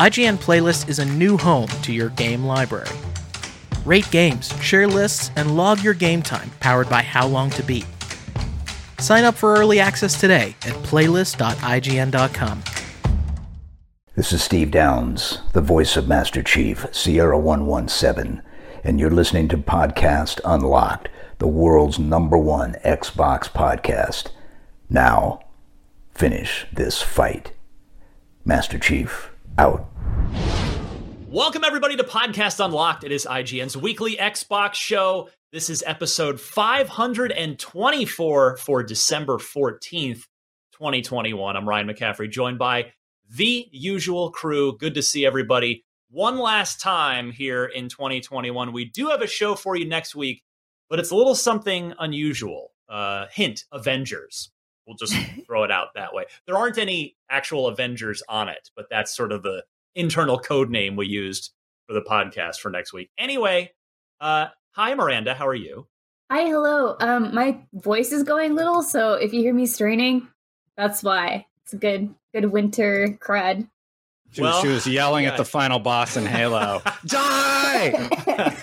IGN Playlist is a new home to your game library. Rate games, share lists, and log your game time powered by How Long to Beat. Sign up for early access today at playlist.ign.com. This is Steve Downes, the voice of Master Chief, Sierra 117, and you're listening to Podcast Unlocked, the world's number one Xbox podcast. Now, finish this fight. Master Chief, out. Welcome, everybody, to Podcast Unlocked. It is IGN's weekly Xbox show. This is episode 524 for December 14th, 2021. I'm Ryan McCaffrey, joined by the usual crew. Good to see everybody one last time here in 2021. We do have a show for you next week, but it's a little something unusual. Uh, hint Avengers. We'll just throw it out that way. There aren't any actual Avengers on it, but that's sort of the internal code name we used for the podcast for next week. Anyway, uh, hi, Miranda. How are you? Hi, hello. Um, my voice is going little, so if you hear me straining, that's why. It's a good, good winter crud. She, well, was, she was yelling yeah. at the final boss in Halo. Die!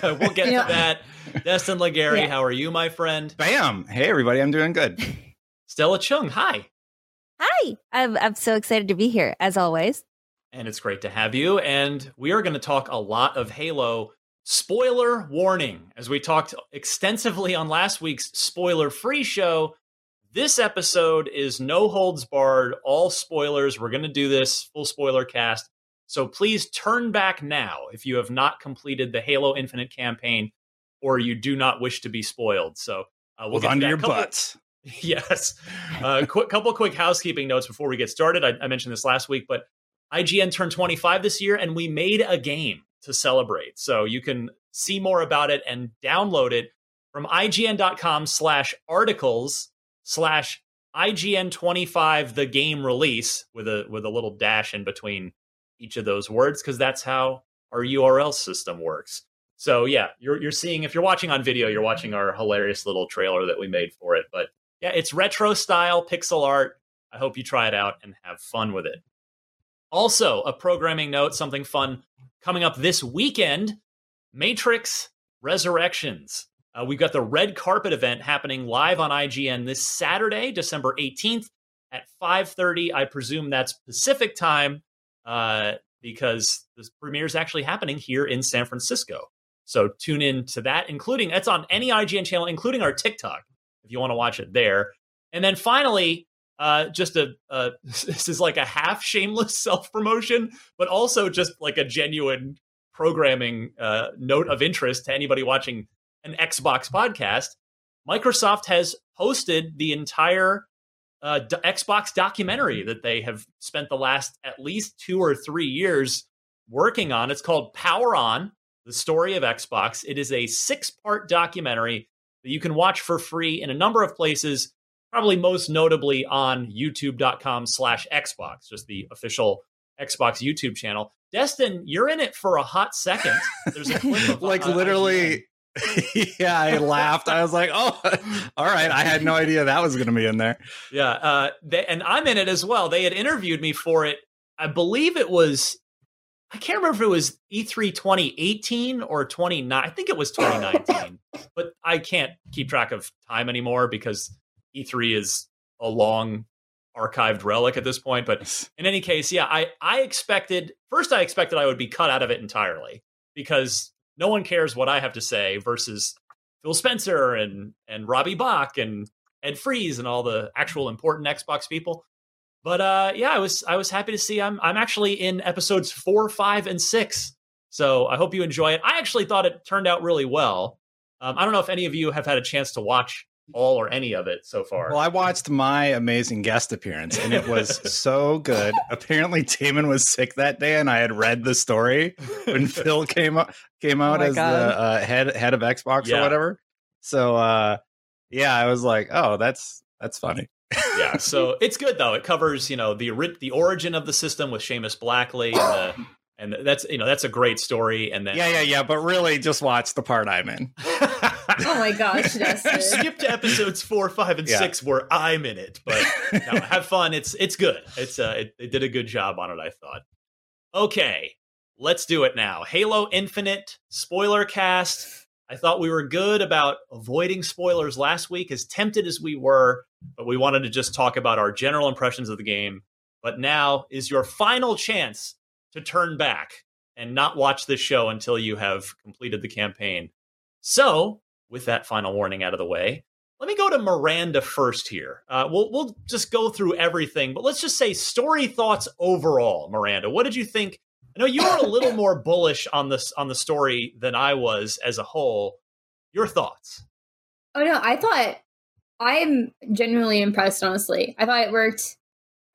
we'll get to that. Destin Legarie, yeah. how are you, my friend? Bam! Hey, everybody, I'm doing good. Stella Chung, hi. Hi. I'm, I'm so excited to be here, as always. And it's great to have you. And we are going to talk a lot of Halo. Spoiler warning. As we talked extensively on last week's spoiler free show, this episode is no holds barred, all spoilers. We're going to do this full spoiler cast. So please turn back now if you have not completed the Halo Infinite campaign or you do not wish to be spoiled. So uh, we'll get under your couple, butts. Yes. A uh, quick couple quick housekeeping notes before we get started. I, I mentioned this last week, but IGN turned 25 this year, and we made a game to celebrate. So you can see more about it and download it from IGN.com slash articles slash IGN 25 the game release with a with a little dash in between each of those words because that's how our URL system works. So yeah, you're you're seeing if you're watching on video, you're watching our hilarious little trailer that we made for it. But yeah, it's retro style pixel art. I hope you try it out and have fun with it. Also, a programming note, something fun coming up this weekend Matrix Resurrections. Uh, we've got the red carpet event happening live on IGN this Saturday, December 18th at 5:30. I presume that's Pacific time uh, because the premiere is actually happening here in San Francisco. So tune in to that, including it's on any IGN channel, including our TikTok, if you want to watch it there. And then finally, uh, just a uh, this is like a half shameless self promotion, but also just like a genuine programming uh, note of interest to anybody watching an Xbox podcast. Microsoft has posted the entire uh, Xbox documentary that they have spent the last at least two or three years working on. It's called Power On: The Story of Xbox. It is a six-part documentary that you can watch for free in a number of places probably most notably on youtube.com slash xbox just the official xbox youtube channel. Destin you're in it for a hot second. There's a clip of like literally yeah i laughed. I was like oh all right. I had no idea that was going to be in there. Yeah uh, they, and i'm in it as well. They had interviewed me for it. I believe it was I can't remember if it was E3 2018 or 29. I think it was 2019, but I can't keep track of time anymore because E3 is a long archived relic at this point. But in any case, yeah, I, I expected first I expected I would be cut out of it entirely because no one cares what I have to say versus Phil Spencer and and Robbie Bach and Ed Fries and all the actual important Xbox people. But uh, yeah, I was I was happy to see I'm I'm actually in episodes four, five, and six. So I hope you enjoy it. I actually thought it turned out really well. Um, I don't know if any of you have had a chance to watch all or any of it so far. Well, I watched my amazing guest appearance and it was so good. Apparently Damon was sick that day and I had read the story when Phil came up came out oh as God. the uh, head head of Xbox yeah. or whatever. So uh yeah, I was like, "Oh, that's that's funny." yeah, so it's good though. It covers, you know, the the origin of the system with Seamus Blackley and the and that's you know that's a great story and then yeah yeah yeah but really just watch the part i'm in oh my gosh skip to episodes four five and yeah. six where i'm in it but no, have fun it's it's good it's uh it, it, did a good job on it i thought Okay, let's do it now. Halo Infinite spoiler cast. I thought we were good about avoiding spoilers last week, as tempted as we were, but we wanted to just talk about our general impressions of the game. But now is your final chance to turn back and not watch this show until you have completed the campaign. So, with that final warning out of the way, let me go to Miranda first here. Uh, we'll we'll just go through everything, but let's just say story thoughts overall. Miranda, what did you think? I know you were a little more bullish on this on the story than I was as a whole. Your thoughts? Oh no, I thought I'm genuinely impressed. Honestly, I thought it worked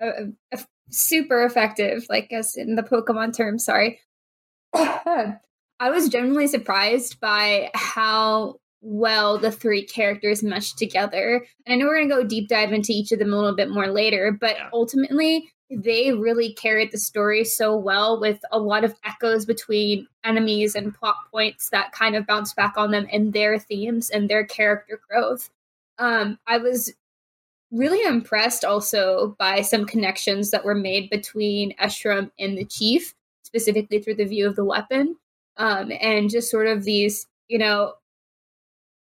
uh, uh, super effective. Like as in the Pokemon term. Sorry, I was genuinely surprised by how well the three characters mesh together. And I know we're going to go deep dive into each of them a little bit more later, but ultimately, they really carried the story so well with a lot of echoes between enemies and plot points that kind of bounce back on them and their themes and their character growth. Um, I was really impressed also by some connections that were made between Escharum and the Chief, specifically through the view of the weapon. Um, and just sort of these, you know,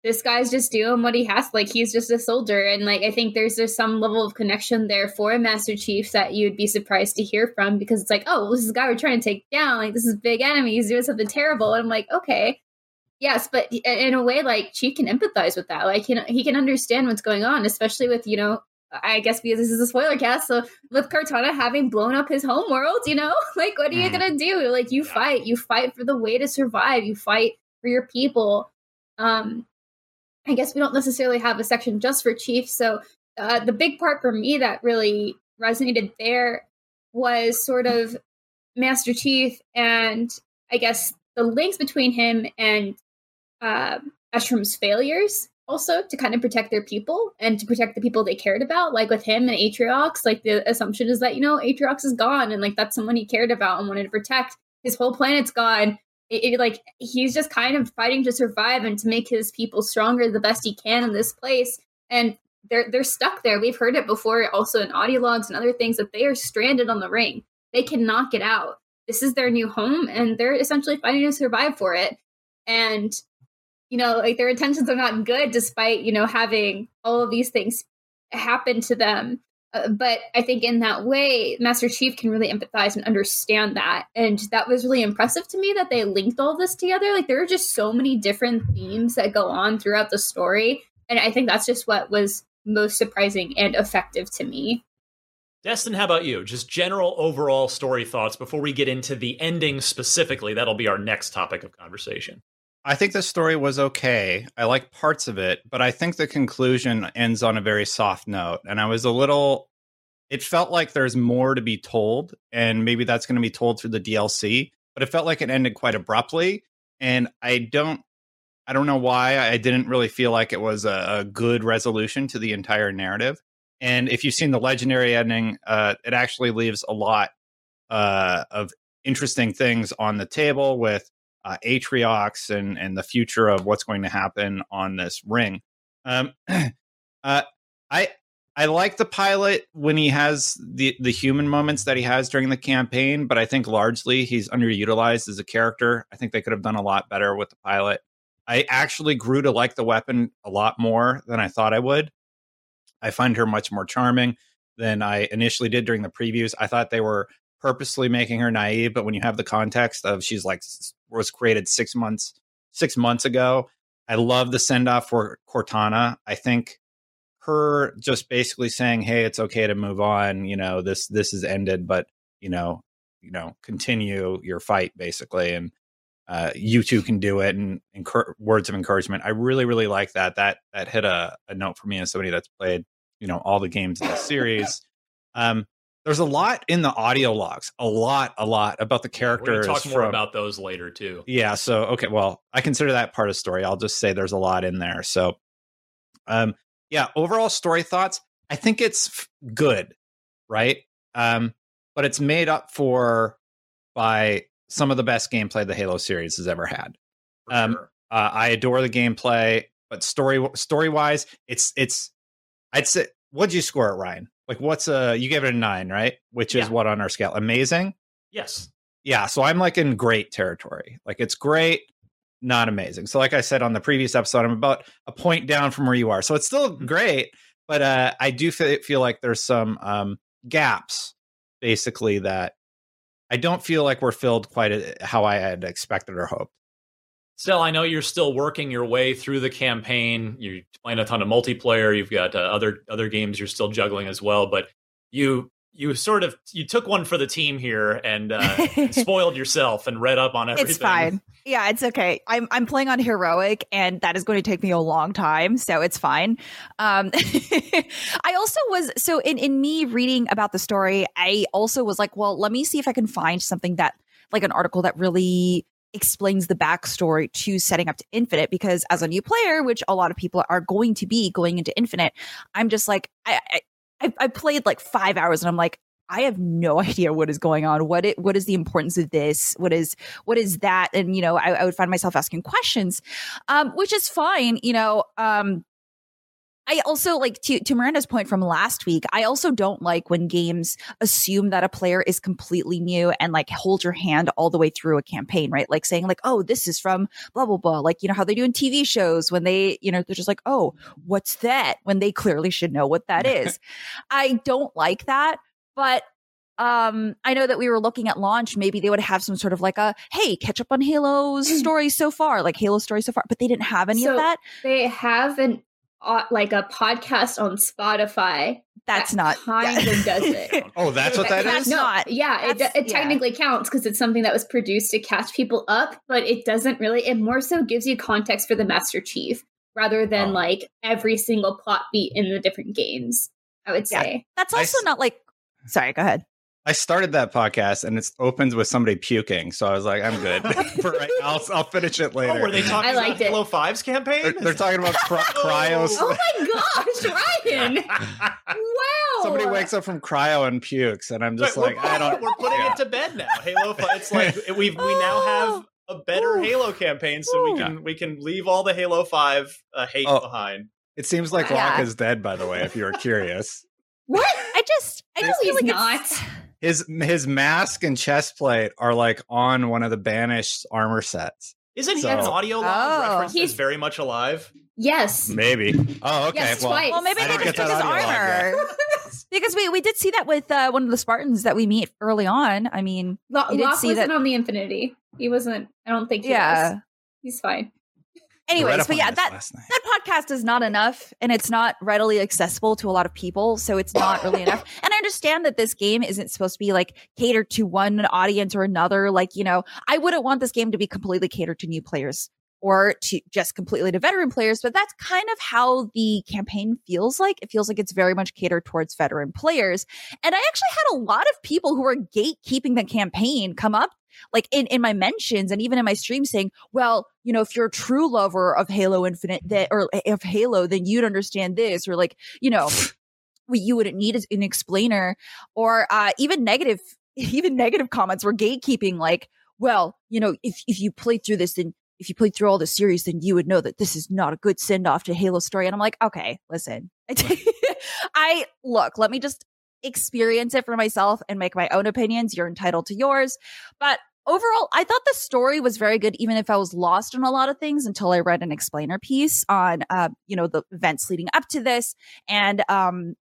this guy's just doing what he has like he's just a soldier. And like i think there's just some level of connection there for a master chief that you'd be surprised to hear from because it's like oh well, this is a guy we're trying to take down. Like this is big enemy. He's doing something terrible. And i'm like okay. Yes but in a way like chief can empathize with that. Like you know he can understand what's going on especially with you know I guess because this is a spoiler cast, so with Cortana having blown up his home world, you know, like what are you mm. gonna do? Like you fight, you fight for the way to survive, you fight for your people. Um, I guess we don't necessarily have a section just for chiefs. So uh, the big part for me that really resonated there was sort of Master Chief and I guess the links between him and uh, Escharum's failures also to kind of protect their people and to protect the people they cared about. Like with him and Atriox, like the assumption is that, you know, Atriox is gone and like that's someone he cared about and wanted to protect. His whole planet's gone it, like he's just kind of fighting to survive and to make his people stronger the best he can in this place. And they're they're stuck there. We've heard it before also in audio logs and other things that they are stranded on the ring. They cannot get out. This is their new home and they're essentially fighting to survive for it. And you know like their intentions are not good despite you know having all of these things happen to them uh, but I think in that way, Master Chief can really empathize and understand that. And that was really impressive to me that they linked all this together. Like there are just so many different themes that go on throughout the story. And I think that's just what was most surprising and effective to me. Destin, how about you? Just general overall story thoughts before we get into the ending specifically. That'll be our next topic of conversation. I think the story was okay. I like parts of it, but I think the conclusion ends on a very soft note. And I was a little, it felt like there's more to be told. And maybe that's going to be told through the DLC, but it felt like it ended quite abruptly. And I don't, I don't know why. I didn't really feel like it was a, a good resolution to the entire narrative. And if you've seen the legendary ending, uh, it actually leaves a lot uh, of interesting things on the table with uh, Atriox and and the future of what's going to happen on this ring. Um, uh, I I like the pilot when he has the the human moments that he has during the campaign, but I think largely he's underutilized as a character. I think they could have done a lot better with the pilot. I actually grew to like the weapon a lot more than I thought I would. I find her much more charming than I initially did during the previews. I thought they were purposely making her naive, but when you have the context of she's like was created six months six months ago, I love the send off for Cortana. I think her just basically saying, "Hey, it's okay to move on. You know, this this is ended, but you know, you know, continue your fight, basically, and uh, you two can do it." And words of encouragement. I really, really like that. That that hit a, a note for me as somebody that's played, you know, all the games in the series. Um, there's a lot in the audio logs, a lot, a lot about the characters. We'll talk more from, about those later too. Yeah. So okay, well, I consider that part of story. I'll just say there's a lot in there. So, um, yeah. Overall story thoughts. I think it's f- good, right? Um, but it's made up for by some of the best gameplay the Halo series has ever had. Um, sure. uh, I adore the gameplay, but story story wise, it's it's. I'd say, what'd you score it, Ryan? Like, what's a you gave it a nine, right? Which is what on our scale? Amazing. Yes. Yeah, so I'm like in great territory. Like it's great, not amazing. So like I said on the previous episode, I'm about a point down from where you are. So it's still mm-hmm. great, but uh, I do feel, feel like there's some um, gaps, basically that I don't feel like we're filled quite a, how I had expected or hoped. Still, I know you're still working your way through the campaign. You're playing a ton of multiplayer. You've got uh, other other games you're still juggling as well. But you you sort of you took one for the team here and, uh, spoiled yourself and read up on everything. It's fine. Yeah, it's okay. I'm I'm playing on heroic, and that is going to take me a long time, so it's fine. Um, I also was so in in me reading about the story, I also was like, well, let me see if I can find something that like an article that really explains the backstory to setting up to infinite because as a new player which a lot of people are going to be going into infinite i'm just like i, I I, played like five hours and I'm like, I have no idea what is going on. What it, what is the importance of this? What is what is that? And you know, I, I would find myself asking questions, um, which is fine. You know, um, I also like to to Miranda's point from last week. I also don't like when games assume that a player is completely new and like hold your hand all the way through a campaign, right? Like saying like, "Oh, this is from blah blah blah." Like, you know how they do in TV shows when they, you know, they're just like, "Oh, what's that?" when they clearly should know what that is. I don't like that, but um i know that we were looking at launch maybe they would have some sort of like a hey catch up on halo's story so far like halo story so far but they didn't have any so of that they have an uh, like a podcast on Spotify. That's that not kind yeah. of does it. oh, that's what that that's is. Not. Yeah, it, it yeah. technically counts because it's something that was produced to catch people up, but it doesn't really. It more so gives you context for the Master Chief rather than oh. like every single plot beat in the different games. I would say yeah. that's also I, not like. Sorry, go ahead. I started that podcast and it opens with somebody puking, so I was like, "I'm good for right now. I'll, I'll, finish it later." Oh, were they talking I liked about Halo 5's campaign? They're, they're talking about cry- cryos. Oh my gosh, Ryan! wow. Somebody wakes up from cryo and pukes, and I'm just like, I don't. We're putting yeah. it to bed now. Halo 5. It's like we we now have a better Ooh. Halo campaign, so Ooh. we can we can leave all the Halo 5 uh, hate oh, behind. It seems like yeah. Locke is dead, by the way. If you are curious. What? I just I just feel like not. It's, his his mask and chest plate are like on one of the banished armor sets. Isn't so, he an audio log oh, reference he's very much alive? Yes. Maybe. Oh, okay. Yes, well, well, maybe they just took his armor. because we, we did see that with uh, one of the Spartans that we meet early on. I mean, L- Locke wasn't that... on the Infinity. He wasn't. I don't think. He yeah, was. he's fine. Anyways, but yeah, that that podcast is not enough, and it's not readily accessible to a lot of people, so it's not really enough. And I understand that this game isn't supposed to be like catered to one audience or another. Like you know, I wouldn't want this game to be completely catered to new players or to just completely to veteran players, but that's kind of how the campaign feels like. It feels like it's very much catered towards veteran players. And I actually had a lot of people who were gatekeeping the campaign come up like in, in my mentions and even in my stream saying, well, you know, if you're a true lover of Halo Infinite that or of Halo, then you'd understand this, or like, you know, you wouldn't need an explainer, or uh, even negative, even negative comments were gatekeeping, like, well, you know, if if you played through this, then if you played through all the series, then you would know that this is not a good send off to Halo story. And I'm like, okay, listen, I look, let me just experience it for myself and make my own opinions. You're entitled to yours. But overall, I thought the story was very good, even if I was lost in a lot of things until I read an explainer piece on, uh, you know, the events leading up to this. And, um,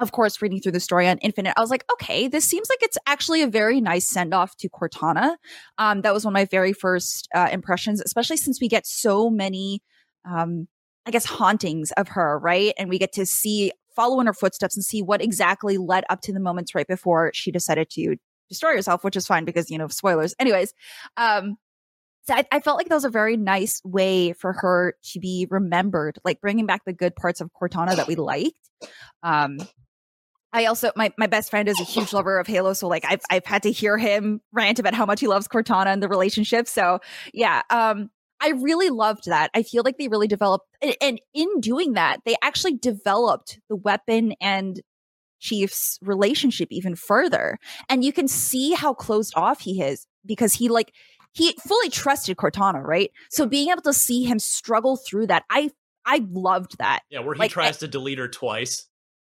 of course, reading through the story on Infinite, I was like, okay, this seems like it's actually a very nice send off to Cortana. Um, that was one of my very first uh, impressions, especially since we get so many, um, I guess, hauntings of her, right? And we get to see follow in her footsteps and see what exactly led up to the moments right before she decided to destroy herself, which is fine because, you know, spoilers. Anyways, um, so I, I, felt like that was a very nice way for her to be remembered, like bringing back the good parts of Cortana that we liked. Um, I also my my best friend is a huge lover of Halo, so like I've I've had to hear him rant about how much he loves Cortana and the relationship. So yeah, um, I really loved that. I feel like they really developed, and in doing that, they actually developed the weapon and Chief's relationship even further. And you can see how closed off he is because he like he fully trusted Cortana, right? So being able to see him struggle through that, I I loved that. Yeah, where he like, tries to delete her twice.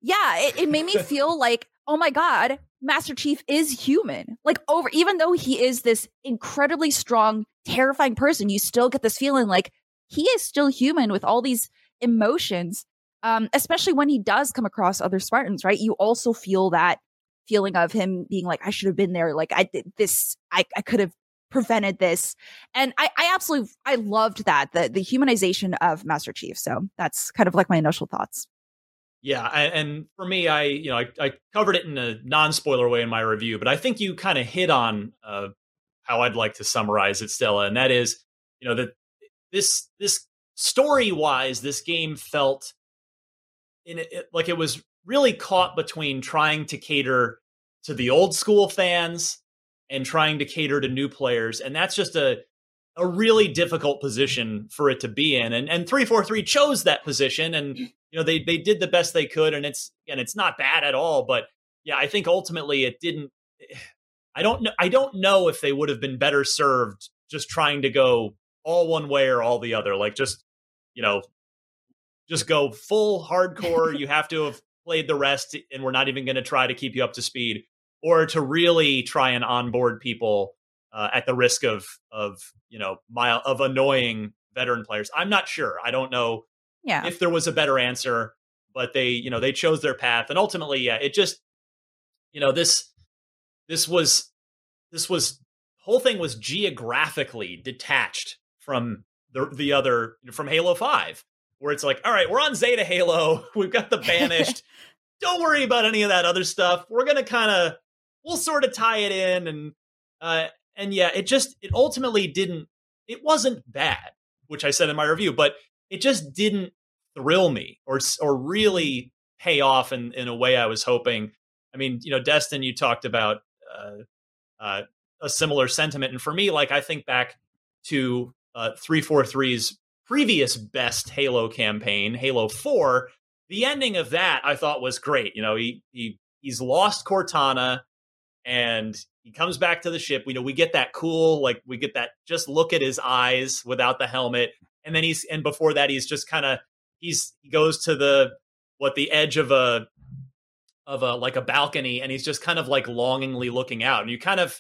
Yeah, it, it made me feel like, oh my god, Master Chief is human. Like over even though he is this incredibly strong, terrifying person, you still get this feeling like he is still human with all these emotions. Um, especially when he does come across other Spartans, right? You also feel that feeling of him being like, I should have been there. Like I did this, I, I could have prevented this. And I, I absolutely, I loved that, the, the humanization of Master Chief. So that's kind of like my initial thoughts. Yeah, and for me, I you know I, I covered it in a non-spoiler way in my review, but I think you kind of hit on uh, how I'd like to summarize it, Stella, and that is, you know, that this this story-wise, this game felt in it, like it was really caught between trying to cater to the old school fans and trying to cater to new players, and that's just a a really difficult position for it to be in. And and 343 chose that position and you know they they did the best they could and it's and it's not bad at all, but yeah, I think ultimately it didn't I don't know I don't know if they would have been better served just trying to go all one way or all the other. Like just, you know, just go full hardcore. you have to have played the rest and we're not even going to try to keep you up to speed or to really try and onboard people uh, at the risk of of you know mile of annoying veteran players. I'm not sure. I don't know yeah. if there was a better answer, but they you know they chose their path, and ultimately, yeah, it just you know this this was this was whole thing was geographically detached from the the other from Halo Five, where it's like, all right, we're on Zeta Halo, we've got the banished. Don't worry about any of that other stuff. We're gonna kind of we'll sort of tie it in and uh, and yeah, it just it ultimately didn't. It wasn't bad, which I said in my review, but it just didn't thrill me or or really pay off in in a way I was hoping. I mean, you know, Destin, you talked about uh, uh, a similar sentiment, and for me, like I think back to uh, 343's previous best Halo campaign, Halo 4. The ending of that I thought was great. You know, he he he's lost Cortana and he comes back to the ship. We know we get that cool, like we get that just look at his eyes without the helmet. And then he's and before that he's just kind of he's he goes to the what the edge of a of a like a balcony and he's just kind of like longingly looking out. And you kind of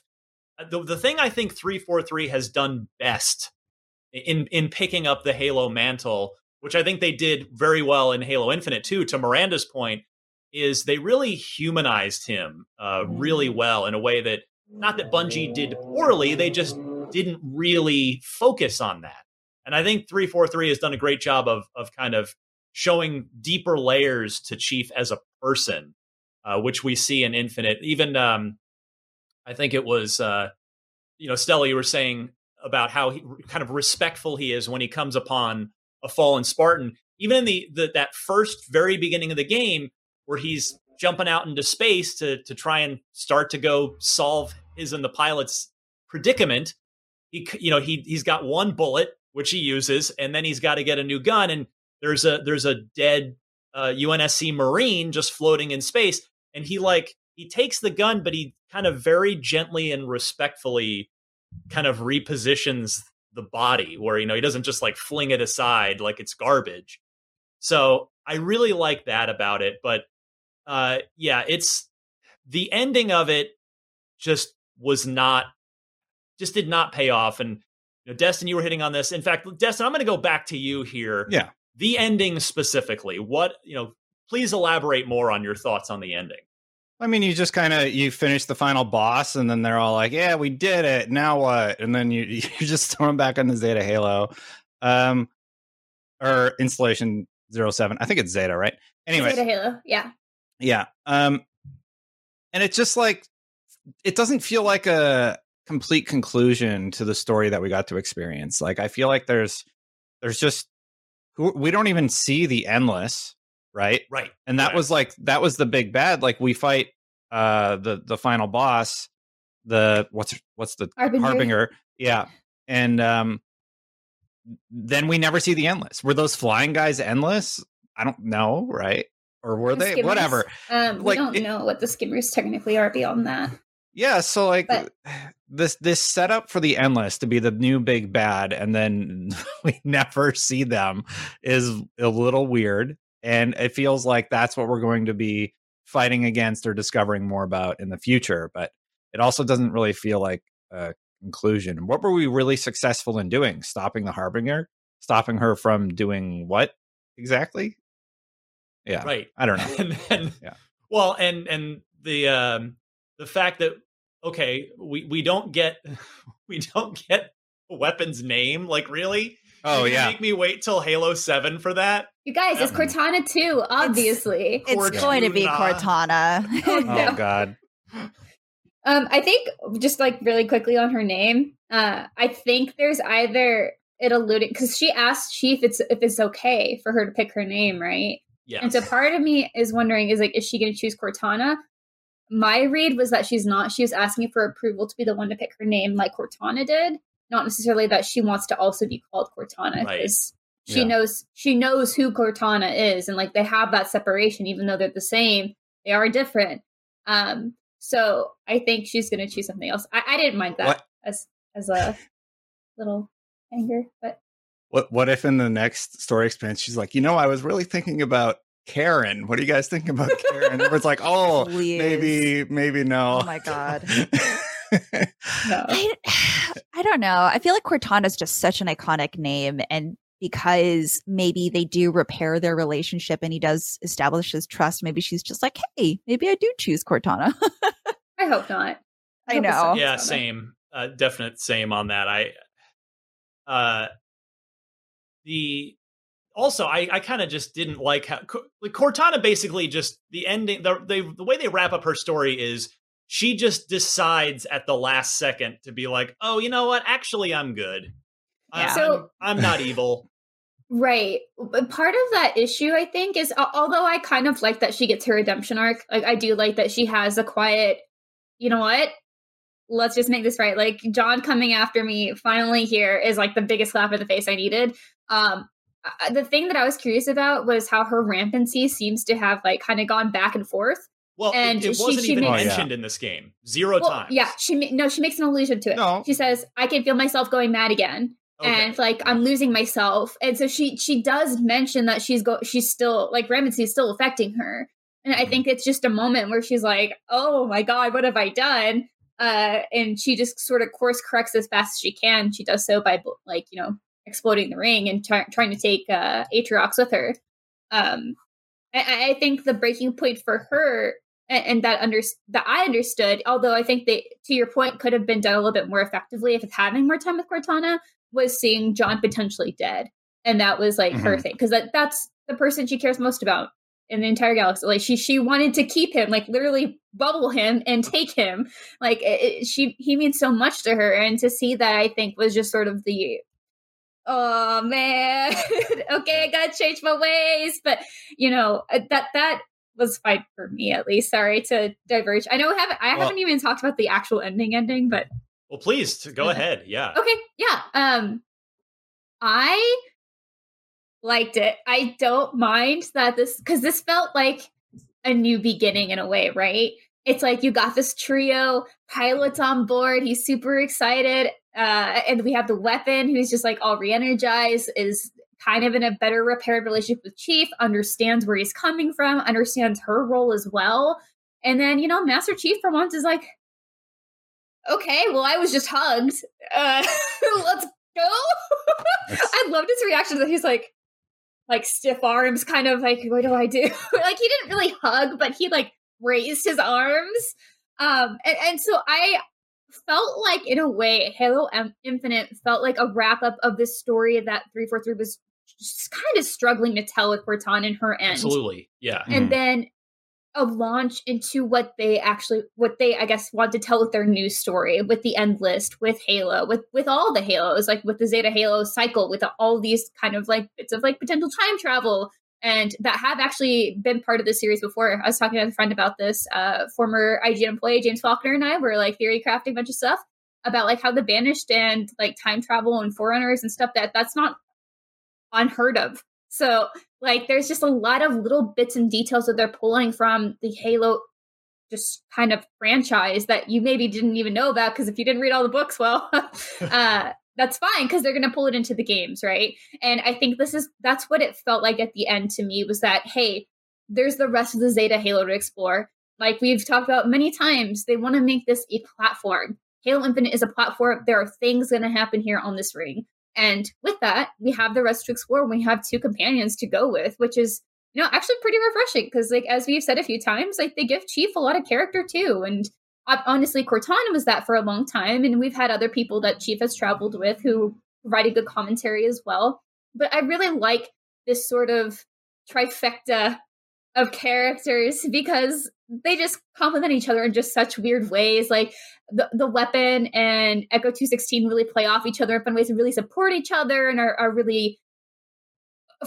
uh, the, the thing I think 343 has done best in in picking up the Halo mantle, which I think they did very well in Halo Infinite too, to Miranda's point, is they really humanized him uh, really well in a way that not that Bungie did poorly, they just didn't really focus on that. And I think 343 has done a great job of of kind of showing deeper layers to Chief as a person, uh, which we see in Infinite. Even um, I think it was uh, you know Stella, you were saying about how he, kind of respectful he is when he comes upon a fallen Spartan. Even in the, the that first very beginning of the game, where he's jumping out into space to to try and start to go solve his and the pilot's predicament. He you know he he's got one bullet which he uses, and then he's got to get a new gun. And there's a there's a dead uh, UNSC Marine just floating in space, and he like he takes the gun, but he kind of very gently and respectfully kind of repositions the body where you know he doesn't just like fling it aside like it's garbage. So I really like that about it, but uh, yeah, it's the ending of it just was not, just did not pay off. And you know, Destin, you were hitting on this. In fact, Destin, I'm going to go back to you here. Yeah. The ending specifically, what, you know, please elaborate more on your thoughts on the ending. I mean, you just kind of you finish the final boss, and then they're all like, "Yeah, we did it. Now what?" And then you you just throw them back on the Zeta Halo, um, or installation 07. I think it's Zeta, right? Anyway, Zeta Halo, yeah. Yeah. Um and it's just like it doesn't feel like a complete conclusion to the story that we got to experience. Like I feel like there's there's just we don't even see the endless, right? Right. And that right. was like that was the big bad. Like we fight uh the the final boss, the what's what's the Harbinger. Harbinger. Yeah. And um then we never see the endless. Were those flying guys endless? I don't know, right? Or were the they? Skimmers. Whatever. Um, like, we don't it, know what the skimmers technically are beyond that. Yeah, so like but, this this setup for the endless to be the new big bad, and then we never see them is a little weird, and it feels like that's what we're going to be fighting against or discovering more about in the future. But it also doesn't really feel like a conclusion. What were we really successful in doing? Stopping the Harbinger? Stopping her from doing what exactly? Yeah. Right. I don't know. and then, yeah. Well, and and the um the fact that okay, we we don't get we don't get a weapon's name. Like really? Oh yeah. Make me wait till Halo Seven for that. You guys, it's Cortana too. Obviously, it's, it's going to be Cortana. oh, no. oh God. Um, I think just like really quickly on her name, uh, I think there's either it alluded because she asked Chief it's if it's okay for her to pick her name, right? Yeah. And so part of me is wondering is like, is she going to choose Cortana? My read was that she's not. She was asking for approval to be the one to pick her name, like Cortana did. Not necessarily that she wants to also be called Cortana because right. she yeah. knows she knows who Cortana is, and like they have that separation, even though they're the same, they are different. Um, so I think she's going to choose something else. I, I didn't mind that what? as as a little anger, but what what if in the next story expansion she's like, you know, I was really thinking about Karen. What do you guys think about Karen? Everyone's like, oh, Please. maybe, maybe no. Oh my god. no. I, I don't know. I feel like Cortana is just such an iconic name, and because maybe they do repair their relationship and he does establish his trust, maybe she's just like, hey, maybe I do choose Cortana. I hope not. I, I know. Yeah, same. Uh, definite same on that. I uh the also I, I kind of just didn't like how like Cortana basically just the ending the, they, the way they wrap up her story is she just decides at the last second to be like oh you know what? Actually I'm good. Yeah. so, I'm, I'm not evil. Right. But part of that issue I think is although I kind of like that she gets her redemption arc like I do like that she has a quiet you know what let's just make this right. Like John coming after me finally here is like the biggest slap in the face I needed. Um, the thing that I was curious about was how her rampancy seems to have like kind of gone back and forth. Well, and it, it wasn't she, even she mentioned oh, yeah. in this game. Zero well, times. Yeah, she no, she makes an allusion to it. No. She says, "I can feel myself going mad again." Okay. and like I'm losing myself. And so she she does mention that she's go she's still like rampancy is still affecting her. And I mm-hmm. think it's just a moment where she's like, "Oh my god, what have I done?" Uh, and she just sort of course corrects as fast as she can. She does so by like you know exploding the ring and t- trying to take uh, Atriox with her. Um, I-, I think the breaking point for her and, and that under that I understood, although I think they to your point could have been done a little bit more effectively if it's having more time with Cortana, was seeing John potentially dead, and that was like mm-hmm. her thing because that that's the person she cares most about in the entire galaxy. Like she she wanted to keep him, like literally bubble him and take him. Like it, she he means so much to her, and to see that I think was just sort of the oh man, okay, I gotta change my ways. But you know uh, that that was fine for me at least. Sorry to diverge. I know I haven't I well, haven't even talked about the actual ending ending, but well, please go ahead. Yeah. Okay. Yeah. Um, I liked it. I don't mind that this because this felt like a new beginning in a way, right? It's like you got this trio, pilots on board. He's super excited, uh, and we have the weapon who's just like all re-energized, is kind of in a better repaired relationship with Chief, understands where he's coming from, understands her role as well. And then, you know, Master Chief for once is like, okay, well, I was just hugged. Uh, let's go. I loved his reaction that he's like, like stiff arms, kind of like, what do I do? like he didn't really hug, but he like raised his arms. Um, and, and so I felt like, in a way, Halo M- Infinite felt like a wrap up of this story that 343 was just kind of struggling to tell with Cortana and her end. Absolutely. Yeah. And mm-hmm. then a launch into what they actually what they i guess want to tell with their news story with the endless with halo with with all the halos like with the zeta halo cycle with all these kind of like bits of like potential time travel. And that have actually been part of the series before. I was talking to a friend about this uh former ign employee james faulkner and i were like theory crafting a bunch of stuff about like how the banished and like time travel and forerunners and stuff that that's not unheard of so, like, there's just a lot of little bits and details that they're pulling from the Halo just kind of franchise that you maybe didn't even know about because if you didn't read all the books, well, uh, that's fine because they're going to pull it into the games, right? And I think this is that's what it felt like at the end to me was that hey, there's the rest of the Zeta Halo to explore. Like we've talked about many times, they want to make this a platform. Halo Infinite is a platform. There are things going to happen here on this ring. And with that, we have the rest to explore. And We have two companions to go with, which is, you know, actually pretty refreshing because, like, as we've said a few times, like, they give Chief a lot of character too. And uh, honestly, Cortana was that for a long time. And we've had other people that Chief has traveled with who provided good commentary as well. But I really like this sort of trifecta of characters because they just complement each other in just such weird ways. Like the, the weapon and Echo 216 really play off each other in fun ways and really support each other and are, are really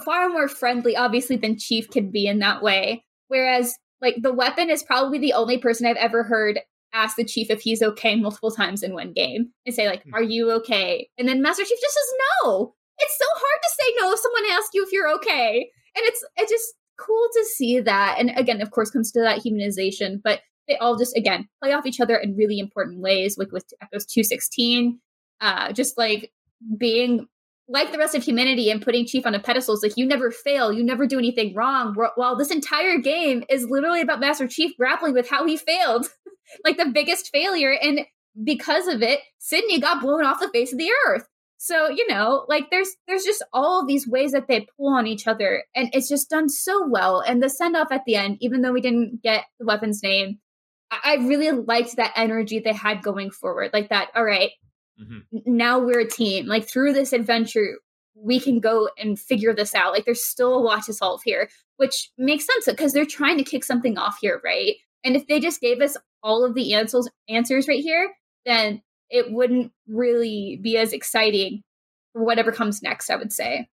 far more friendly, obviously, than Chief can be in that way. Whereas, like, the weapon is probably the only person I've ever heard ask the chief if he's okay multiple times in one game and say like hmm. are you okay and then master chief just says no it's so hard to say no if someone asks you if you're okay and it's it just cool to see that. And again of course comes to that humanization but they all just again play off each other in really important ways like with echoes 216 uh just like being like the rest of humanity and putting chief on a pedestal. Is like you never fail. You never do anything wrong. While this entire game is literally about master chief grappling with how he failed like the biggest failure. And because of it sydney got blown off the face of the earth so, you know, like there's there's just all these ways that they pull on each other and it's just done so well. And the send off at the end, even though we didn't get the weapon's name, I, I really liked that energy they had going forward. Like that, all right, mm-hmm. now we're a team. Like through this adventure, we can go and figure this out. Like there's still a lot to solve here, which makes sense because they're trying to kick something off here, right? And if they just gave us all of the answers answers right here, then it wouldn't really be as exciting for whatever comes next, I would say.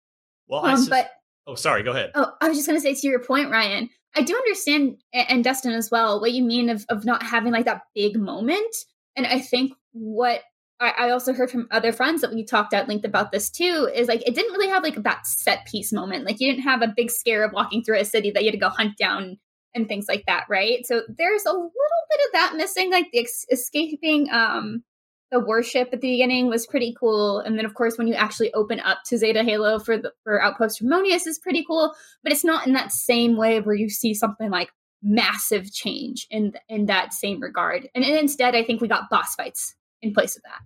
Well, um, sus- but oh, sorry, go ahead. Oh, I was just going to say to your point, Ryan. I do understand, and Destin as well, what you mean of of not having like that big moment. And I think what I, I also heard from other friends that we talked at length about this too is like it didn't really have like that set piece moment. Like you didn't have a big scare of walking through a city that you had to go hunt down and things like that, right? So there's a little bit of that missing, like the ex- escaping um the worship at the beginning was pretty cool. And then, of course, when you actually open up to Zeta Halo for the for Outpost Tremonius is pretty cool. But it's not in that same way where you see something like massive change in in that same regard. And, and instead, I think we got boss fights in place of that.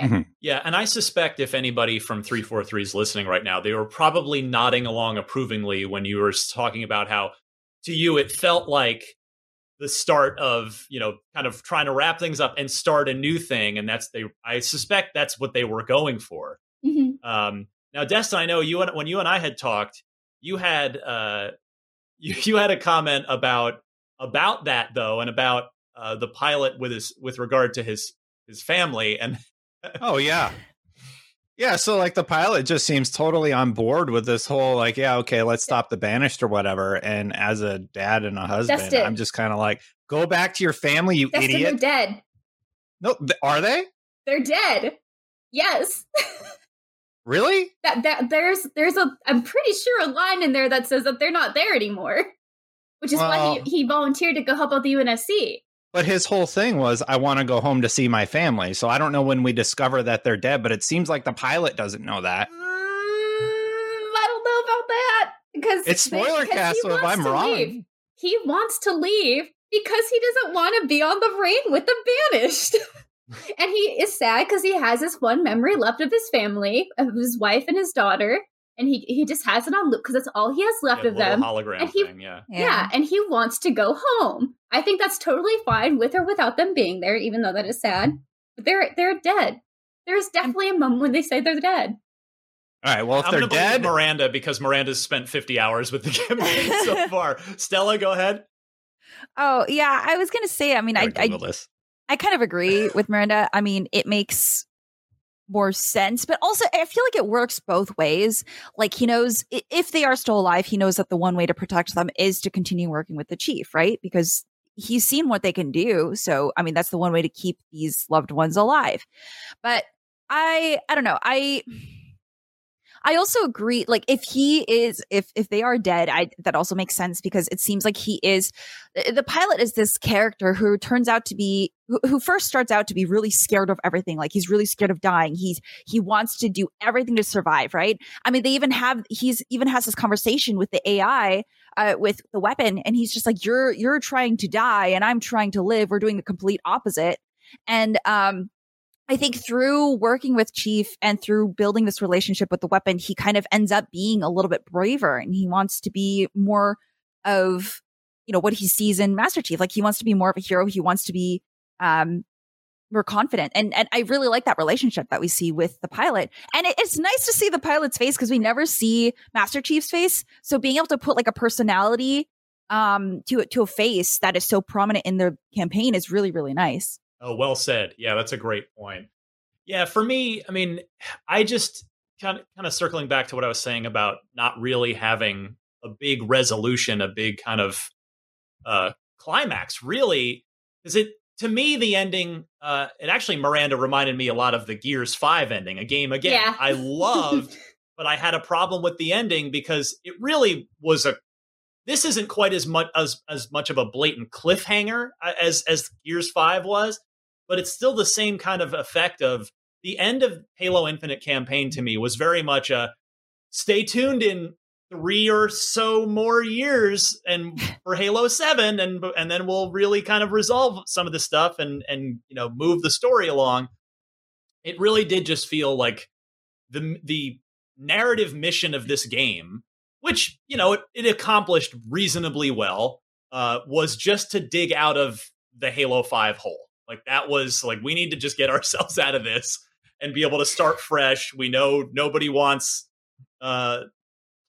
Mm-hmm. Yeah, and I suspect if anybody from 343 is listening right now, they were probably nodding along approvingly when you were talking about how to you it felt like the start of you know kind of trying to wrap things up and start a new thing and that's they i suspect that's what they were going for mm-hmm. um, now destin i know you and when you and i had talked you had uh, you, you had a comment about about that though and about uh, the pilot with his with regard to his his family and oh yeah yeah, so like the pilot just seems totally on board with this whole like, yeah, okay, let's stop the banished or whatever. And as a dad and a husband, I'm just kind of like, go back to your family, you Destin, idiot. They're dead. No, are they? They're dead. Yes. really? That that there's there's a I'm pretty sure a line in there that says that they're not there anymore, which is well, why he, he volunteered to go help out the UNSC. But his whole thing was, I want to go home to see my family. So I don't know when we discover that they're dead, but it seems like the pilot doesn't know that. Mm, I don't know about that because it's spoiler cast. So if I'm wrong, leave. he wants to leave because he doesn't want to be on the ring with the banished. and he is sad because he has this one memory left of his family, of his wife and his daughter and he he just has it on loop because that's all he has left yeah, of them. Hologram and he, thing, yeah. yeah. yeah, and he wants to go home. I think that's totally fine with or without them being there, even though that is sad. But they're they're dead. There's definitely a moment when they say they're dead. All right. Well, if I'm they're dead, Miranda, because Miranda's spent 50 hours with the campaign so far. Stella, go ahead. Oh yeah, I was gonna say. I mean, I I, I kind of agree with Miranda. I mean, it makes more sense. But also, I feel like it works both ways. Like he knows if they are still alive, he knows that the one way to protect them is to continue working with the chief, right? Because he's seen what they can do. So, I mean, that's the one way to keep these loved ones alive. But I, I don't know. I, I also agree. Like, if he is, if if they are dead, I that also makes sense because it seems like he is. The pilot is this character who turns out to be who, who first starts out to be really scared of everything. Like he's really scared of dying. He's he wants to do everything to survive. Right. I mean, they even have he's even has this conversation with the AI uh, with the weapon, and he's just like, "You're you're trying to die, and I'm trying to live. We're doing the complete opposite." And um, I think through working with Chief and through building this relationship with the weapon, he kind of ends up being a little bit braver and he wants to be more of, you know, what he sees in Master Chief. Like he wants to be more of a hero. He wants to be, um, more confident. And, and I really like that relationship that we see with the pilot. And it, it's nice to see the pilot's face because we never see Master Chief's face. So being able to put like a personality, um, to, to a face that is so prominent in the campaign is really, really nice. Oh, well said. Yeah, that's a great point. Yeah, for me, I mean, I just kind of kind of circling back to what I was saying about not really having a big resolution, a big kind of uh climax, really, is it to me the ending uh it actually Miranda reminded me a lot of the Gears 5 ending, a game again yeah. I loved, but I had a problem with the ending because it really was a this isn't quite as much as as much of a blatant cliffhanger uh, as as Gears 5 was but it's still the same kind of effect of the end of Halo Infinite campaign to me was very much a stay tuned in three or so more years and for Halo 7 and and then we'll really kind of resolve some of the stuff and and you know move the story along. It really did just feel like the the narrative mission of this game, which, you know, it, it accomplished reasonably well, uh, was just to dig out of the Halo 5 hole. Like that was like we need to just get ourselves out of this and be able to start fresh. We know nobody wants uh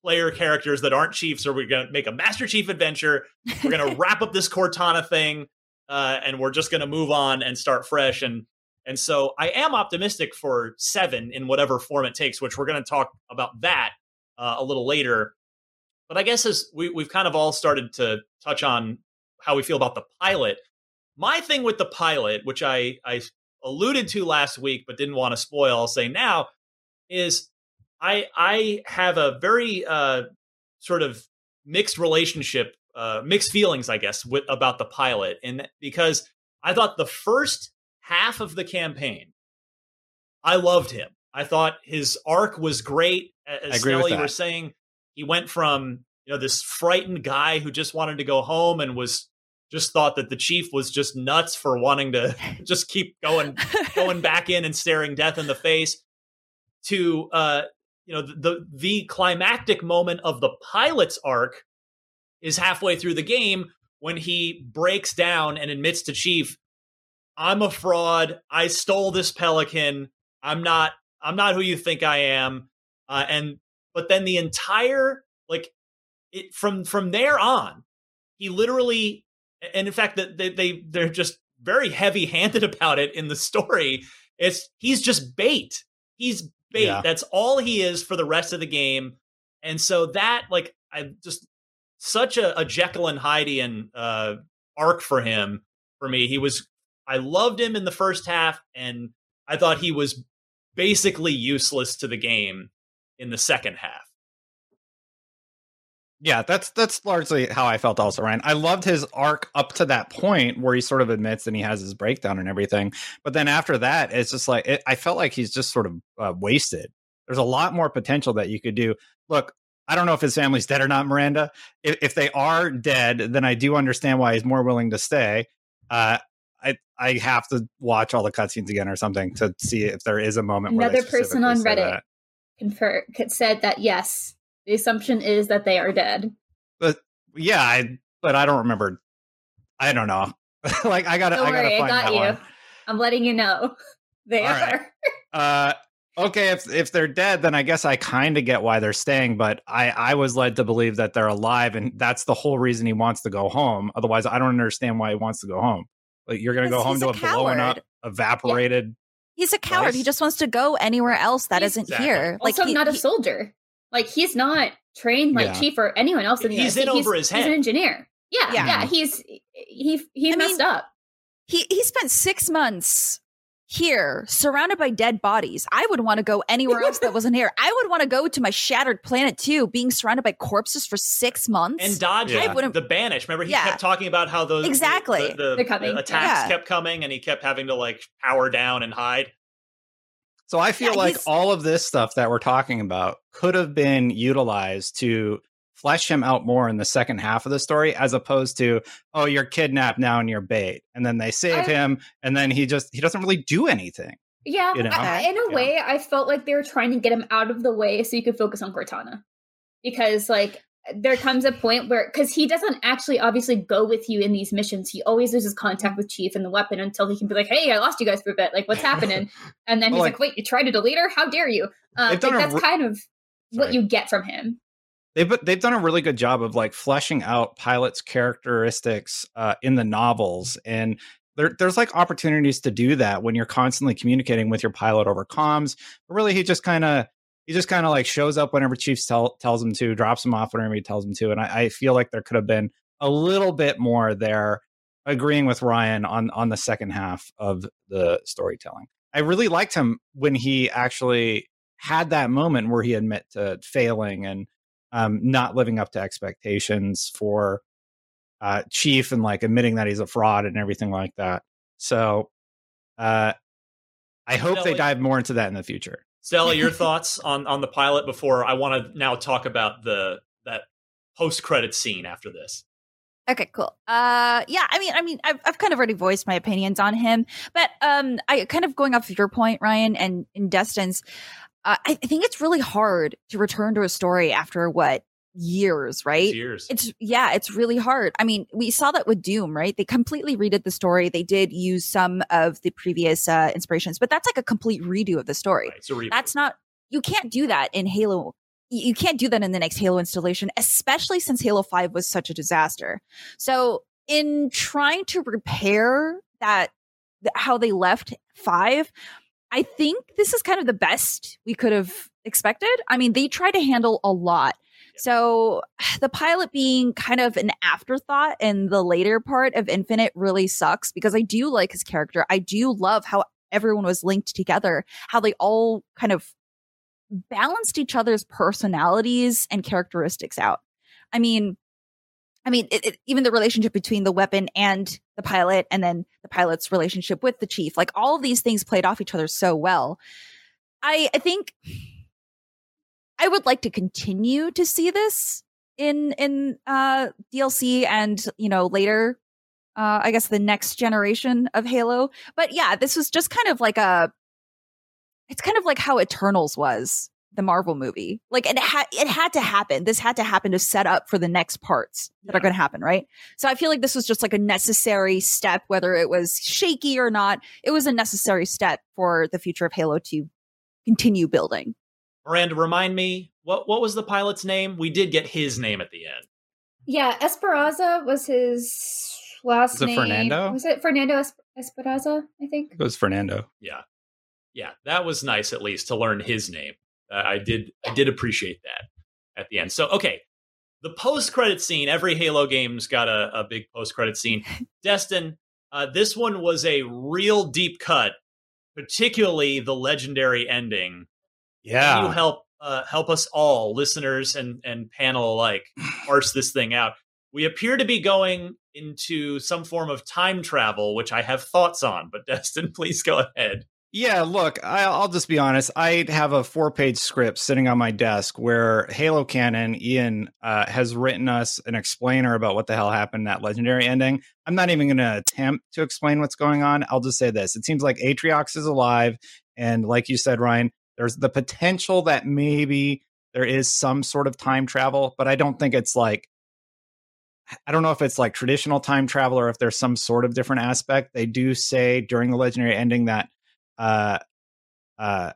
player characters that aren't chiefs, or we're gonna make a Master Chief adventure. We're gonna wrap up this Cortana thing, uh, and we're just gonna move on and start fresh. And and so I am optimistic for seven in whatever form it takes, which we're gonna talk about that uh, a little later. But I guess as we, we've kind of all started to touch on how we feel about the pilot, my thing with the pilot, which I, I alluded to last week but didn't want to spoil, I'll say now, is I I have a very uh, sort of mixed relationship, uh, mixed feelings, I guess, with about the pilot, and because I thought the first half of the campaign, I loved him. I thought his arc was great. As you were saying, he went from you know this frightened guy who just wanted to go home and was just thought that the chief was just nuts for wanting to just keep going going back in and staring death in the face to uh you know the the climactic moment of the pilot's arc is halfway through the game when he breaks down and admits to chief i'm a fraud. I stole this pelican. I'm not i'm not who you think i am. Uh, and but then the entire like it from from there on he literally and in fact that they, they they're just very heavy handed about it in the story. It's he's just bait. He's bait. Yeah. That's all he is for the rest of the game. And so that like I just such a, a Jekyll and Hyde and uh, arc for him. For me, he was I loved him in the first half, and I thought he was basically useless to the game in the second half. Yeah, that's that's largely how I felt also, Ryan. I loved his arc up to that point where he sort of admits and he has his breakdown and everything. But then after that, it's just like it, I felt like he's just sort of uh, wasted. There's a lot more potential that you could do. Look, I don't know if his family's dead or not, Miranda. If, if they are dead, then I do understand why he's more willing to stay. Uh, I I have to watch all the cutscenes again or something to see if there is a moment. Where Another person on Reddit confer- said that yes, the assumption is that they are dead. But yeah, I but I don't remember. I don't know. like I gotta, don't I gotta worry, find I got that you. one. I'm letting you know they All are. Right. uh, okay, if if they're dead, then I guess I kind of get why they're staying. But I I was led to believe that they're alive, and that's the whole reason he wants to go home. Otherwise, I don't understand why he wants to go home. Like you're gonna go home to a, a blowing up, evaporated. Yeah. He's a coward. He just wants to go anywhere else that not here. Like also, he, not a soldier. Like he's not trained like yeah. Chief or anyone else in the He's in over his head. He's an engineer. Yeah, yeah. yeah he's he he I messed mean, up. He he spent six months here, surrounded by dead bodies. I would want to go anywhere else that wasn't here. I would want to go to my shattered planet too, being surrounded by corpses for six months. And dodge yeah. the banish. Remember, he yeah. kept talking about how those exactly the, the, the attacks yeah. kept coming and he kept having to like power down and hide. So I feel like all of this stuff that we're talking about could have been utilized to flesh him out more in the second half of the story as opposed to oh you're kidnapped now and you're bait and then they save I, him and then he just he doesn't really do anything yeah you know? I, in a yeah. way i felt like they were trying to get him out of the way so you could focus on cortana because like there comes a point where because he doesn't actually obviously go with you in these missions. He always loses contact with chief and the weapon until he can be like hey i lost you guys for a bit. Like what's happening? And then he's like, like, wait you tried to delete her how dare you? Um, like, that's re- kind of Sorry. what you get from him. They've they've done a really good job of like fleshing out Pilot's characteristics uh, in the novels, and there, there's like opportunities to do that when you're constantly communicating with your pilot over comms. But really, he just kind of he just kind of like shows up whenever Chiefs tell, tells him to, drops him off whenever he tells him to, and I, I feel like there could have been a little bit more there. Agreeing with Ryan on on the second half of the storytelling. I really liked him when he actually had that moment where he admit to failing and um, not living up to expectations for uh, Chief and like admitting that he's a fraud and everything like that. So uh, I hope they dive more into that in the future. Stella, your thoughts on on the pilot before I want to now talk about the that post credit scene after this. Okay, cool. Uh, yeah, I mean, I mean, I've, I've kind of already voiced my opinions on him, but um, I kind of going off of your point, Ryan, and in Destin's, uh, I, I think it's really hard to return to a story after what years, right? It's years. It's yeah, it's really hard. I mean, we saw that with Doom, right? They completely redid the story. They did use some of the previous uh, inspirations, but that's like a complete redo of the story. Right, that's not you can't do that in Halo. You can't do that in the next Halo installation, especially since Halo 5 was such a disaster. So, in trying to repair that how they left 5, I think this is kind of the best we could have expected. I mean, they tried to handle a lot. So the pilot being kind of an afterthought in the later part of Infinite really sucks because I do like his character. I do love how everyone was linked together, how they all kind of balanced each other's personalities and characteristics out. I mean, I mean, it, it, even the relationship between the weapon and the pilot, and then the pilot's relationship with the chief, like all of these things played off each other so well. I, I think I would like to continue to see this in in uh, DLC and you know later, uh, I guess the next generation of Halo. But yeah, this was just kind of like a. It's kind of like how Eternals was the Marvel movie. Like it had it had to happen. This had to happen to set up for the next parts that yeah. are going to happen, right? So I feel like this was just like a necessary step whether it was shaky or not. It was a necessary step for the future of Halo to continue building. Miranda, remind me what what was the pilot's name? We did get his name at the end. Yeah, Esperanza was his last was name. Fernando? Was it Fernando Esperanza? I think it was Fernando. Yeah, yeah, that was nice at least to learn his name. Uh, I did I did appreciate that at the end. So okay, the post credit scene. Every Halo game's got a, a big post credit scene. Destin, uh, this one was a real deep cut, particularly the legendary ending. Yeah, Can you help uh, help us all, listeners and and panel alike, parse this thing out. We appear to be going into some form of time travel, which I have thoughts on. But Destin, please go ahead. Yeah, look, I'll just be honest. I have a four page script sitting on my desk where Halo Canon, Ian, uh, has written us an explainer about what the hell happened in that legendary ending. I'm not even going to attempt to explain what's going on. I'll just say this it seems like Atriox is alive. And like you said, Ryan, there's the potential that maybe there is some sort of time travel, but I don't think it's like I don't know if it's like traditional time travel or if there's some sort of different aspect. They do say during the legendary ending that uh, uh,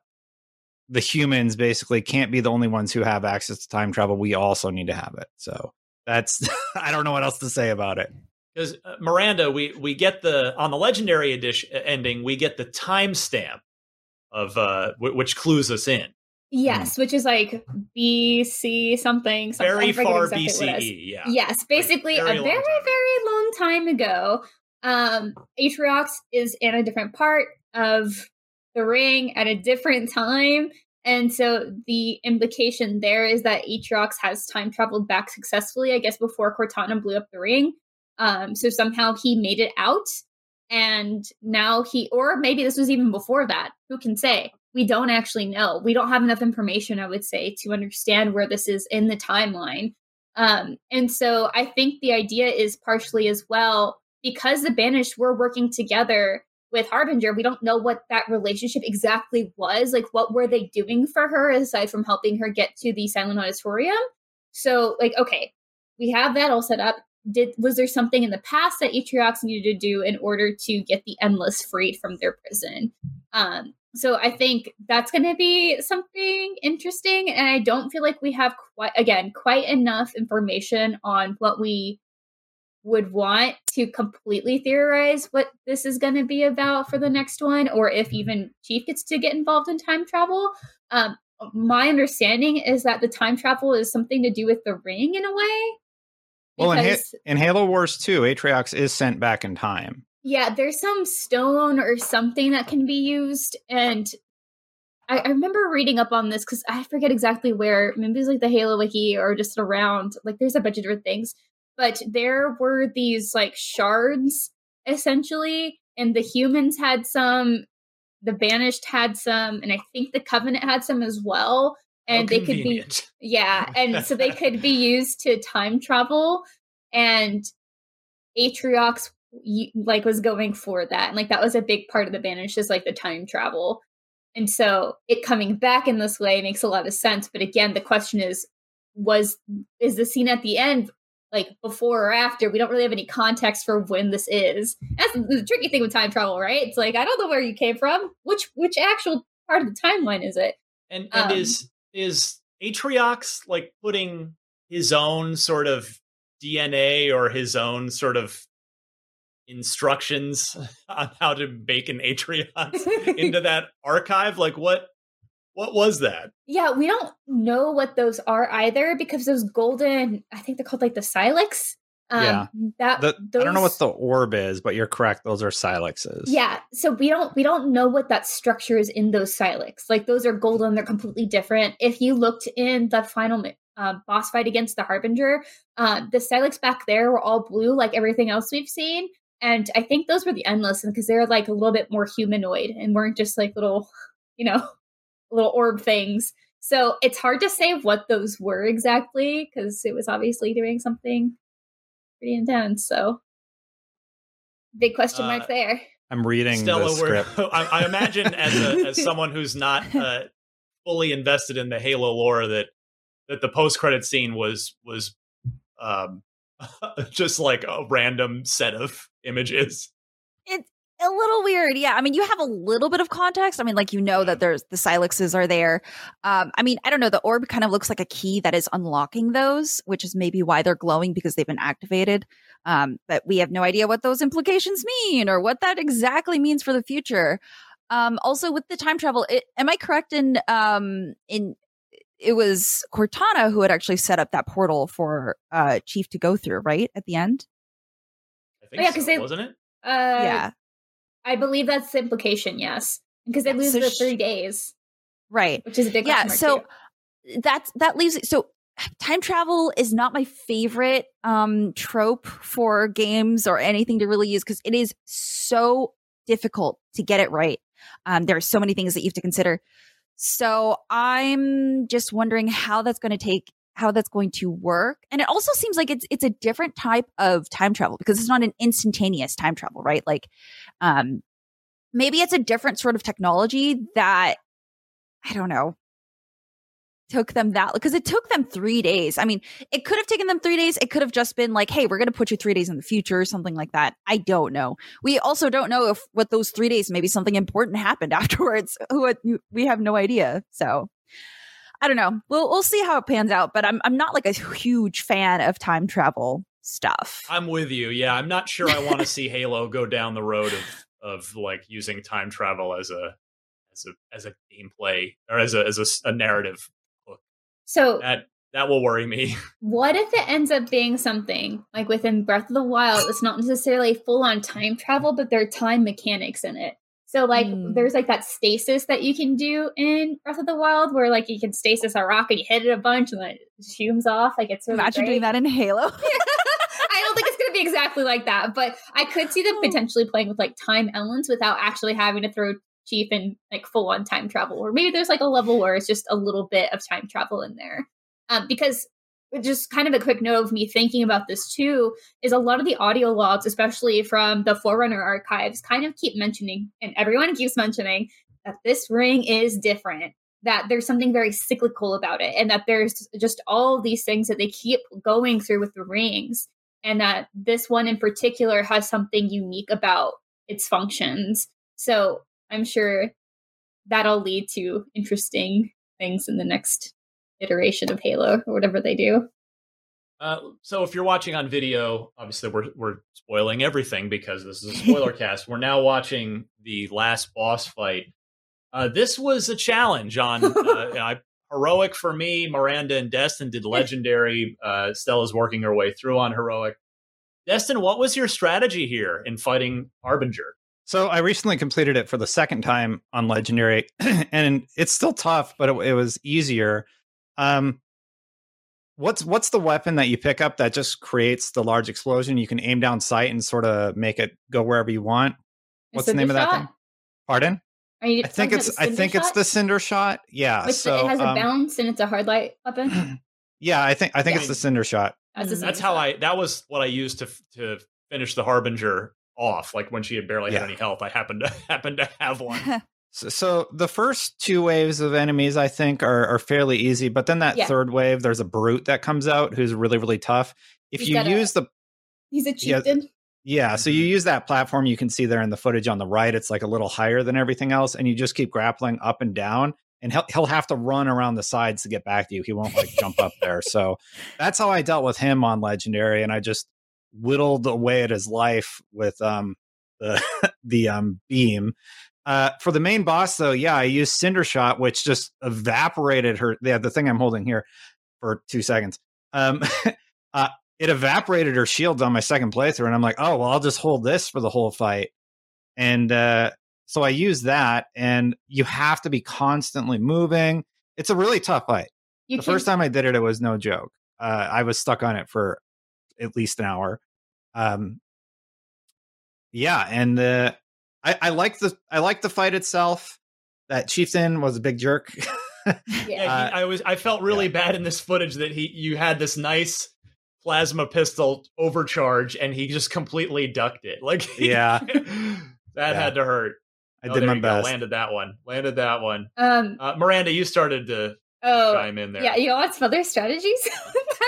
the humans basically can't be the only ones who have access to time travel. We also need to have it. So that's I don't know what else to say about it. Because uh, Miranda, we we get the on the legendary edition ending, we get the timestamp of uh w- which clues us in. Yes, mm. which is like BC something. something very far exactly BCE. Yeah. Yes, basically like very a very very long time ago. Um, Atriox is in a different part of the ring at a different time. And so the implication there is that Atriox has time traveled back successfully, I guess, before Cortana blew up the ring. Um, so somehow he made it out. And now he, or maybe this was even before that. Who can say? We don't actually know. We don't have enough information, I would say, to understand where this is in the timeline. Um, and so I think the idea is partially as well because the Banished were working together with Harbinger, we don't know what that relationship exactly was. Like, what were they doing for her aside from helping her get to the silent auditorium? So, like, okay, we have that all set up. Did was there something in the past that Atriox needed to do in order to get the Endless freed from their prison? Um, so I think that's going to be something interesting, and I don't feel like we have quite again quite enough information on what we would want to completely theorize what this is going to be about for the next one, or if mm-hmm. even Chief gets to get involved in time travel. Um, my understanding is that the time travel is something to do with the ring in a way. Well, in, ha- in Halo Wars 2, Atriox is sent back in time. Yeah, there's some stone or something that can be used. And I, I remember reading up on this because I forget exactly where. Maybe it's like the Halo Wiki or just around. Like, there's a bunch of different things but there were these like shards essentially and the humans had some the banished had some and i think the covenant had some as well and they could be yeah and so they could be used to time travel and atriox like was going for that and like that was a big part of the banish is like the time travel and so it coming back in this way makes a lot of sense but again the question is was is the scene at the end like before or after. We don't really have any context for when this is. That's the tricky thing with time travel, right? It's like I don't know where you came from. Which which actual part of the timeline is it? And and um, is is Atriox like putting his own sort of DNA or his own sort of instructions on how to bake an Atriox into that archive? Like what what was that? Yeah, we don't know what those are either because those golden, I think they're called like the Silex. Um, yeah, that the, those, I don't know what the orb is, but you're correct. Those are Silexes. Yeah, so we don't we don't know what that structure is in those Silex. Like those are golden; they're completely different. If you looked in the final uh, boss fight against the Harbinger, uh, the Silex back there were all blue, like everything else we've seen. And I think those were the endless because they're like a little bit more humanoid and weren't just like little, you know, little orb things. So it's hard to say what those were exactly because it was obviously doing something pretty intense. So big question mark uh, there. I'm reading Stella, the script. I, I, imagine as a, as someone who's not uh, fully invested in the Halo lore that that the post credit scene was was um, just like a random set of images. It a little weird. Yeah. I mean, you have a little bit of context. I mean, like, you know that there's the Silexes are there. Um, I mean, I don't know. The orb kind of looks like a key that is unlocking those, which is maybe why they're glowing because they've been activated. Um, but we have no idea what those implications mean or what that exactly means for the future. Um, also with the time travel, it, am I correct in, um, in, it was Cortana who had actually set up that portal for, uh, Chief to go through, right? At the end? I think oh, yeah, because so, wasn't it? Uh, yeah. I believe that's the implication, yes. Because they lose so the three days. Right. Which is a big Yeah. So that's that leaves so time travel is not my favorite um trope for games or anything to really use because it is so difficult to get it right. Um, there are so many things that you have to consider. So I'm just wondering how that's going to take how that's going to work. And it also seems like it's it's a different type of time travel because it's not an instantaneous time travel, right? Like um maybe it's a different sort of technology that I don't know took them that because it took them three days. I mean, it could have taken them three days. It could have just been like, hey, we're going to put you three days in the future or something like that. I don't know. We also don't know if what those three days, maybe something important happened afterwards. We have no idea. So I don't know. We'll we'll see how it pans out, but I'm I'm not like a huge fan of time travel stuff. I'm with you. Yeah, I'm not sure I want to see Halo go down the road of of like using time travel as a as a as a gameplay or as a as a, a narrative book. So that that will worry me. What if it ends up being something like within Breath of the Wild? It's not necessarily full on time travel, but there are time mechanics in it. So like mm. there's like that stasis that you can do in Breath of the Wild where like you can stasis a rock and you hit it a bunch and then it zooms off. Like it's really imagine great. doing that in Halo. I don't think it's gonna be exactly like that, but I could see them oh. potentially playing with like time elements without actually having to throw Chief in like full on time travel. Or maybe there's like a level where it's just a little bit of time travel in there. Um, because just kind of a quick note of me thinking about this too is a lot of the audio logs, especially from the Forerunner archives, kind of keep mentioning, and everyone keeps mentioning that this ring is different, that there's something very cyclical about it, and that there's just all these things that they keep going through with the rings, and that this one in particular has something unique about its functions. So I'm sure that'll lead to interesting things in the next iteration of Halo or whatever they do. Uh, so if you're watching on video, obviously we're we're spoiling everything because this is a spoiler cast. We're now watching the last boss fight. Uh, this was a challenge on uh, heroic for me. Miranda and Destin did legendary. Uh, Stella's working her way through on heroic. Destin, what was your strategy here in fighting Harbinger? So I recently completed it for the second time on legendary, and it's still tough, but it, it was easier um, what's what's the weapon that you pick up that just creates the large explosion? You can aim down sight and sort of make it go wherever you want. What's the name shot? of that thing? Pardon? I think it's I think shot? it's the cinder shot. Yeah, Which so it has um, a bounce and it's a hard light weapon. yeah, I think I think yeah. it's the cinder shot. That's, cinder That's how I. That was what I used to to finish the harbinger off. Like when she had barely yeah. had any health, I happened to happened to have one. So, so, the first two waves of enemies, I think, are, are fairly easy. But then that yeah. third wave, there's a brute that comes out who's really, really tough. If he's you use a, the, he's a chieftain. Yeah, yeah, so you use that platform. You can see there in the footage on the right, it's like a little higher than everything else, and you just keep grappling up and down. And he'll he'll have to run around the sides to get back to you. He won't like jump up there. So that's how I dealt with him on Legendary, and I just whittled away at his life with um the the um beam uh, for the main boss, though, yeah, I used Cinder Shot, which just evaporated her. Yeah, the thing I'm holding here for two seconds. Um, uh, it evaporated her shield on my second playthrough, and I'm like, oh well, I'll just hold this for the whole fight. And uh, so I use that, and you have to be constantly moving. It's a really tough fight. You the can- first time I did it, it was no joke. Uh, I was stuck on it for at least an hour. Um, yeah, and uh, I, I like the I like the fight itself. That chieftain was a big jerk. yeah, uh, I was I felt really yeah. bad in this footage that he you had this nice plasma pistol overcharge and he just completely ducked it. Like yeah, that yeah. had to hurt. I oh, did my best. Go. Landed that one. Landed that one. Um, uh, Miranda, you started to oh, chime in there. Yeah, you want some other strategies?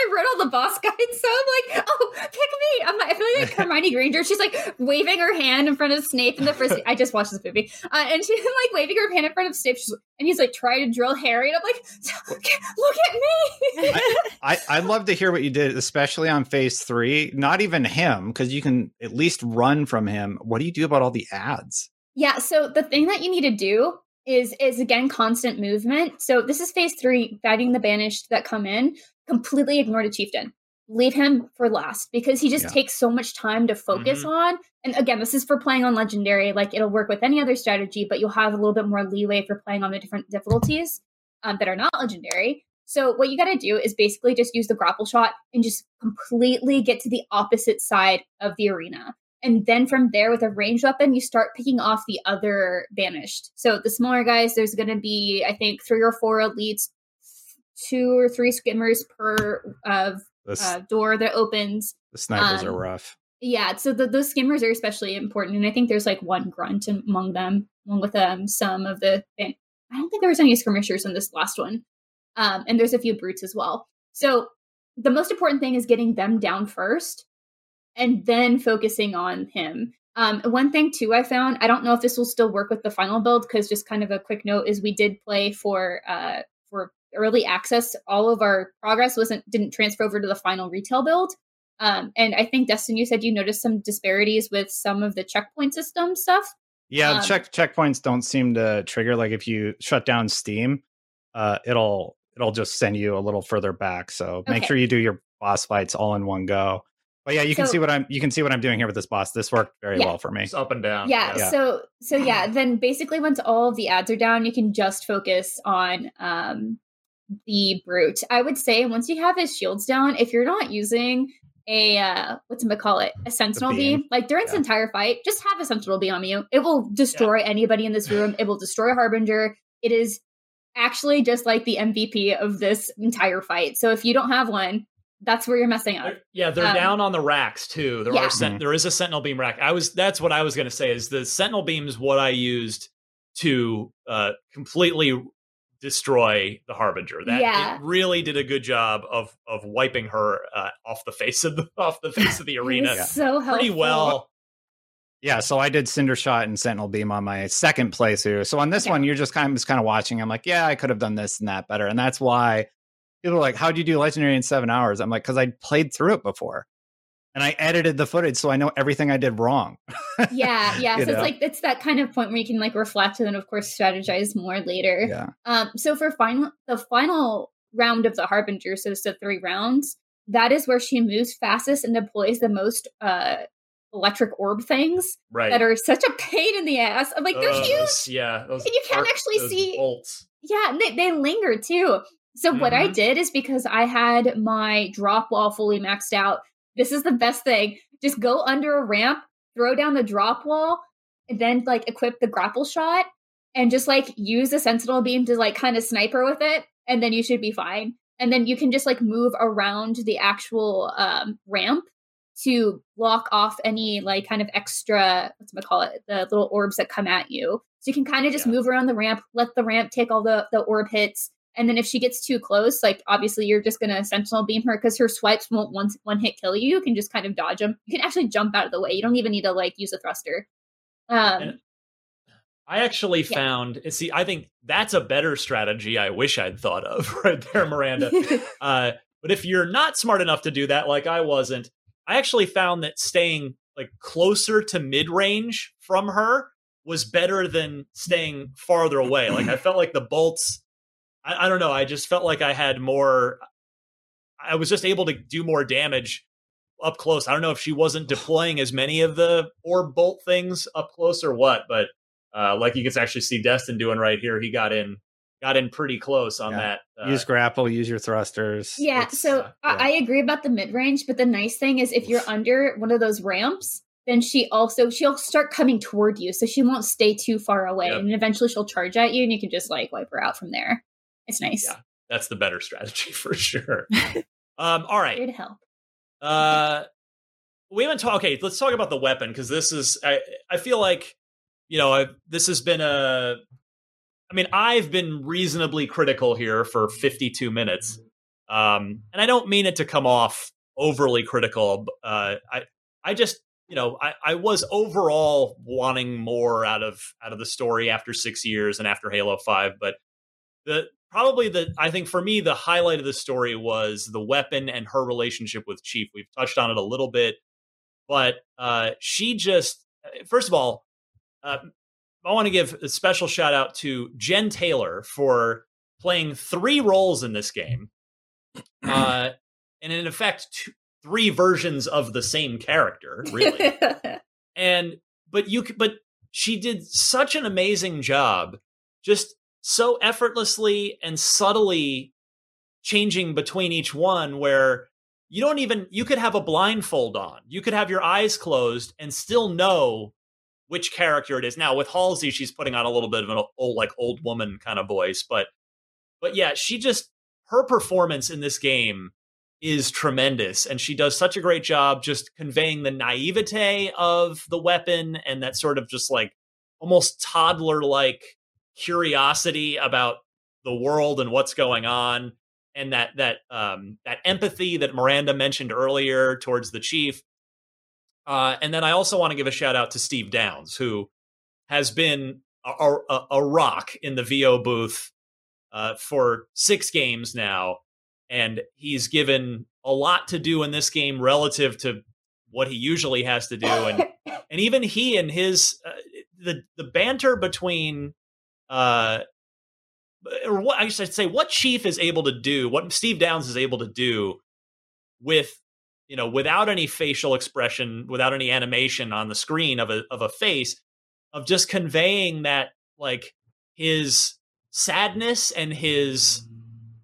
I read all the boss guides, so I'm like, oh, pick me. I'm like, I feel like Hermione Granger. She's like waving her hand in front of Snape in the first. I just watched this movie, uh, and she's like waving her hand in front of Snape, she's, and he's like trying to drill Harry, and I'm like, look at me. I, I would love to hear what you did, especially on phase three. Not even him, because you can at least run from him. What do you do about all the ads? Yeah, so the thing that you need to do is is again constant movement. So this is phase three, fighting the banished that come in. Completely ignore the chieftain. Leave him for last because he just yeah. takes so much time to focus mm-hmm. on. And again, this is for playing on legendary. Like it'll work with any other strategy, but you'll have a little bit more leeway for playing on the different difficulties um, that are not legendary. So what you got to do is basically just use the grapple shot and just completely get to the opposite side of the arena. And then from there, with a ranged weapon, you start picking off the other banished. So the smaller guys, there's going to be, I think, three or four elites, two or three skimmers per uh, uh, door that opens. The snipers um, are rough. Yeah, so the, those skimmers are especially important, and I think there's like one grunt among them, along with um, some of the. I don't think there was any skirmishers in this last one, um, and there's a few brutes as well. So the most important thing is getting them down first, and then focusing on him. Um, one thing too, I found I don't know if this will still work with the final build because just kind of a quick note is we did play for uh, for early access. All of our progress wasn't didn't transfer over to the final retail build. Um, and I think Destin, you said you noticed some disparities with some of the checkpoint system stuff. Yeah, um, check checkpoints don't seem to trigger. Like if you shut down Steam, uh, it'll it'll just send you a little further back. So make sure you do your boss fights all in one go. But yeah, you so, can see what I'm you can see what I'm doing here with this boss. This worked very yeah. well for me. It's up and down. Yeah, yeah, So so yeah, then basically once all of the ads are down, you can just focus on um the brute. I would say once you have his shields down, if you're not using a uh what's it call it a sentinel beam. like during yeah. this entire fight just have a sentinel beam on you it will destroy yeah. anybody in this room it will destroy harbinger it is actually just like the mvp of this entire fight so if you don't have one that's where you're messing up. Yeah, they're um, down on the racks too. There yeah. are sen- there is a sentinel beam rack. I was that's what I was going to say is the sentinel beam is what I used to uh, completely destroy the harbinger. That yeah. it really did a good job of of wiping her uh, off the face of the off the face of the arena. so helpful. pretty well. Yeah, so I did Cinder Shot and Sentinel Beam on my second playthrough. So on this yeah. one, you're just kind of just kind of watching. I'm like, yeah, I could have done this and that better, and that's why people are like, "How'd you do Legendary in seven hours?" I'm like, "Cause I played through it before." And I edited the footage so I know everything I did wrong. yeah, yeah. so know? it's like it's that kind of point where you can like reflect and then of course strategize more later. Yeah. Um so for final the final round of the Harbinger, so it's the three rounds, that is where she moves fastest and deploys the most uh electric orb things right. that are such a pain in the ass. I'm like, they're uh, huge. Yeah. and you can't actually see bolts. Yeah, they, they linger too. So mm-hmm. what I mm-hmm. did is because I had my drop wall fully maxed out, this is the best thing. Just go under a ramp, throw down the drop wall, and then like equip the grapple shot and just like use the sentinel beam to like kind of sniper with it, and then you should be fine. And then you can just like move around the actual um, ramp to block off any like kind of extra what's gonna call it the little orbs that come at you. So you can kind of just yeah. move around the ramp, let the ramp take all the the orb hits, and then if she gets too close, like obviously you're just gonna sentinel beam her because her swipes won't one one hit kill you. You can just kind of dodge them. You can actually jump out of the way. You don't even need to like use a thruster. Um, I actually yeah. found see, I think that's a better strategy. I wish I'd thought of right there, Miranda. uh, but if you're not smart enough to do that, like I wasn't, I actually found that staying like closer to mid range from her was better than staying farther away. Like I felt like the bolts I, I don't know. I just felt like I had more. I was just able to do more damage up close. I don't know if she wasn't deploying as many of the orb bolt things up close or what, but uh, like you can actually see Destin doing right here. He got in got in pretty close on yeah. that. Uh, use grapple, use your thrusters. Yeah, it's, so uh, yeah. I agree about the mid range, but the nice thing is if you're under one of those ramps, then she also she'll start coming toward you, so she won't stay too far away, yep. and eventually she'll charge at you, and you can just like wipe her out from there. It's nice. Yeah, that's the better strategy for sure. um, all right. Here to help. Uh, we haven't talked. Okay, let's talk about the weapon because this is. I I feel like, you know, I've, this has been a. I mean, I've been reasonably critical here for 52 minutes, um, and I don't mean it to come off overly critical. Uh, I I just you know I, I was overall wanting more out of out of the story after six years and after Halo Five, but the probably the I think for me the highlight of the story was the weapon and her relationship with Chief. We've touched on it a little bit, but uh, she just uh, first of all, uh, I want to give a special shout out to Jen Taylor for playing three roles in this game, uh, and in effect two, three versions of the same character, really. and but you but she did such an amazing job just so effortlessly and subtly changing between each one where you don't even you could have a blindfold on. You could have your eyes closed and still know which character it is. Now with halsey she's putting on a little bit of an old like old woman kind of voice but but yeah she just her performance in this game is tremendous and she does such a great job just conveying the naivete of the weapon and that sort of just like almost toddler like curiosity about the world and what's going on and that that um, that empathy that Miranda mentioned earlier towards the chief. Uh, and then I also want to give a shout out to Steve Downes, who has been a, a, a rock in the VO booth uh, for six games now, and he's given a lot to do in this game relative to what he usually has to do, and and even he and his uh, the the banter between uh, or what I should say, what Chief is able to do, what Steve Downes is able to do with you know, without any facial expression, without any animation on the screen of a of a face, of just conveying that like his sadness and his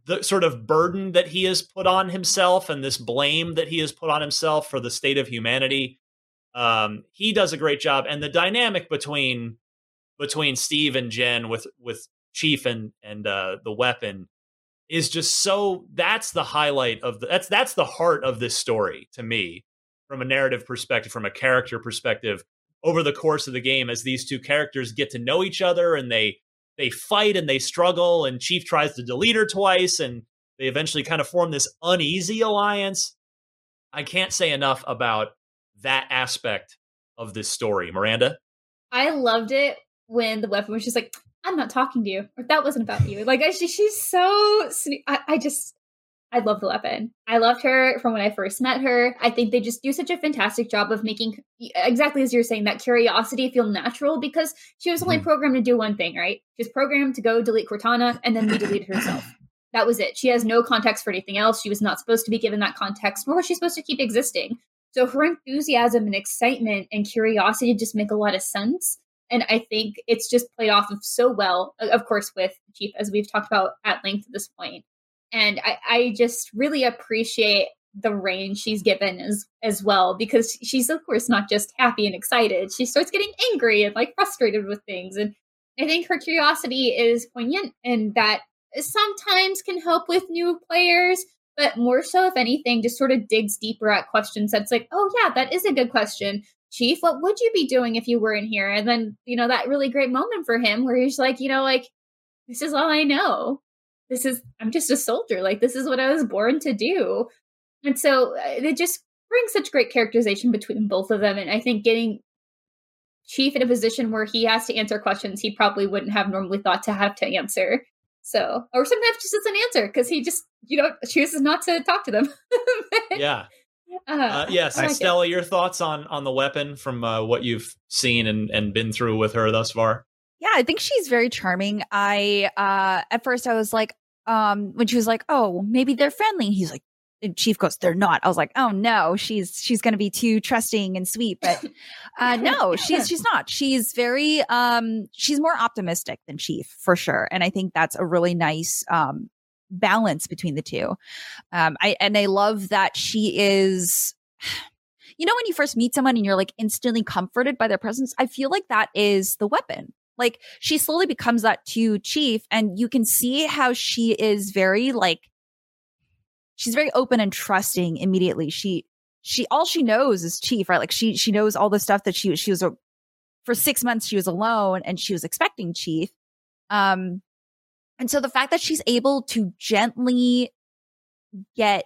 the sort of burden that he has put on himself and this blame that he has put on himself for the state of humanity. Um, he does a great job, and the dynamic between between Steve and Jen with with Chief and and uh, the weapon is just so. That's the highlight of the. That's that's the heart of this story to me, from a narrative perspective, from a character perspective. Over the course of the game, as these two characters get to know each other and they they fight and they struggle, and Chief tries to delete her twice, and they eventually kind of form this uneasy alliance. I can't say enough about that aspect of this story. Miranda? I loved it when the weapon was just like, I'm not talking to you, or that wasn't about you. Like, she, she's so, I, I just, I love the weapon. I loved her from when I first met her. I think they just do such a fantastic job of making exactly as you're saying that curiosity feel natural because she was only mm-hmm. programmed to do one thing, right? She was programmed to go delete Cortana and then we deleted herself. That was it. She has no context for anything else. She was not supposed to be given that context, nor was she supposed to keep existing. So her enthusiasm and excitement and curiosity just make a lot of sense. And I think it's just played off of so well, of course, with Chief, as we've talked about at length at this point. And I, I just really appreciate the range she's given as as well because she's of course not just happy and excited. She starts getting angry and like frustrated with things. And i think her curiosity is poignant and that sometimes can help with new players but more so if anything just sort of digs deeper at questions that's like oh yeah that is a good question chief what would you be doing if you were in here? And then you know that really great moment for him where he's like you know like this is all i know. This is i'm just a soldier. Like this is what i was born to do. And so uh, it just brings such great characterization between both of them and i think getting chief in a position where he has to answer questions he probably wouldn't have normally thought to have to answer. So or sometimes just doesn't answer because he just you know chooses not to talk to them. Yeah uh, uh, yes, like Stella, it. your thoughts on on the weapon from uh, what you've seen and and been through with her thus far? Yeah, I think she's very charming. I uh at first I was like, um, when she was like, "Oh, maybe they're friendly," and he's like, and Chief goes, "They're not." I was like, "Oh no, she's she's going to be too trusting and sweet," but uh, no, she's she's not. She's very um she's more optimistic than Chief for sure, and I think that's a really nice um balance between the two. Um, I and I love that she is. You know, when you first meet someone and you're like instantly comforted by their presence, I feel like that is the weapon. Like she slowly becomes that to Chief, and you can see how she is very like she's very open and trusting immediately. She she all she knows is Chief, right? Like she she knows all the stuff that she she was a for six months she was alone and she was expecting Chief. Um and so the fact that she's able to gently get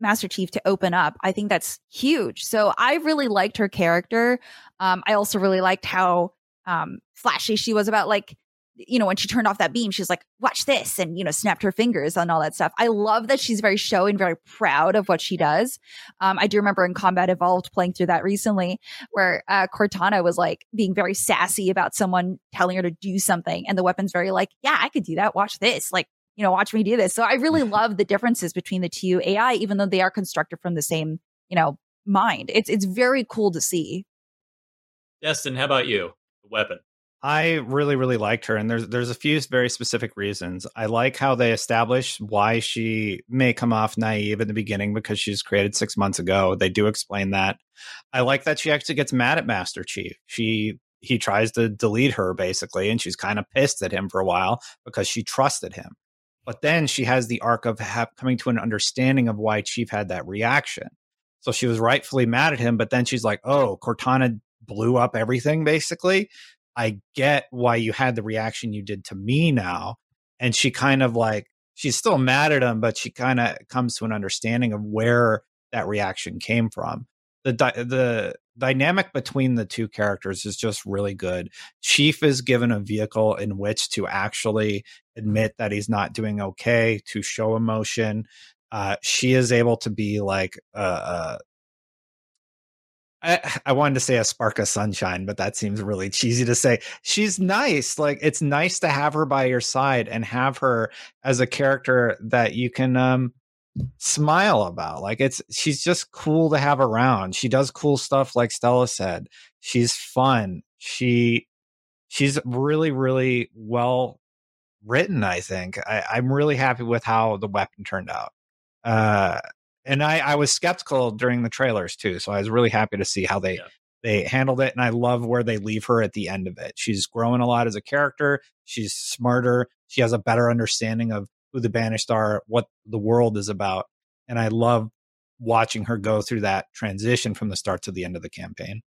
Master Chief to open up, I think that's huge. So I really liked her character. Um, I also really liked how um, flashy she was about like you know when she turned off that beam she's like watch this and you know snapped her fingers and all that stuff. I love that she's very showy and very proud of what she does. Um, i do remember in combat evolved playing through that recently where uh, cortana was like being very sassy about someone telling her to do something and the weapon's very like yeah i could do that. Watch this. Like you know watch me do this. So i really love the differences between the two ai even though they are constructed from the same you know mind. It's it's very cool to see. Destin how about you? The weapon. I really, really liked her, and there's there's a few very specific reasons. I like how they establish why she may come off naive in the beginning because she's created six months ago. They do explain that. I like that she actually gets mad at Master Chief. She he tries to delete her basically, and she's kind of pissed at him for a while because she trusted him. But then she has the arc of ha- coming to an understanding of why Chief had that reaction. So she was rightfully mad at him, but then she's like, "Oh, Cortana blew up everything basically. I get why you had the reaction you did to me now. And she kind of like, she's still mad at him, but she kind of comes to an understanding of where that reaction came from. The, di- the dynamic between the two characters is just really good. Chief is given a vehicle in which to actually admit that he's not doing okay, to show emotion. Uh, she is able to be like a, a, I, I wanted to say a spark of sunshine, but that seems really cheesy to say. She's nice. Like it's nice to have her by your side and have her as a character that you can um smile about. Like it's she's just cool to have around. She does cool stuff like Stella said. She's fun. She she's really, really well written, I think. I, I'm really happy with how the weapon turned out. Uh and I, I was skeptical during the trailers too, so I was really happy to see how they yeah. they handled it, and I love where they leave her at the end of it. She's growing a lot as a character. She's smarter. She has a better understanding of who the Banished are, what the world is about, and I love watching her go through that transition from the start to the end of the campaign.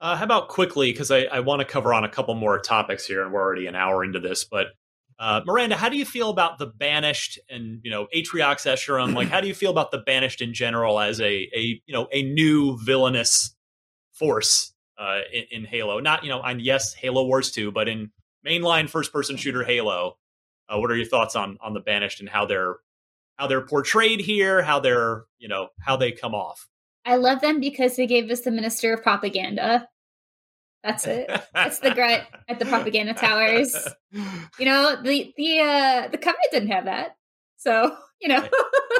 Uh, how about quickly, because I, I want to cover on a couple more topics here, and we're already an hour into this. But uh, Miranda, how do you feel about the Banished and you know Atriox Escharum? like, how do you feel about the Banished in general as a a you know a new villainous force uh, in, in Halo? Not you know, and yes, Halo Wars two, but in mainline first person shooter Halo. Uh, what are your thoughts on on the Banished and how they're how they're portrayed here? How they're you know how they come off? I love them because they gave us the Minister of Propaganda. That's it. That's the grunt at the propaganda towers. You know, the the uh the covenant didn't have that. So, you know,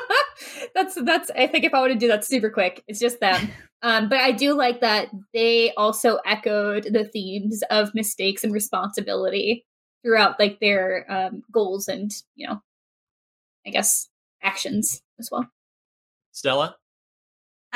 that's that's I think if I were to do that super quick, it's just them. Um, but I do like that they also echoed the themes of mistakes and responsibility throughout like their um goals and, you know, I guess actions as well. Stella?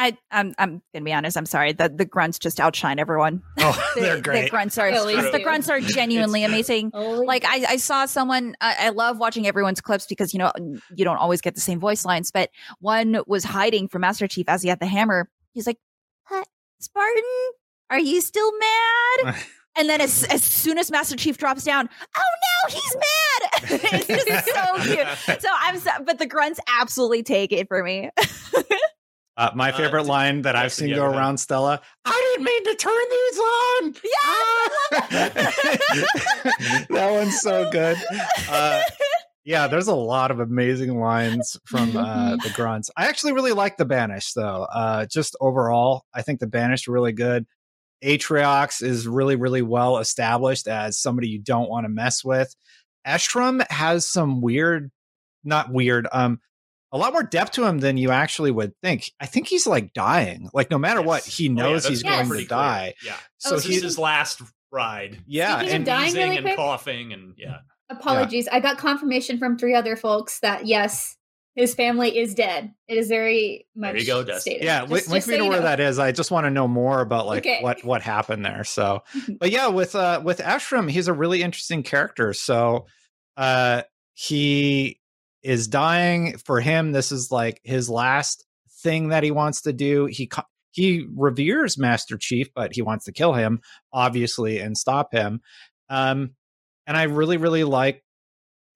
I, I'm I'm gonna be honest. I'm sorry. The the grunts just outshine everyone. Oh, they're the, great. The grunts are the grunts are genuinely amazing. Like I, I saw someone. I, I, love watching everyone's clips because you know you don't always get the same voice lines. But one was hiding from Master Chief as he had the hammer. He's like, "Spartan, are you still mad?" And then as, as soon as Master Chief drops down, oh no, he's mad. it's just so cute. So I'm so, but the grunts absolutely take it for me. Uh, my uh, favorite uh, line that I've seen go around, Stella. I didn't mean to turn these on. Yeah, that one's so good. Uh, yeah, there's a lot of amazing lines from uh, the grunts. I actually really like the Banished, though. Uh, just overall, I think the Banished are really good. Atriox is really, really well established as somebody you don't want to mess with. Escharum has some weird, not weird, um, a lot more depth to him than you actually would think. I think he's like dying. Like no matter yes. what, he knows oh, yeah, he's going to die. Yeah. So oh, he's his last ride. Yeah, and dying really and coughing and yeah. Apologies. Yeah. I got confirmation from three other folks that yes, his family is dead. It is very much there you go, stated. Yeah, just, link just me so to where know. that is. I just want to know more about like okay. what what happened there. So, but yeah, with uh with Escharum, he's a really interesting character. So, uh, he is dying for him this is like his last thing that he wants to do. He he reveres master chief but he wants to kill him obviously and stop him. Um and i really really like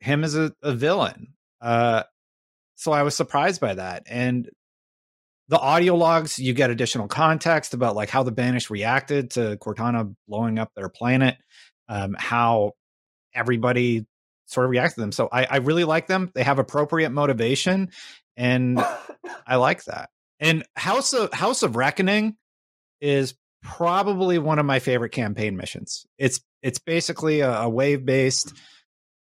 him as a, a villain uh so i was surprised by that. And the audio logs you get additional context about like how the banished reacted to cortana blowing up their planet um how everybody sort of react to them. So I, I really like them. They have appropriate motivation, and I like that. And House of House of Reckoning is probably one of my favorite campaign missions. It's it's basically a, a wave based.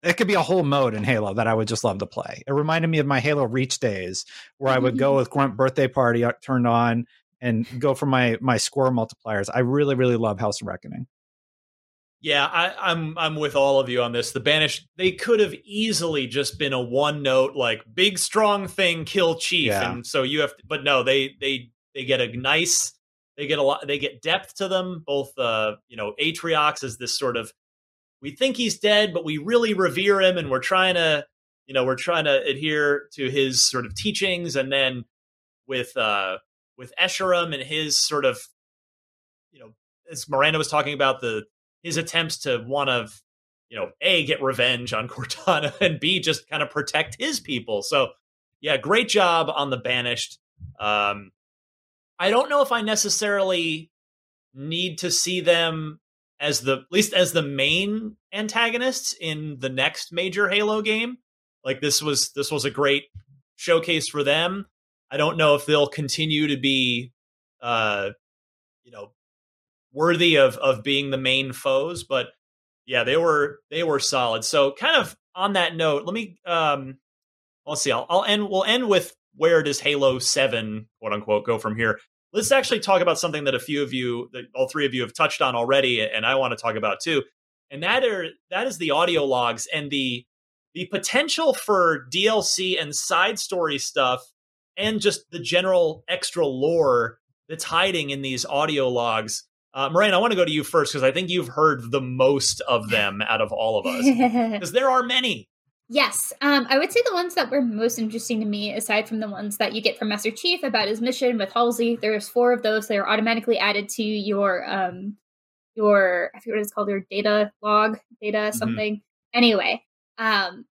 It could be a whole mode in Halo that I would just love to play. It reminded me of my Halo Reach days, where I would go with Grunt Birthday Party uh, turned on and go for my my score multipliers. I really really love House of Reckoning. Yeah, I, am I'm, I'm with all of you on this. The banished they could have easily just been a one note like big strong thing kill chief, yeah. and so you have. To, but no, they they they get a nice. They get a lot. They get depth to them. Both, uh, you know, Atriox is this sort of. We think he's dead, but we really revere him, and we're trying to, you know, we're trying to adhere to his sort of teachings, and then with uh with Escharum and his sort of, you know, as Miranda was talking about the his attempts to want to, you know, A, get revenge on Cortana and B, just kind of protect his people. So, yeah, great job on the Banished. Um, I don't know if I necessarily need to see them as the at least as the main antagonists in the next major Halo game. Like this was this was a great showcase for them. I don't know if they'll continue to be uh worthy of of being the main foes. But yeah, they were they were solid. So kind of on that note, let me um let's see. I'll, I'll end. We'll end with where does Halo Seven, quote unquote, go from here. Let's actually talk about something that a few of you, that all three of you, have touched on already, and I want to talk about too. And that are that is the audio logs and the the potential for DLC and side story stuff, and just the general extra lore that's hiding in these audio logs. Uh, Miranda, I want to go to you first because I think you've heard the most of them out of all of us because there are many. Yes, um, I would say the ones that were most interesting to me, aside from the ones that you get from Master Chief about his mission with Halsey, there's four of those that are automatically added to your um, your I forget what it's called, your data log, data mm-hmm. something. Mm-hmm. Anyway, um,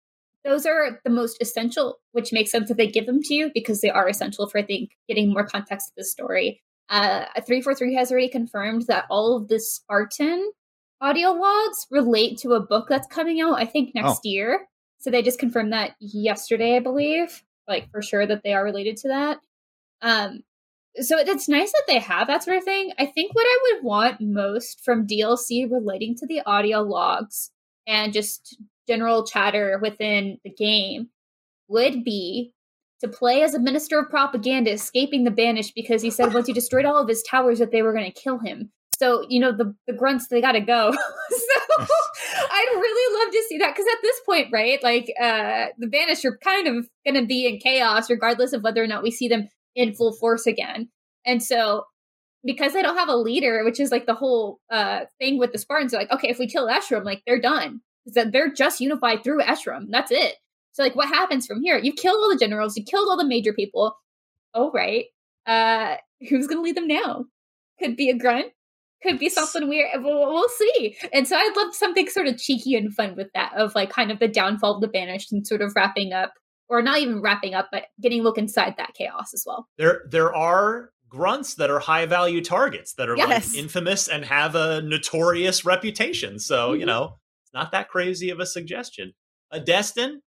those are the most essential, which makes sense that they give them to you because they are essential for I think getting more context to the story. Uh, 343 has already confirmed that all of the Spartan audio logs relate to a book that's coming out, I think, next oh. year. So they just confirmed that yesterday, I believe, like for sure that they are related to that. Um, so it's nice that they have that sort of thing. I think what I would want most from DLC relating to the audio logs and just general chatter within the game would be to play as a minister of propaganda escaping the banished because he said once he destroyed all of his towers that they were going to kill him. So, you know, the, the grunts, they got to go. so I'd really love to see that because at this point, right, like uh, the Banished are kind of going to be in chaos regardless of whether or not we see them in full force again. And so, because they don't have a leader, which is like the whole uh, thing with the Spartans, they're like, okay, if we kill Escharum, like they're done. Is that they're just unified through Escharum. That's it. So, like, what happens from here? You've killed all the generals, you killed all the major people. Oh, right. Uh, who's going to lead them now? Could be a grunt, could be something weird. We'll, we'll, see. And so I'd love something sort of cheeky and fun with that, of like kind of the downfall of the banished and sort of wrapping up, or not even wrapping up, but getting a look inside that chaos as well. There, there are grunts that are high value targets that are yes. like infamous and have a notorious reputation. So mm-hmm. you know, it's not that crazy of a suggestion. A Destin.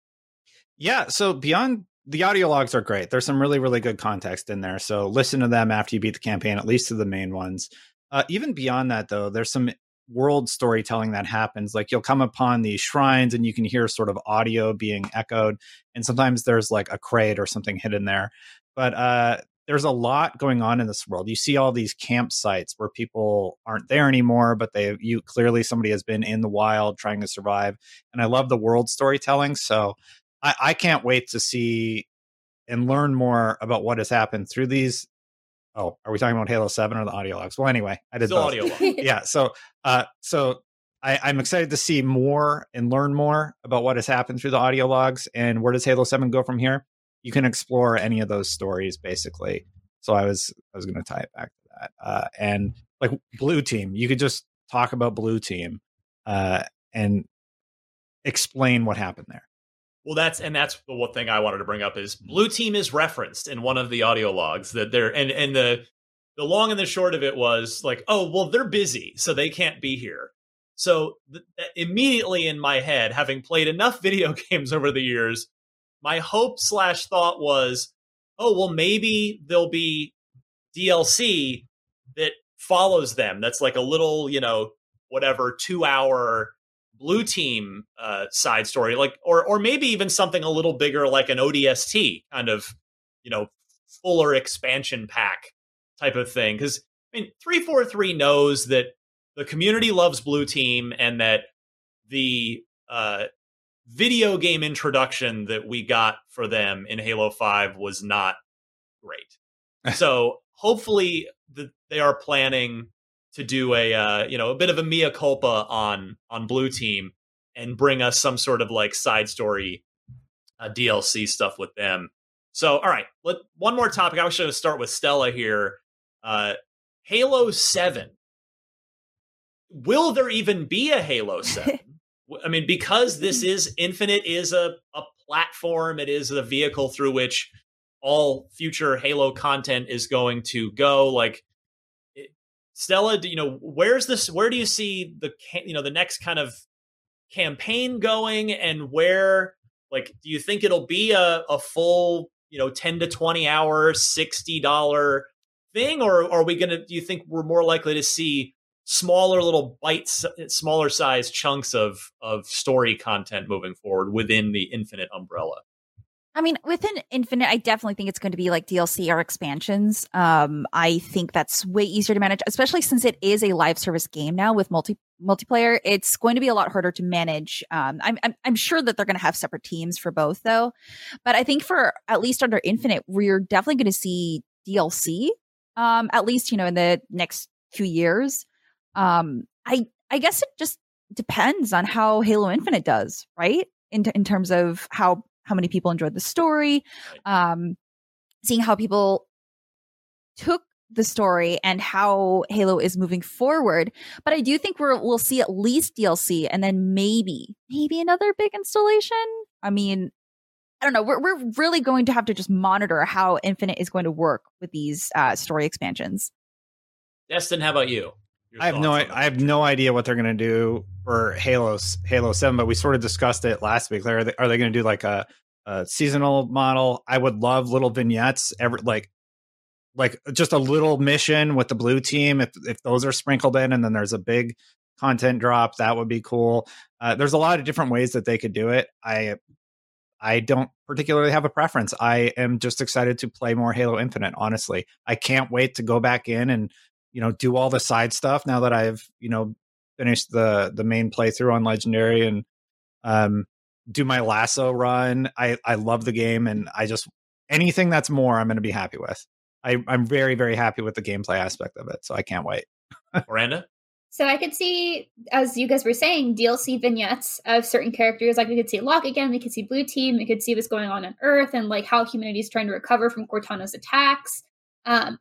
Yeah. So beyond the audio logs are great. There's some really, really good context in there. So listen to them after you beat the campaign, at least to the main ones. Uh, even beyond that, though, there's some world storytelling that happens. Like you'll come upon these shrines and you can hear sort of audio being echoed, and sometimes there's like a crate or something hidden there. But uh, there's a lot going on in this world. You see all these campsites where people aren't there anymore, but they you clearly somebody has been in the wild trying to survive. And I love the world storytelling, so I, I can't wait to see and learn more about what has happened through these Oh, are we talking about Halo Seven or the audio logs? Well, anyway, I did Still audio yeah, so uh, so I, I'm excited to see more and learn more about what has happened through the audio logs and where does Halo Seven go from here. You can explore any of those stories basically. So I was I was going to tie it back to that. Uh, and like Blue Team, you could just talk about Blue Team uh, and explain what happened there. Well, that's and that's the one thing I wanted to bring up is Blue Team is referenced in one of the audio logs that they're and and the the long and the short of it was like, oh well, they're busy, so they can't be here. So th- immediately in my head, having played enough video games over the years, my hope slash thought was, oh well, maybe there'll be DLC that follows them. That's like a little, you know, whatever two hour blue team uh, side story, like or or maybe even something a little bigger, like an ODST kind of, you know, fuller expansion pack type of thing. Because I mean, three four three knows that the community loves blue team and that the uh, video game introduction that we got for them in Halo Five was not great. so hopefully, the, they are planning to do a uh, you know a bit of a mea culpa on on Blue Team and bring us some sort of like side story uh, DLC stuff with them. So all right, let one more topic. I was going to start with Stella here. Uh, Halo Seven. Will there even be a Halo Seven? I mean, because this is Infinite is a a platform. It is a vehicle through which all future Halo content is going to go. Like Stella, do, you know, where's this? Where do you see the you know the next kind of campaign going, and where like do you think it'll be a, a full you know ten to twenty hour sixty dollar thing, or are we gonna? Do you think we're more likely to see smaller little bites, smaller size chunks of of story content moving forward within the Infinite umbrella? I mean, within Infinite, I definitely think it's going to be like DLC or expansions. Um, I think that's way easier to manage, especially since it is a live service game now with multi multiplayer. It's going to be a lot harder to manage. Um, I'm, I'm I'm sure that they're going to have separate teams for both, though. But I think for at least under Infinite, we're definitely going to see DLC. Um, at least you know in the next few years. Um, I I guess it just depends on how Halo Infinite does, right? In in terms of how how many people enjoyed the story, um, seeing how people took the story and how Halo is moving forward. But I do think we're, we'll see at least DLC and then maybe, maybe another big installation. I mean, I don't know. We're, we're really going to have to just monitor how Infinite is going to work with these uh, story expansions. Destin, how about you? I have no I have no idea what they're going to do for Halo Halo 7, but we sort of discussed it last week. Are they, are they going to do like a, a, seasonal model? I would love little vignettes every like like just a little mission with the blue team if if those are sprinkled in and then there's a big content drop, that would be cool. Uh, there's a lot of different ways that they could do it. I I don't particularly have a preference. I am just excited to play more Halo Infinite, honestly. I can't wait to go back in and you know do all the side stuff now that I've you know finished the the main playthrough on Legendary and um do my LASO run. I I love the game and I just anything that's more I'm going to be happy with. I I'm very very happy with the gameplay aspect of it, so I can't wait. Miranda. So I could see, as you guys were saying, DLC vignettes of certain characters. Like we could see Locke again, we could see Blue Team, we could see what's going on on Earth, and like how humanity is trying to recover from Cortana's attacks. Um,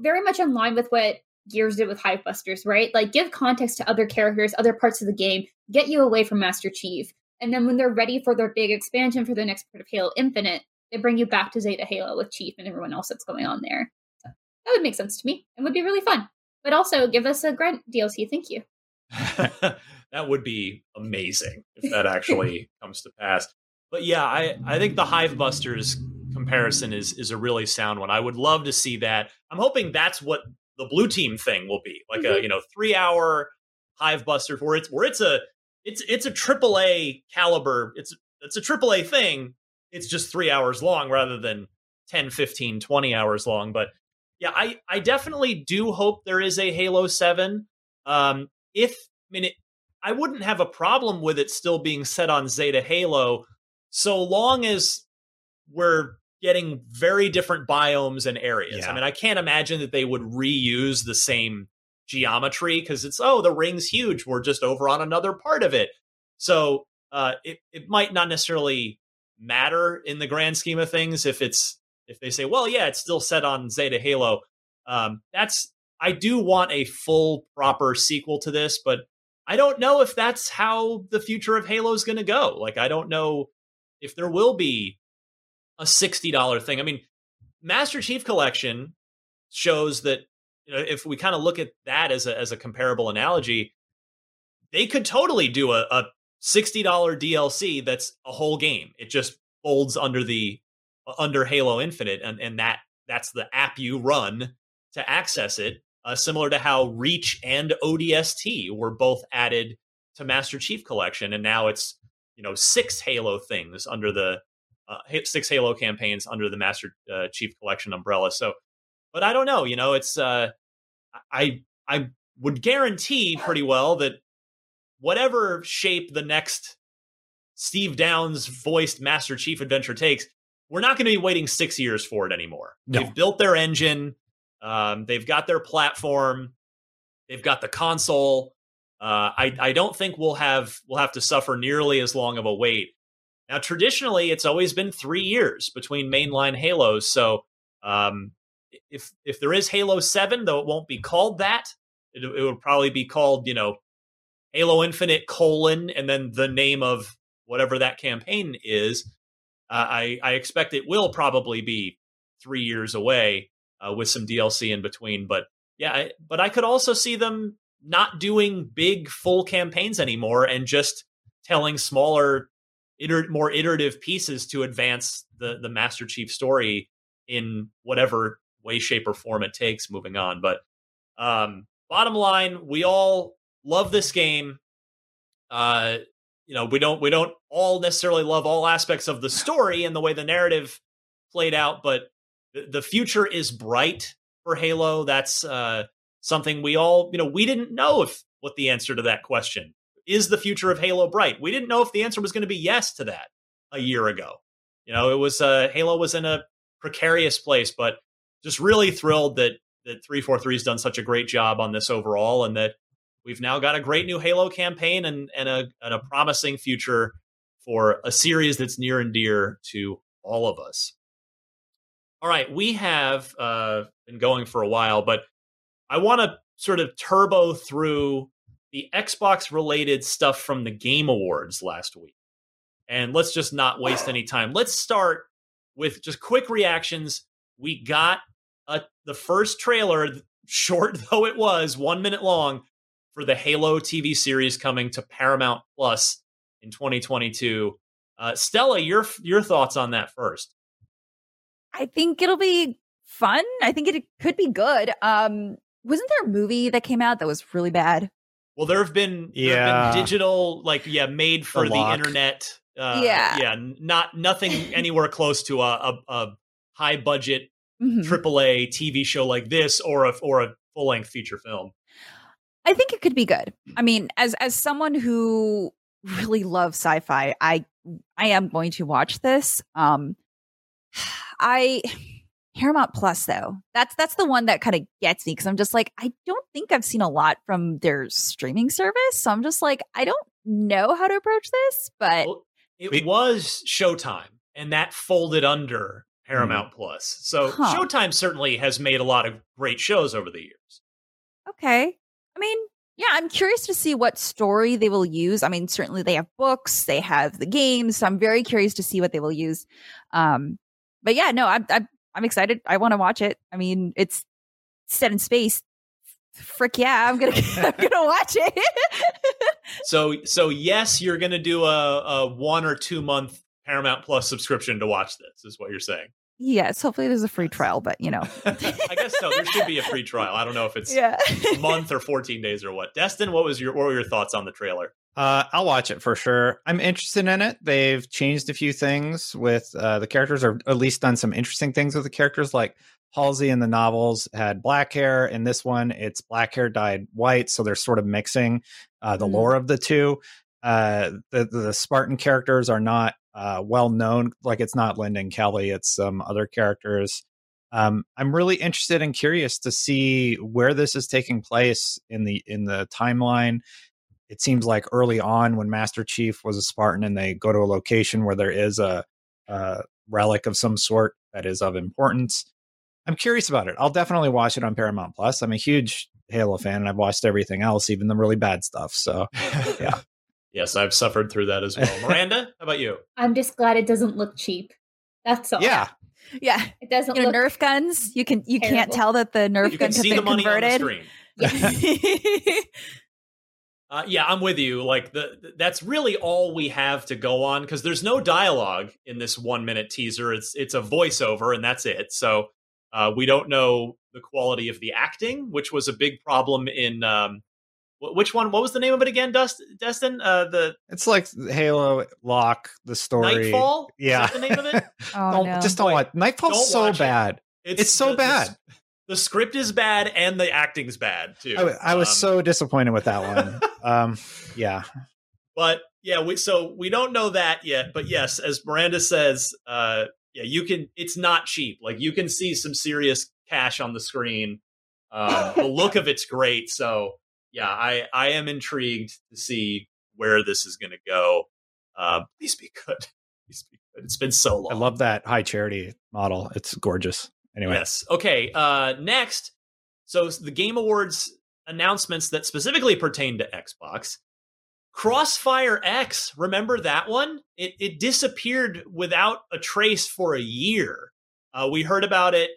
very much in line with what Gears did with Hivebusters, right? Like give context to other characters, other parts of the game, get you away from Master Chief. And then when they're ready for their big expansion for the next part of Halo Infinite, they bring you back to Zeta Halo with Chief and everyone else that's going on there. So that would make sense to me and would be really fun. But also give us a Grunt DLC. Thank you. that would be amazing if that actually comes to pass. But yeah, I, I think the Hivebusters comparison is is a really sound one. I would love to see that. I'm hoping that's what the blue team thing will be, like mm-hmm. a you know three hour hive buster where it's where it's a it's it's a triple A caliber. It's it's a triple A thing. It's just three hours long rather than 10, 15, 20 hours long. But yeah, I I definitely do hope there is a Halo Seven. Um, if I mean, it, I wouldn't have a problem with it still being set on Zeta Halo, so long as we're getting very different biomes and areas. Yeah. I mean, I can't imagine that they would reuse the same geometry because it's oh the ring's huge. We're just over on another part of it. So uh, it it might not necessarily matter in the grand scheme of things if it's if they say well yeah it's still set on Zeta Halo. Um, that's I do want a full proper sequel to this, but I don't know if that's how the future of Halo is going to go. Like I don't know if there will be a $60 thing. I mean, Master Chief Collection shows that you know if we kind of look at that as a as a comparable analogy, they could totally do a, a $60 DLC that's a whole game. It just folds under the under Halo Infinite and and that that's the app you run to access it. Uh, similar to how Reach and ODST were both added to Master Chief Collection, and now it's you know six Halo things under the uh, six Halo campaigns under the Master uh, Chief Collection umbrella. So, but I don't know. You know, it's uh, I I would guarantee pretty well that whatever shape the next Steve Downes voiced Master Chief adventure takes, we're not going to be waiting six years for it anymore. No. They've built their engine. Um, they've got their platform. They've got the console. Uh, I, I don't think we'll have we'll have to suffer nearly as long of a wait now, traditionally, it's always been three years between mainline Halos. So, um, if if there is Halo Seven, though it won't be called that, it, it would probably be called, you know, Halo Infinite colon and then the name of whatever that campaign is. Uh, I I expect it will probably be three years away uh, with some DLC in between. But yeah, I, but I could also see them not doing big full campaigns anymore and just telling smaller iter- more iterative pieces to advance the the Master Chief story in whatever way, shape, or form it takes moving on. But um, bottom line, we all love this game. Uh, you know we don't we don't all necessarily love all aspects of the story and the way the narrative played out, but the, the future is bright for Halo. That's uh, something we all you know we didn't know if what the answer to that question is the future of Halo bright. We didn't know if the answer was going to be yes to that a year ago. You know, it was uh, Halo was in a precarious place, but just really thrilled that that 343 has done such a great job on this overall and that we've now got a great new Halo campaign and, and, a, and a promising future for a series that's near and dear to all of us. All right, we have uh, been going for a while, but I want to sort of turbo through the Xbox related stuff from the Game Awards last week. And let's just not waste any time. Let's start with just quick reactions. We got a, the first trailer, short though it was, one minute long, for the Halo TV series coming to Paramount Plus in 2022. Uh, Stella, your your thoughts on that first? I think it'll be fun. I think it could be good. Um, wasn't there a movie that came out that was really bad? Well, there have been, yeah. There have been digital, like yeah, made for the, the internet. Uh, yeah, yeah, not nothing anywhere close to a, a, a high budget mm-hmm. AAA TV show like this or a or a full length feature film. I think it could be good. I mean, as as someone who really loves sci-fi, I I am going to watch this. Um I Paramount Plus though. That's that's the one that kind of gets me because I'm just like I don't think I've seen a lot from their streaming service. So I'm just like I don't know how to approach this, but well, it was Showtime and that folded under Paramount mm. Plus. So huh. Showtime certainly has made a lot of great shows over the years. Okay. I mean, yeah, I'm curious to see what story they will use. I mean, certainly they have books, they have the games. So I'm very curious to see what they will use. Um, but yeah, no, I'm I'm, I'm excited. I want to watch it. I mean, it's set in space. Frick yeah, I'm gonna I'm gonna watch it. so so yes, you're gonna do a, a one or two month Paramount Plus subscription to watch this. Is what you're saying? Yes, hopefully there's a free trial, but you know. I guess so. There should be a free trial. I don't know if it's yeah. a month or 14 days or what. Destin, what was your what were your thoughts on the trailer? Uh, I'll watch it for sure. I'm interested in it. They've changed a few things with uh, the characters, or at least done some interesting things with the characters. Like Halsey in the novels had black hair. In this one, it's black hair dyed white. So they're sort of mixing uh, the mm. lore of the two. Uh, the, the Spartan characters are not uh, well known. Like it's not Linda and Kelly, it's some other characters. Um, I'm really interested and curious to see where this is taking place in the in the timeline. It seems like early on when Master Chief was a Spartan and they go to a location where there is a, a relic of some sort that is of importance. I'm curious about it. I'll definitely watch it on Paramount Plus. I'm a huge Halo fan and I've watched everything else, even the really bad stuff. So, yeah. Yes, I've suffered through that as well. Miranda, how about you? I'm just glad it doesn't look cheap. That's all. Yeah. Yeah. It doesn't you know, Nerf guns, you can you terrible. can't tell that the Nerf you guns have been converted. uh, yeah, I'm with you. Like the that's really all we have to go on because there's no dialogue in this one minute teaser. It's it's a voiceover and that's it. So uh, we don't know the quality of the acting, which was a big problem in um, which one? What was the name of it again, Dust, Destin? Uh, the it's like Halo Locke, the story. Nightfall. Yeah, the name of it. oh, don't, no. Just don't watch. Nightfall's don't so watch bad. It. It's, it's, so the, bad. The, script is bad and the acting's bad too. I, I was um, so disappointed with that one. um, yeah, but yeah, we so we don't know that yet. But yes, as Miranda says, uh, yeah, you can. It's not cheap. Like you can see some serious cash on the screen. Um, the look of it's great. So yeah, I I am intrigued to see where this is going to go. Uh, please be good. Please be good. It's been so long. I love that high charity model. It's gorgeous. Anyway, yes. Okay. Uh, next, so the Game Awards announcements that specifically pertain to Xbox. Crossfire X, remember that one? It it disappeared without a trace for a year. Uh, we heard about it.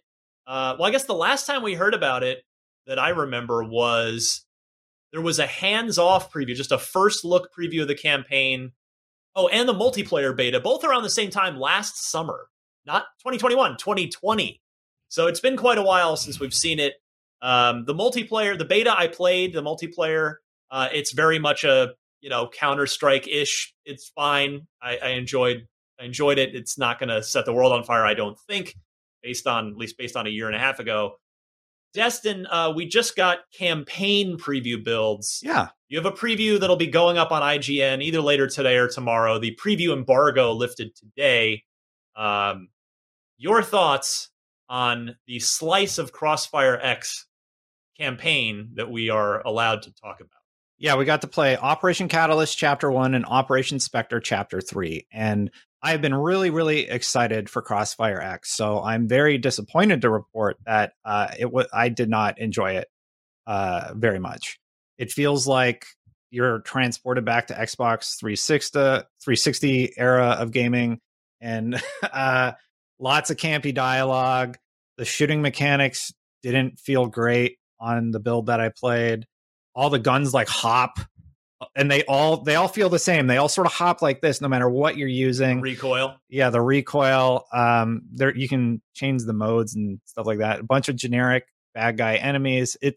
Uh, well, I guess the last time we heard about it that I remember was there was a hands off preview, just a first look preview of the campaign. Oh, and the multiplayer beta, both around the same time last summer, not 2021, 2020. So it's been quite a while since we've seen it. Um, the multiplayer, the beta I played, the multiplayer, uh, it's very much a you know Counter Strike ish. It's fine. I, I enjoyed I enjoyed it. It's not going to set the world on fire, I don't think, based on at least based on a year and a half ago. Destin, uh, we just got campaign preview builds. Yeah. You have a preview that'll be going up on IGN either later today or tomorrow. The preview embargo lifted today. Um, your thoughts on the slice of Crossfire X campaign that we are allowed to talk about? Yeah, we got to play Operation Catalyst Chapter 1 and Operation Spectre Chapter 3. And I've been really, really excited for Crossfire X. So I'm very disappointed to report that uh, it was I did not enjoy it uh, very much. It feels like you're transported back to Xbox 360, 360 era of gaming, and uh, lots of campy dialogue. The shooting mechanics didn't feel great on the build that I played. All the guns like hop and they all they all feel the same. They all sort of hop like this, no matter what you're using. Recoil, yeah, the recoil. Um, there you can change the modes and stuff like that. A bunch of generic bad guy enemies. It,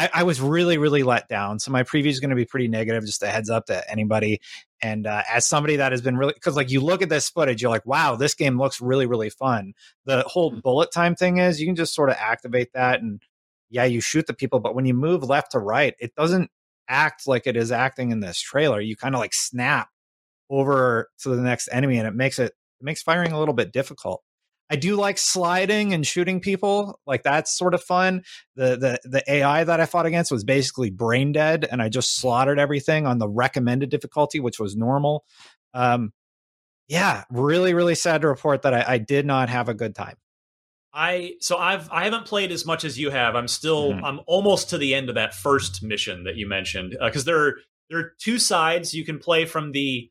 I, I was really really let down. So my preview is going to be pretty negative. Just a heads up to anybody. And uh, as somebody that has been really, because like you look at this footage, you're like, wow, this game looks really really fun. The whole hmm. bullet time thing is you can just sort of activate that and yeah, you shoot the people, but when you move left to right, it doesn't act like it is acting in this trailer. You kind of like snap over to the next enemy and it makes it, it makes firing a little bit difficult. I do like sliding and shooting people. Like that's sort of fun. The the the AI that I fought against was basically brain dead, and I just slaughtered everything on the recommended difficulty, which was normal. Um, yeah, really, really sad to report that I, I did not have a good time. I so I've I haven't played as much as you have. I'm still mm-hmm. I'm almost to the end of that first mission that you mentioned because uh, there are there are two sides you can play from the.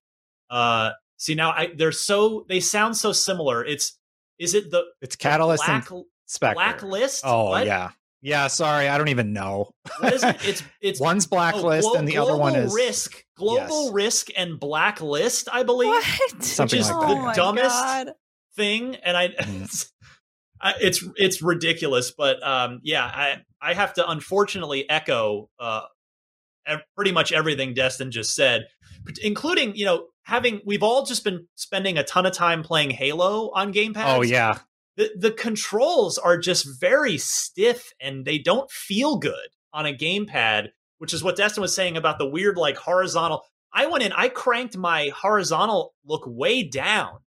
uh See now I they're so they sound so similar. It's is it the it's Catalyst black, and Spectre. Blacklist? Oh what? yeah. Yeah, sorry, I don't even know. what is it? It's it's one's oh, blacklist oh, glo- and the other one is risk, global yes. risk and blacklist. I believe what? something like the oh dumbest God. thing. And I, mm it's it's ridiculous, but um, yeah, I I have to unfortunately echo uh, pretty much everything Destin just said, including you know having we've all just been spending a ton of time playing Halo on Game Pass. Oh yeah, the the controls are just very stiff and they don't feel good on a gamepad, which is what Destin was saying about the weird like horizontal. I went in, I cranked my horizontal look way down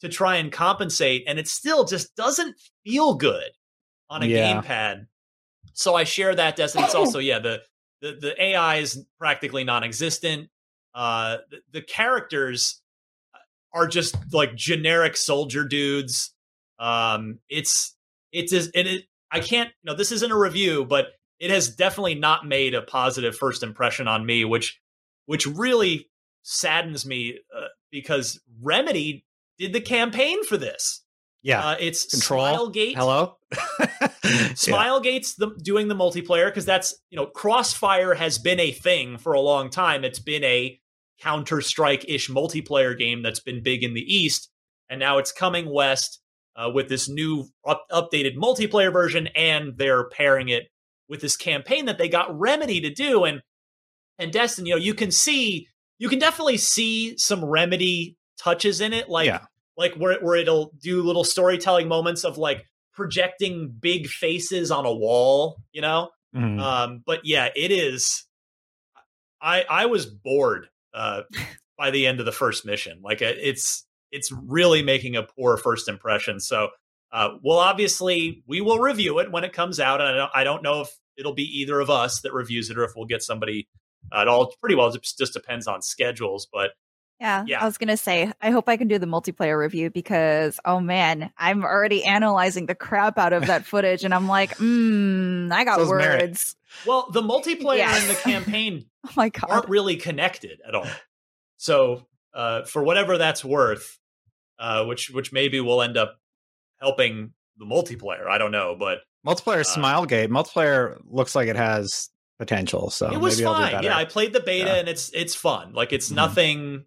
to try and compensate, and it still just doesn't feel good on a yeah. gamepad. So I share that, Destin. It's also yeah the the the AI is practically non-existent. Uh, the, the characters are just like generic soldier dudes. Um, it's it's it, it I can't. You know, this isn't a review, but it has definitely not made a positive first impression on me, which which really saddens me uh, because Remedy did the campaign for this. Yeah, uh, it's Control. Smilegate. Hello, Smilegate's the, doing the multiplayer because that's you know Crossfire has been a thing for a long time. It's been a Counter Strike ish multiplayer game that's been big in the East, and now it's coming west uh, with this new up- updated multiplayer version, and they're pairing it with this campaign that they got Remedy to do. And and Destin, you know, you can see, you can definitely see some Remedy touches in it, like yeah. Like where where it'll do little storytelling moments of like projecting big faces on a wall, you know. Mm. Um, but yeah, it is. I I was bored uh, by the end of the first mission. Like it's it's really making a poor first impression. So, uh, well, obviously we will review it when it comes out, and I don't, I don't know if it'll be either of us that reviews it or if we'll get somebody uh, at all. Pretty well, it just depends on schedules. But yeah, yeah, I was gonna say, I hope I can do the multiplayer review because, oh man, I'm already analyzing the crap out of that footage, and I'm like, hmm, I got so words. Merit. Well, the multiplayer yes. and the campaign, oh my god, aren't really connected at all. So, uh, for whatever that's worth, uh, which which maybe will end up helping the multiplayer. I don't know, but multiplayer uh, Smilegate multiplayer looks like it has potential. So it was fine. Yeah, I played the beta yeah. and it's it's fun. Like it's mm-hmm. nothing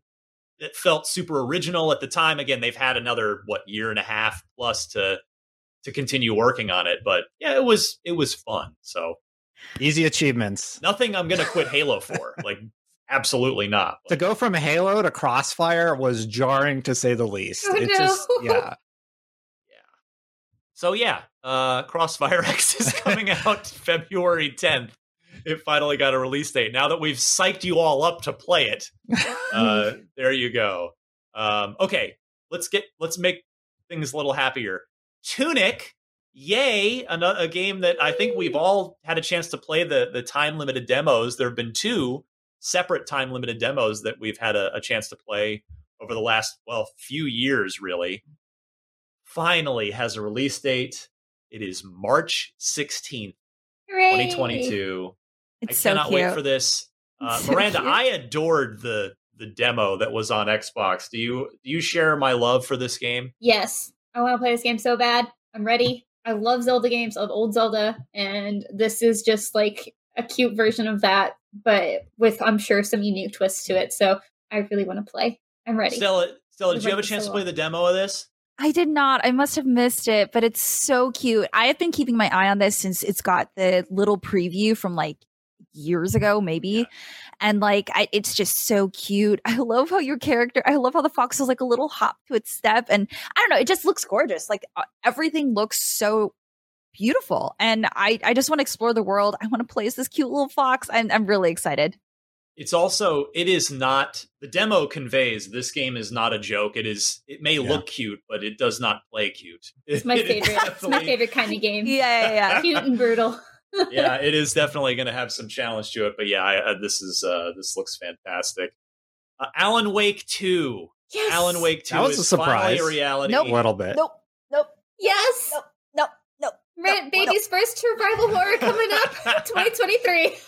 it felt super original at the time. Again, they've had another what year and a half plus to to continue working on it, but yeah, it was it was fun. So easy achievements. Nothing I'm gonna quit Halo for. like absolutely not. To go from Halo to Crossfire was jarring to say the least. Oh, it no. just yeah. Yeah. So yeah, uh, Crossfire X is coming out February 10th. It finally got a release date. Now that we've psyched you all up to play it, uh, there you go. Um, okay, let's get let's make things a little happier. Tunic, yay! Another a game that I think we've all had a chance to play the the time limited demos. There have been two separate time limited demos that we've had a, a chance to play over the last well few years, really finally has a release date. It is March 16th, 2022. It's I so cannot cute. wait for this. Uh, It's so Miranda. I adored the the demo that was on Xbox. Do you do you share my love for this game? Yes, I want to play this game so bad. I'm ready. I love Zelda games. I love old Zelda, and this is just like a cute version of that, but with I'm sure some unique twists to it. So I really want to play. I'm ready. Stella, Stella, did you have a chance so to play well. the demo of this? I did not. I must have missed it, but it's so cute. I have been keeping my eye on this since it's got the little preview from like years ago, maybe. And like, I, it's just so cute. I love how your character, I love how the fox is like a little hop to its step. And I don't know, it just looks gorgeous. Like uh, everything looks so beautiful. And I, I just want to explore the world. I want to play as this cute little fox. I'm, I'm really excited. It's also it is not the demo conveys this game is not a joke. It is it may Yeah. look cute, but it does not play cute. It's my favorite. It's my favorite kind of game. Yeah, yeah, yeah. Cute and brutal. Yeah, it is definitely going to have some challenge to it. But yeah, I, uh, this is uh, this looks fantastic. Uh, Alan Wake two. Yes. Alan Wake two That was is a surprise. a reality. Nope. A little bit. Nope, nope, Yes. nope, nope, nope. Right, baby's first survival horror coming up 2023.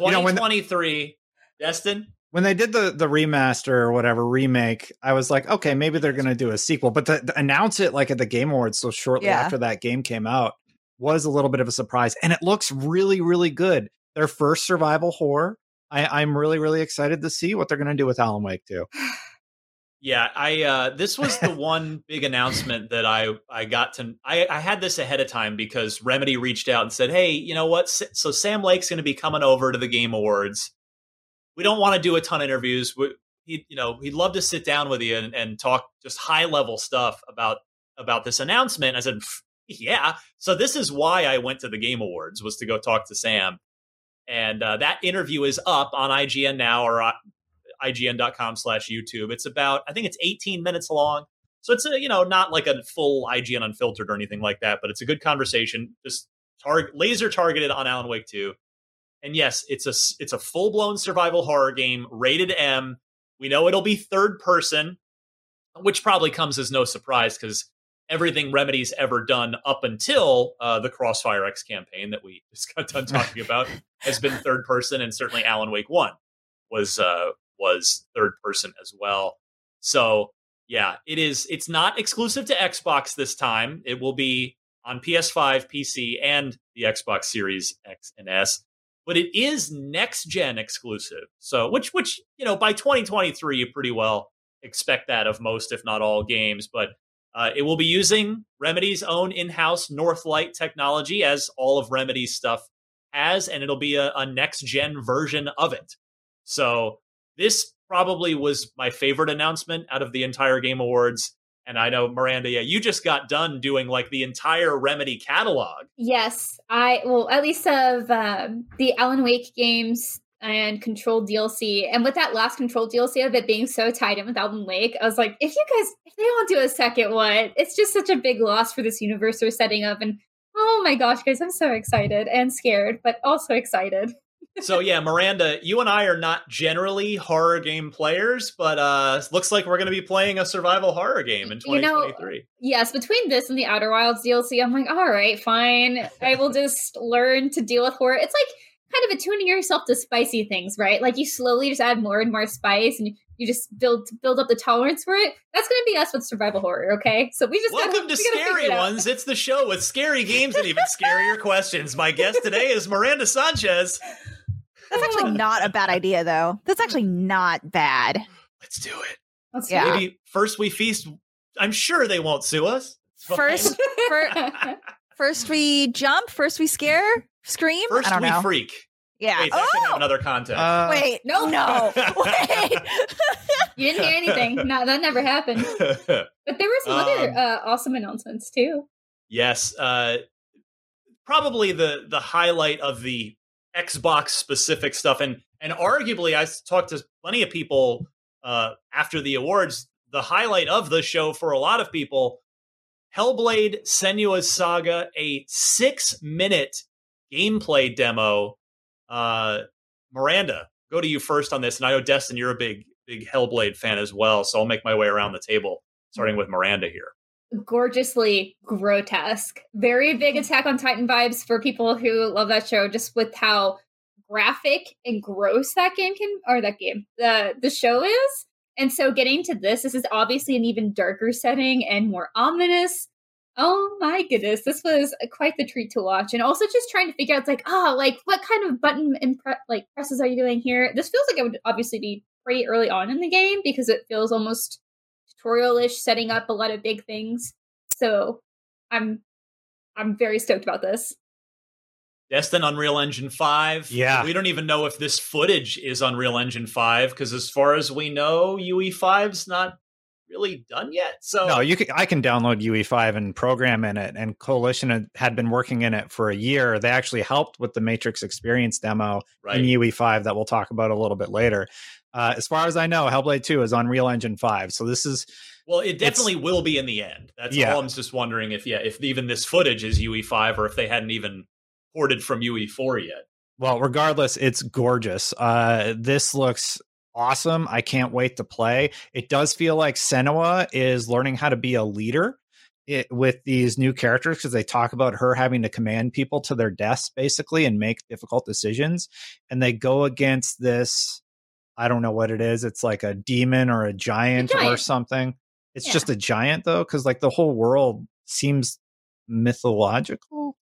You know, when the- 2023. Destin. when they did the the remaster or whatever remake, I was like, okay, maybe they're going to do a sequel. But to, to announce it like at the Game Awards so shortly Yeah. after that game came out was a little bit of a surprise, and it looks really, really good. Their first survival horror. I, I'm really, really excited to see what they're going to do with Alan Wake too. Yeah, I uh this was the one big announcement that I I got to I I had this ahead of time because Remedy reached out and said, "Hey, you know what? So Sam Lake's going to be coming over to the Game Awards. We don't want to do a ton of interviews. We, he you know, he'd love to sit down with you and, and talk just high level stuff about about this announcement." I said, "Pff, "Yeah." So this is why I went to the Game Awards was to go talk to Sam. And uh, that interview is up on IGN now or uh, ign.com slash youtube it's about i think it's 18 minutes long so it's a you know not like a full ign unfiltered or anything like that but it's a good conversation just target laser targeted on alan wake 2 and yes it's a, it's a full-blown survival horror game rated m we know it'll be third person which probably comes as no surprise because everything remedy's ever done up until uh, the crossfire x campaign that we just got done talking about has been third person and certainly alan wake 1 was uh was third person as well. So yeah, it is. It's not exclusive to Xbox this time. It will be on PS5, PC, and the Xbox Series X and S. But it is next gen exclusive. So which which you know by 2023 you pretty well expect that of most, if not all, games. But uh, it will be using Remedy's own in-house Northlight technology, as all of Remedy's stuff has, and it'll be a, a next gen version of it. So this probably was my favorite announcement out of the entire Game Awards. And I know Miranda, yeah, you just got done doing like the entire Remedy catalog. Yes, I well at least of um, the Alan Wake games and Control DLC, and with that last Control DLC of it being so tied in with Alan Wake, I was like, if you guys if they don't do a second one, it's just such a big loss for this universe they're setting up. And oh my gosh, guys, I'm so excited and scared, but also excited. so yeah, Miranda, you and I are not generally horror game players, but uh looks like we're going to be playing a survival horror game in You know, 2023. Yes, between this and the Outer Wilds DLC, I'm like, all right, fine. I will just learn to deal with horror. It's like kind of attuning yourself to spicy things, right? Like you slowly just add more and more spice and you just build build up the tolerance for it. That's gonna be us with survival horror, okay? So we just Welcome gotta, to we Scary it. Ones. It's the show with scary games and even scarier questions. My guest today is Miranda Sanchez. That's actually oh. not a bad idea, though. That's actually not bad. Let's do it. Let's Yeah. Maybe first we feast. I'm sure they won't sue us. It's fine. First, do first we jump. First we scare, scream. First I don't we know. freak. Yeah. Wait, that oh! could have another context. Uh, Wait, no, no. Wait. you didn't hear anything. No, that never happened. But there were some um, other uh, awesome announcements too. Yes. Uh, probably the the highlight of the Xbox specific stuff, and and arguably, I talked to plenty of people uh, after the awards. The highlight of the show for a lot of people, Hellblade: Senua's Saga, a six minute gameplay demo. Uh, Miranda, go to you first on this, and I know Destin, you're a big big Hellblade fan as well, so I'll make my way around the table, starting with Miranda here gorgeously grotesque. Very big Attack on Titan vibes for people who love that show, just with how graphic and gross that game can or that game the the show is. And so getting to this, this is obviously an even darker setting and more ominous. Oh my goodness, this was quite the treat to watch. And also just trying to figure out, like, oh, like what kind of button impre- like presses are you doing here? This feels like it would obviously be pretty early on in the game because it feels almost tutorial-ish, setting up a lot of big things. So I'm I'm very stoked about this. Destin Unreal Engine 5. Yeah. We don't even know if this footage is Unreal Engine 5 because as far as we know, UE5's not really done yet. So No, you can, I can download UE5 and program in it and Coalition had been working in it for a year. They actually helped with the Matrix Experience demo right. in UE5 that we'll talk about a little bit later. Uh, as far as I know, Hellblade 2 is on Real Engine 5. So this is well, it definitely will be in the end. That's yeah. all I'm just wondering if yeah, if even this footage is UE5 or if they hadn't even ported from UE4 yet. Well, regardless, it's gorgeous. Uh, this looks awesome. I can't wait to play. It does feel like Senua is learning how to be a leader it, with these new characters because they talk about her having to command people to their deaths basically and make difficult decisions. And they go against this I don't know what it is. It's like a demon or a giant, a giant. or something. It's yeah. just a giant though, because like the whole world seems mythological.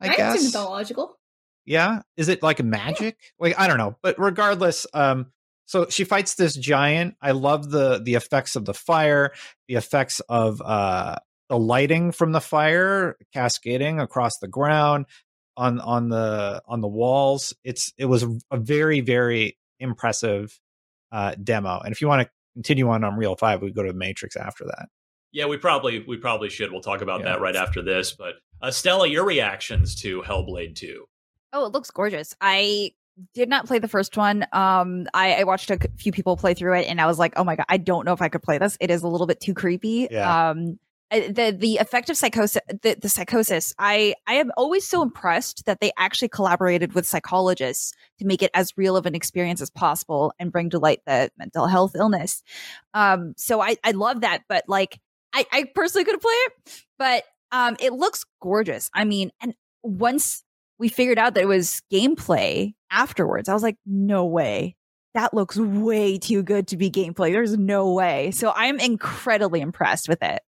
I Giants guess mythological. Yeah, is it like magic? Yeah. Like I don't know, but regardless, um, so she fights this giant. I love the the effects of the fire, the effects of uh the lighting from the fire cascading across the ground on on the on the walls. It's it was a very very impressive uh, demo. And if you want to continue on Unreal Five, we go to the Matrix after that. Yeah, we probably we probably should. We'll talk about yeah. that right after this. But uh, Stella, your reactions to Hellblade Two? Oh, it looks gorgeous. I did not play the first one. Um, I, I, watched a few people play through it, and I was like, "Oh my god, I don't know if I could play this. It is a little bit too creepy." Yeah. Um, the the effect of psychosis the, the psychosis i i am always so impressed that they actually collaborated with psychologists to make it as real of an experience as possible and bring to light the mental health illness um so i i love that but like i i personally could play it but um it looks gorgeous i mean and once we figured out that it was gameplay afterwards i was like no way that looks way too good to be gameplay. There's no way. So I'm incredibly impressed with it.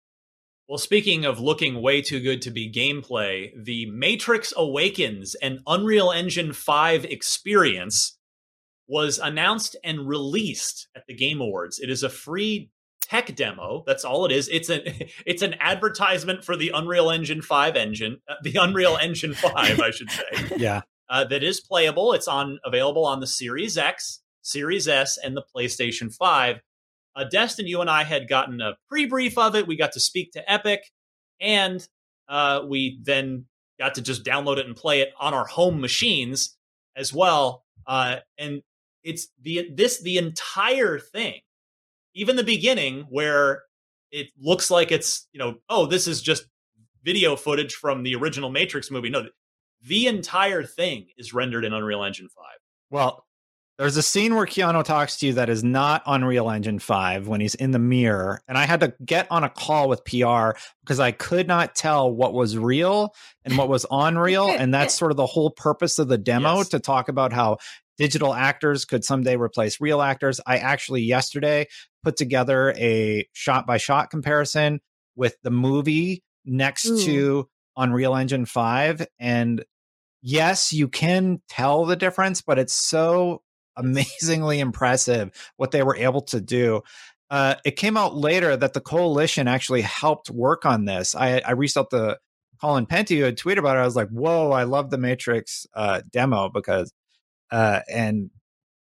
Well, speaking of looking way too good to be gameplay, the Matrix Awakens and Unreal Engine 5 experience was announced and released at the Game Awards. It is a free tech demo. That's all it is. It's an it's an advertisement for the Unreal Engine 5 engine, uh, the Unreal Engine 5, I should say. Yeah. Uh, that is playable. It's on available on the Series X, Series S, and the PlayStation 5. Uh, Destin, you and I had gotten a pre brief of it. We got to speak to Epic, and uh, we then got to just download it and play it on our home machines as well. Uh, and it's the this the entire thing, even the beginning where it looks like it's you know oh this is just video footage from the original Matrix movie. No, the entire thing is rendered in Unreal Engine five. Well, there's a scene where Keanu talks to you that is not Unreal Engine 5 when he's in the mirror. And I had to get on a call with PR because I could not tell what was real and what was unreal. and that's sort of the whole purpose of the demo yes. to talk about how digital actors could someday replace real actors. I actually yesterday put together a shot by shot comparison with the movie next Ooh. to Unreal Engine 5. And yes, you can tell the difference, but it's so amazingly impressive what they were able to do. Uh, it came out later that the coalition actually helped work on this. I, I reached out to Colin Penty who had tweeted about it. I was like, "Whoa, I love the Matrix uh, demo because uh, and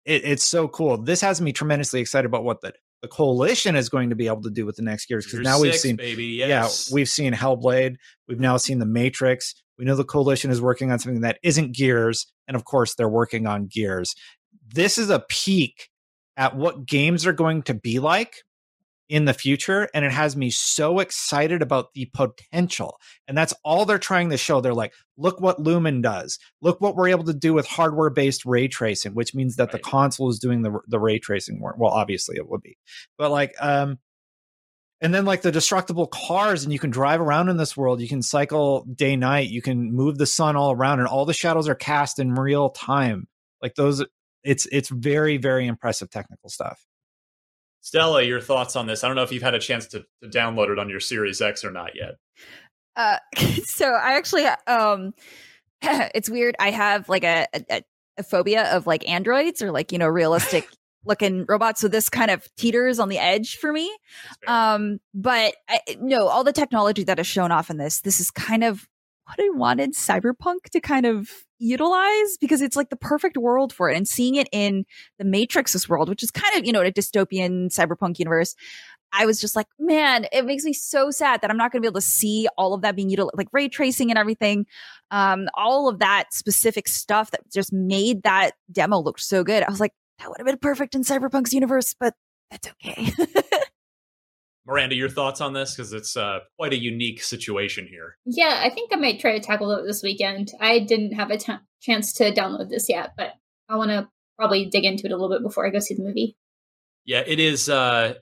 it, it's so cool. This has me tremendously excited about what the the coalition is going to be able to do with the next Gears because now we we've seen baby yes. yeah we've seen Hellblade we've now seen the Matrix we know the coalition is working on something that isn't Gears and of course they're working on Gears this is a peek at what games are going to be like in the future and it has me so excited about the potential. And that's all they're trying to show. They're like look what lumen does. Look what we're able to do with hardware based ray tracing which means that right. the console is doing the, the ray tracing more well obviously it would be. But like um and then like the destructible cars and you can drive around in this world. You can cycle day night. You can move the sun all around and all the shadows are cast in real time. Like those it's it's very very impressive technical stuff Stella, your thoughts on this? I don't know if you've had a chance to, to download it on your Series X or not yet. Uh, so I actually, um, it's weird. I have like a, a, a phobia of like androids or like you know realistic looking robots. So this kind of teeters on the edge for me. Um, but I, no, all the technology that is shown off in this, this is kind of what I wanted Cyberpunk to kind of utilize because it's like the perfect world for it. And seeing it in the Matrix's world, which is kind of, you know, a dystopian cyberpunk universe, I was just like, man, it makes me so sad that I'm not going to be able to see all of that being utilized, like ray tracing and everything. Um, all of that specific stuff that just made that demo look so good. I was like, that would have been perfect in Cyberpunk's universe, but that's okay. Miranda, your thoughts on this because it's uh, quite a unique situation here. Yeah, I think I might try to tackle it this weekend. I didn't have a t- chance to download this yet, but I want to probably dig into it a little bit before I go see the movie. Yeah, it is. Uh,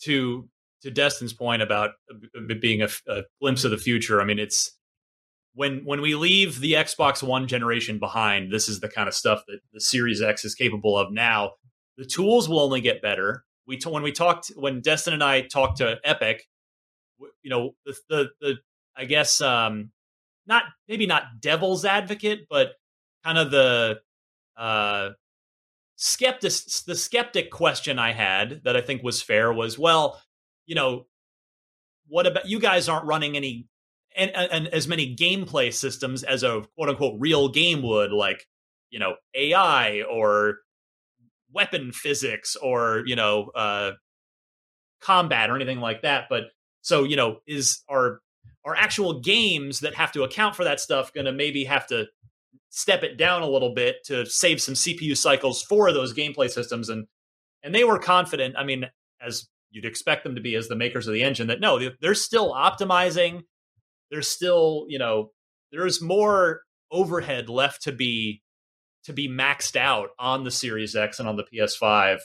to to Destin's point about being a, a glimpse of the future. I mean, it's when when we leave the Xbox One generation behind. This is the kind of stuff that the Series X is capable of now. The tools will only get better we t- when we talked when Destin and I talked to Epic, you know the the, the I guess um, not maybe not devil's advocate, but kind of the uh, skeptic the skeptic question I had that I think was fair was well, you know, what about you guys aren't running any and, and as many gameplay systems as a quote unquote real game would like you know AI or weapon physics or you know uh, combat or anything like that. But so you know, is our our actual games that have to account for that stuff going to maybe have to step it down a little bit to save some CPU cycles for those gameplay systems and and they were confident. I mean, as you'd expect them to be as the makers of the engine, that no, they're still optimizing. There's still you know there's more overhead left to be to be maxed out on the Series X and on the PS5.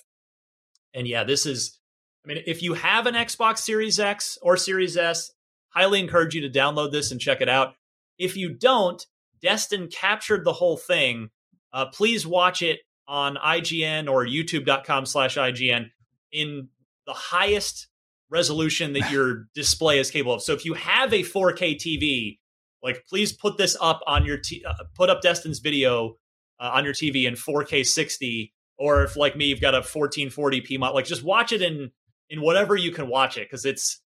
And yeah, this is, I mean, if you have an Xbox Series X or Series S, highly encourage you to download this and check it out. If you don't, Destin captured the whole thing. Uh, please watch it on IGN or youtube.com slash IGN in the highest resolution that your display is capable of. So if you have a 4K TV, like please put this up on your t- uh, put up Destin's video uh, on your TV in 4K 60, or if like me, you've got a 1440p mod, like just watch it in in whatever you can watch it because it's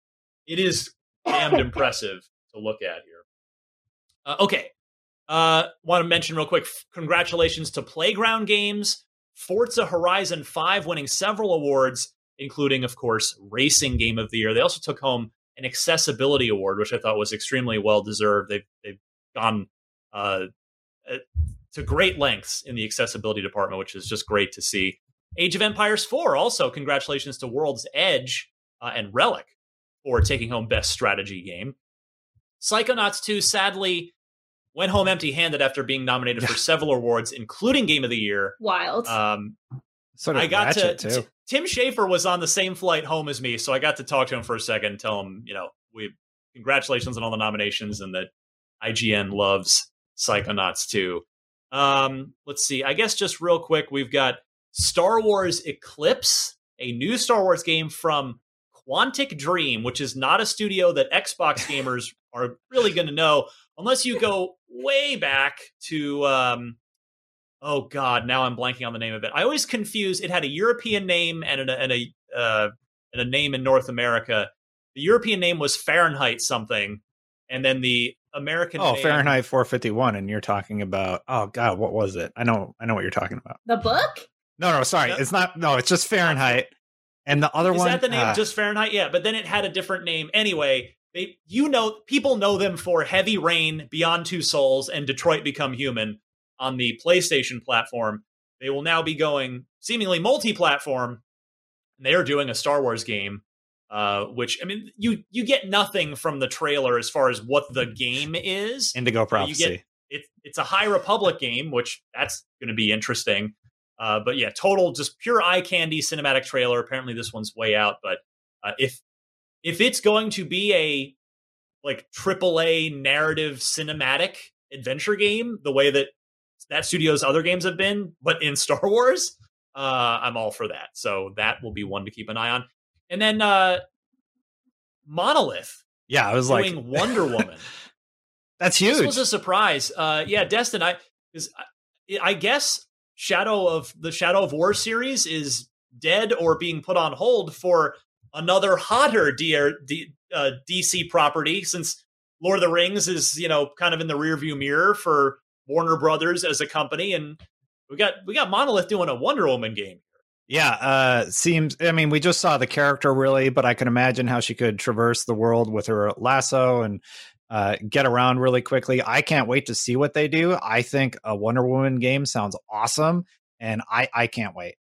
it is damned impressive to look at here. Uh, okay, uh, want to mention real quick. Congratulations to Playground Games, Forza Horizon 5 winning several awards, including, of course, Racing Game of the Year. They also took home an accessibility award, which I thought was extremely well deserved. They've they've gone uh, to great lengths in the accessibility department, which is just great to see. Age of Empires 4, also congratulations to World's Edge uh, and Relic for taking home Best Strategy Game. Psychonauts 2 sadly went home empty handed after being nominated for several awards, including Game of the Year. Wild. Um, sort of I got to. T- Tim Schafer was on the same flight home as me, so I got to talk to him for a second and tell him, you know, we congratulations on all the nominations and that IGN loves Psychonauts 2. Um, let's see. I guess just real quick, we've got Star Wars Eclipse, a new Star Wars game from Quantic Dream, which is not a studio that Xbox gamers are really going to know unless you go way back to. Um, oh God, now I'm blanking on the name of it. I always confuse. It had a European name and a and a uh, and a name in North America. The European name was Fahrenheit something, and then the American. Oh, Fahrenheit 451, and you're talking about. Oh God, what was it? I know, I know what you're talking about. The book? No, no, sorry, it's not. No, it's just Fahrenheit. And the other Is one is that the name uh, just Fahrenheit? Yeah, but then it had a different name anyway. They, you know, people know them for Heavy Rain, Beyond Two Souls, and Detroit Become Human on the PlayStation platform. They will now be going seemingly multi-platform. They are doing a Star Wars game, uh, which I mean, you you get nothing from the trailer as far as what the game is. Indigo Prophecy. You get it's it's a High Republic game, which that's going to be interesting. Uh, but yeah, total just pure eye candy cinematic trailer. Apparently, this one's way out. But uh, if if it's going to be a like AAA narrative cinematic adventure game, the way that that studio's other games have been, but in Star Wars, uh, I'm all for that. So that will be one to keep an eye on. And then uh, Monolith yeah, I was doing like, Wonder Woman. that's This huge. was a surprise. Uh, yeah, Destin, I because I, I guess Shadow of the Shadow of War series is dead or being put on hold for another hotter D- D- uh, DC property since Lord of the Rings is you know kind of in the rearview mirror for Warner Brothers as a company, and we got we got Monolith doing a Wonder Woman game. Yeah, uh seems I mean we just saw the character really, but I can imagine how she could traverse the world with her lasso and uh get around really quickly. I can't wait to see what they do. I think a Wonder Woman game sounds awesome and I I can't wait.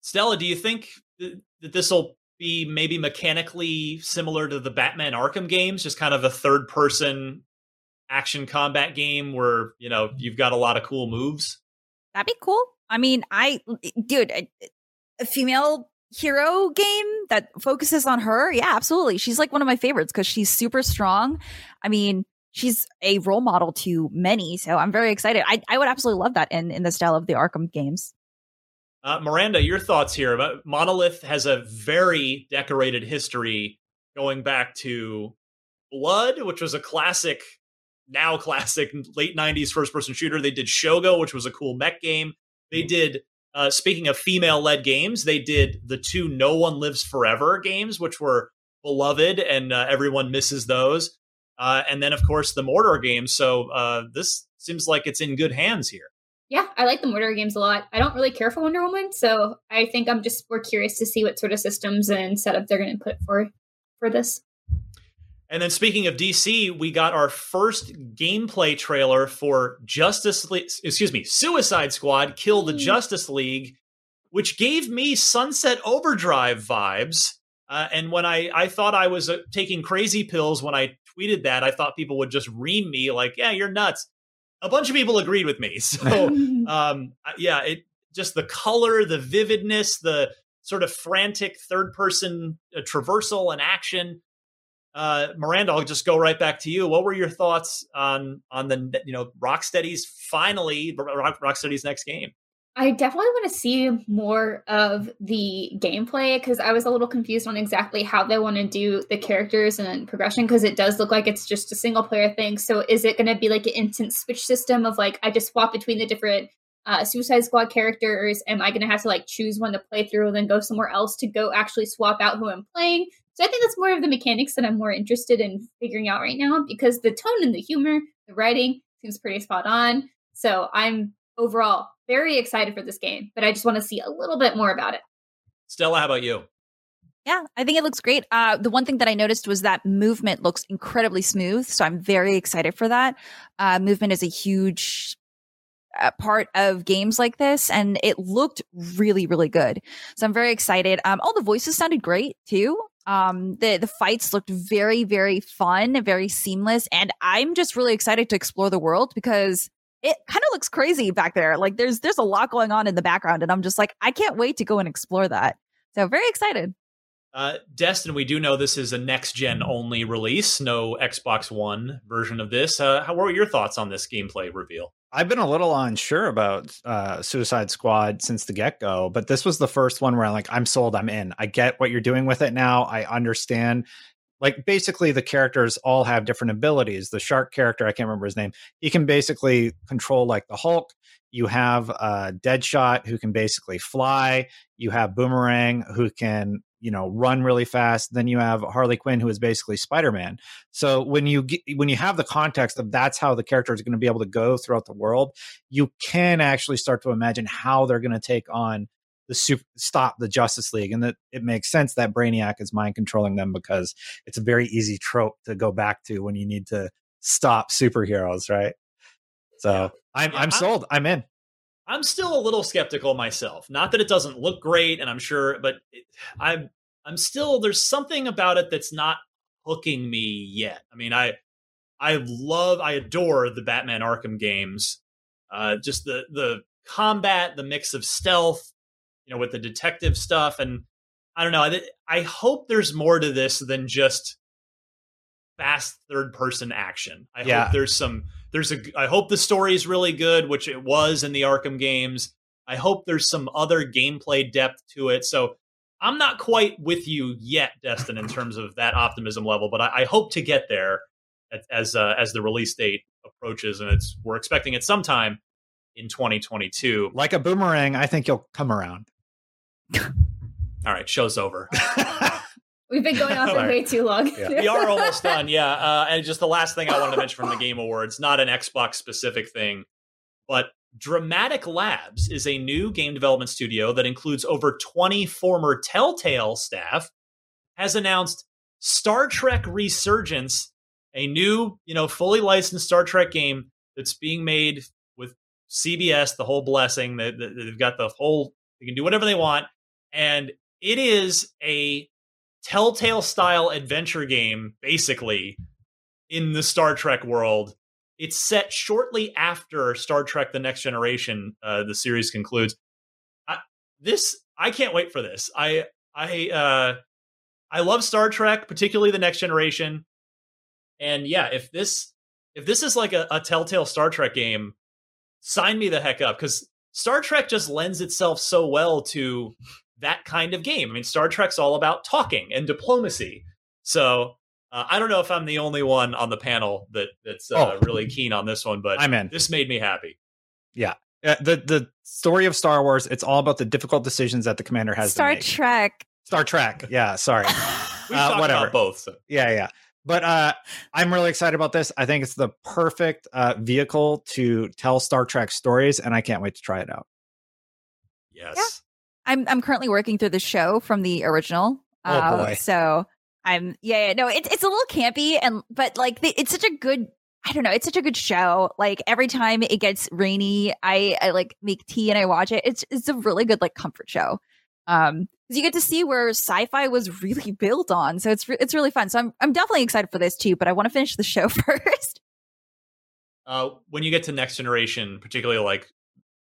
Stella, do you think th- that this will be maybe mechanically similar to the Batman Arkham games, just kind of a third person action combat game where, you know, you've got a lot of cool moves? That'd be cool. I mean, I, dude, a, a female hero game that focuses on her. Yeah, absolutely. She's like one of my favorites because she's super strong. I mean, she's a role model to many. So I'm very excited. I, I would absolutely love that in, in the style of the Arkham games. Uh, Miranda, your thoughts here. About Monolith has a very decorated history going back to Blood, which was a classic, now classic late 90s first person shooter. They did Shogo, which was a cool mech game. They did, uh, speaking of female led games, they did the two No One Lives Forever games, which were beloved and uh, everyone misses those. Uh, and then, of course, the Mordor games. So uh, this seems like it's in good hands here. Yeah, I like the Mordor games a lot. I don't really care for Wonder Woman, so I think I'm just more curious to see what sort of systems and setup they're going to put for for this. And then speaking of DC, we got our first gameplay trailer for Justice League, excuse me, Suicide Squad Kill the Justice League, which gave me Sunset Overdrive vibes. Uh, and when I, I thought I was uh, taking crazy pills when I tweeted that, I thought people would just ream me like, yeah, you're nuts. A bunch of people agreed with me. So, um, yeah, it just the color, the vividness, the sort of frantic third person uh, traversal and action uh, Miranda, I'll just go right back to you. What were your thoughts on on the you know Rocksteady's finally Rock, Rocksteady's next game? I definitely want to see more of the gameplay because I was a little confused on exactly how they want to do the characters and progression because it does look like it's just a single player thing. So is it going to be like an instant switch system of like I just swap between the different uh, Suicide Squad characters? Am I going to have to like choose one to play through and then go somewhere else to go actually swap out who I'm playing? So I think that's more of the mechanics that I'm more interested in figuring out right now because the tone and the humor, the writing seems pretty spot on. So I'm overall very excited for this game, but I just want to see a little bit more about it. Stella, how about you? Yeah, I think it looks great. Uh, the one thing that I noticed was that movement looks incredibly smooth. So I'm very excited for that. Uh, movement is a huge uh, part of games like this, and it looked really, really good. So I'm very excited. Um, all the voices sounded great too. Um, the the fights looked very, very fun, very seamless, and I'm just really excited to explore the world because it kind of looks crazy back there. Like there's there's a lot going on in the background, and I'm just like, I can't wait to go and explore that. So very excited. Uh, Destin, we do know this is a next gen only release, no Xbox One version of this. Uh, how what were your thoughts on this gameplay reveal? I've been a little unsure about uh, Suicide Squad since the get go, but this was the first one where I'm like, I'm sold, I'm in. I get what you're doing with it now. I understand. Like, basically, the characters all have different abilities. The shark character, I can't remember his name, he can basically control like the Hulk. You have uh, Deadshot, who can basically fly. You have Boomerang, who can you know run really fast then you have harley quinn who is basically spider-man. So when you get, when you have the context of that's how the character is going to be able to go throughout the world you can actually start to imagine how they're going to take on the super, stop the justice league and that it makes sense that brainiac is mind controlling them because it's a very easy trope to go back to when you need to stop superheroes right? So yeah. i'm yeah, i'm sold. I'm in I'm still a little skeptical myself. Not that it doesn't look great, and I'm sure, but it, I'm I'm still there's something about it that's not hooking me yet. I mean, I I love I adore the Batman Arkham games. Uh, just the the combat, the mix of stealth, you know, with the detective stuff, and I don't know. I, I hope there's more to this than just fast third person action. I yeah. hope there's some there's a I hope the story is really good, which it was in the Arkham games. I hope there's some other gameplay depth to it. So I'm not quite with you yet, Destin, in terms of that optimism level, but I, I hope to get there as uh, as the release date approaches, and it's we're expecting it sometime in 2022. Like a boomerang, I think you'll come around. All right, show's over. We've been going on for way too long. Yeah. we are almost done. Yeah. Uh, and just the last thing I wanted to mention from the Game Awards, not an Xbox specific thing, but Dramatic Labs is a new game development studio that includes over 20 former Telltale staff, has announced Star Trek Resurgence, a new, you know, fully licensed Star Trek game that's being made with CBS, the whole blessing. They, they've got the whole, they can do whatever they want. And it is a Telltale style adventure game, basically, in the Star Trek world. It's set shortly after Star Trek: The Next Generation, uh, the series concludes. I, this I can't wait for this. I I uh, I love Star Trek, particularly the Next Generation, and yeah, if this if this is like a, a Telltale Star Trek game, sign me the heck up because Star Trek just lends itself so well to that kind of game. I mean, Star Trek's all about talking and diplomacy. So uh, I don't know if I'm the only one on the panel that that's uh, oh, really keen on this one, but I'm in. This made me happy. Yeah. Uh, the the story of Star Wars, it's all about the difficult decisions that the commander has Star Trek. Star Trek. Yeah, sorry. we uh, whatever. both. So. Yeah, yeah. But uh, I'm really excited about this. I think it's the perfect uh, vehicle to tell Star Trek stories, and I can't wait to try it out. Yes. I'm I'm currently working through the show from the original. Oh uh, boy! So I'm yeah, yeah no it's it's a little campy and but like it's such a good I don't know it's such a good show. Like every time it gets rainy, I I like make tea and I watch it. It's it's a really good like comfort show. Um, because you get to see where sci-fi was really built on, so it's re- it's really fun. So I'm I'm definitely excited for this too. But I want to finish the show first. Uh, when you get to next generation, particularly like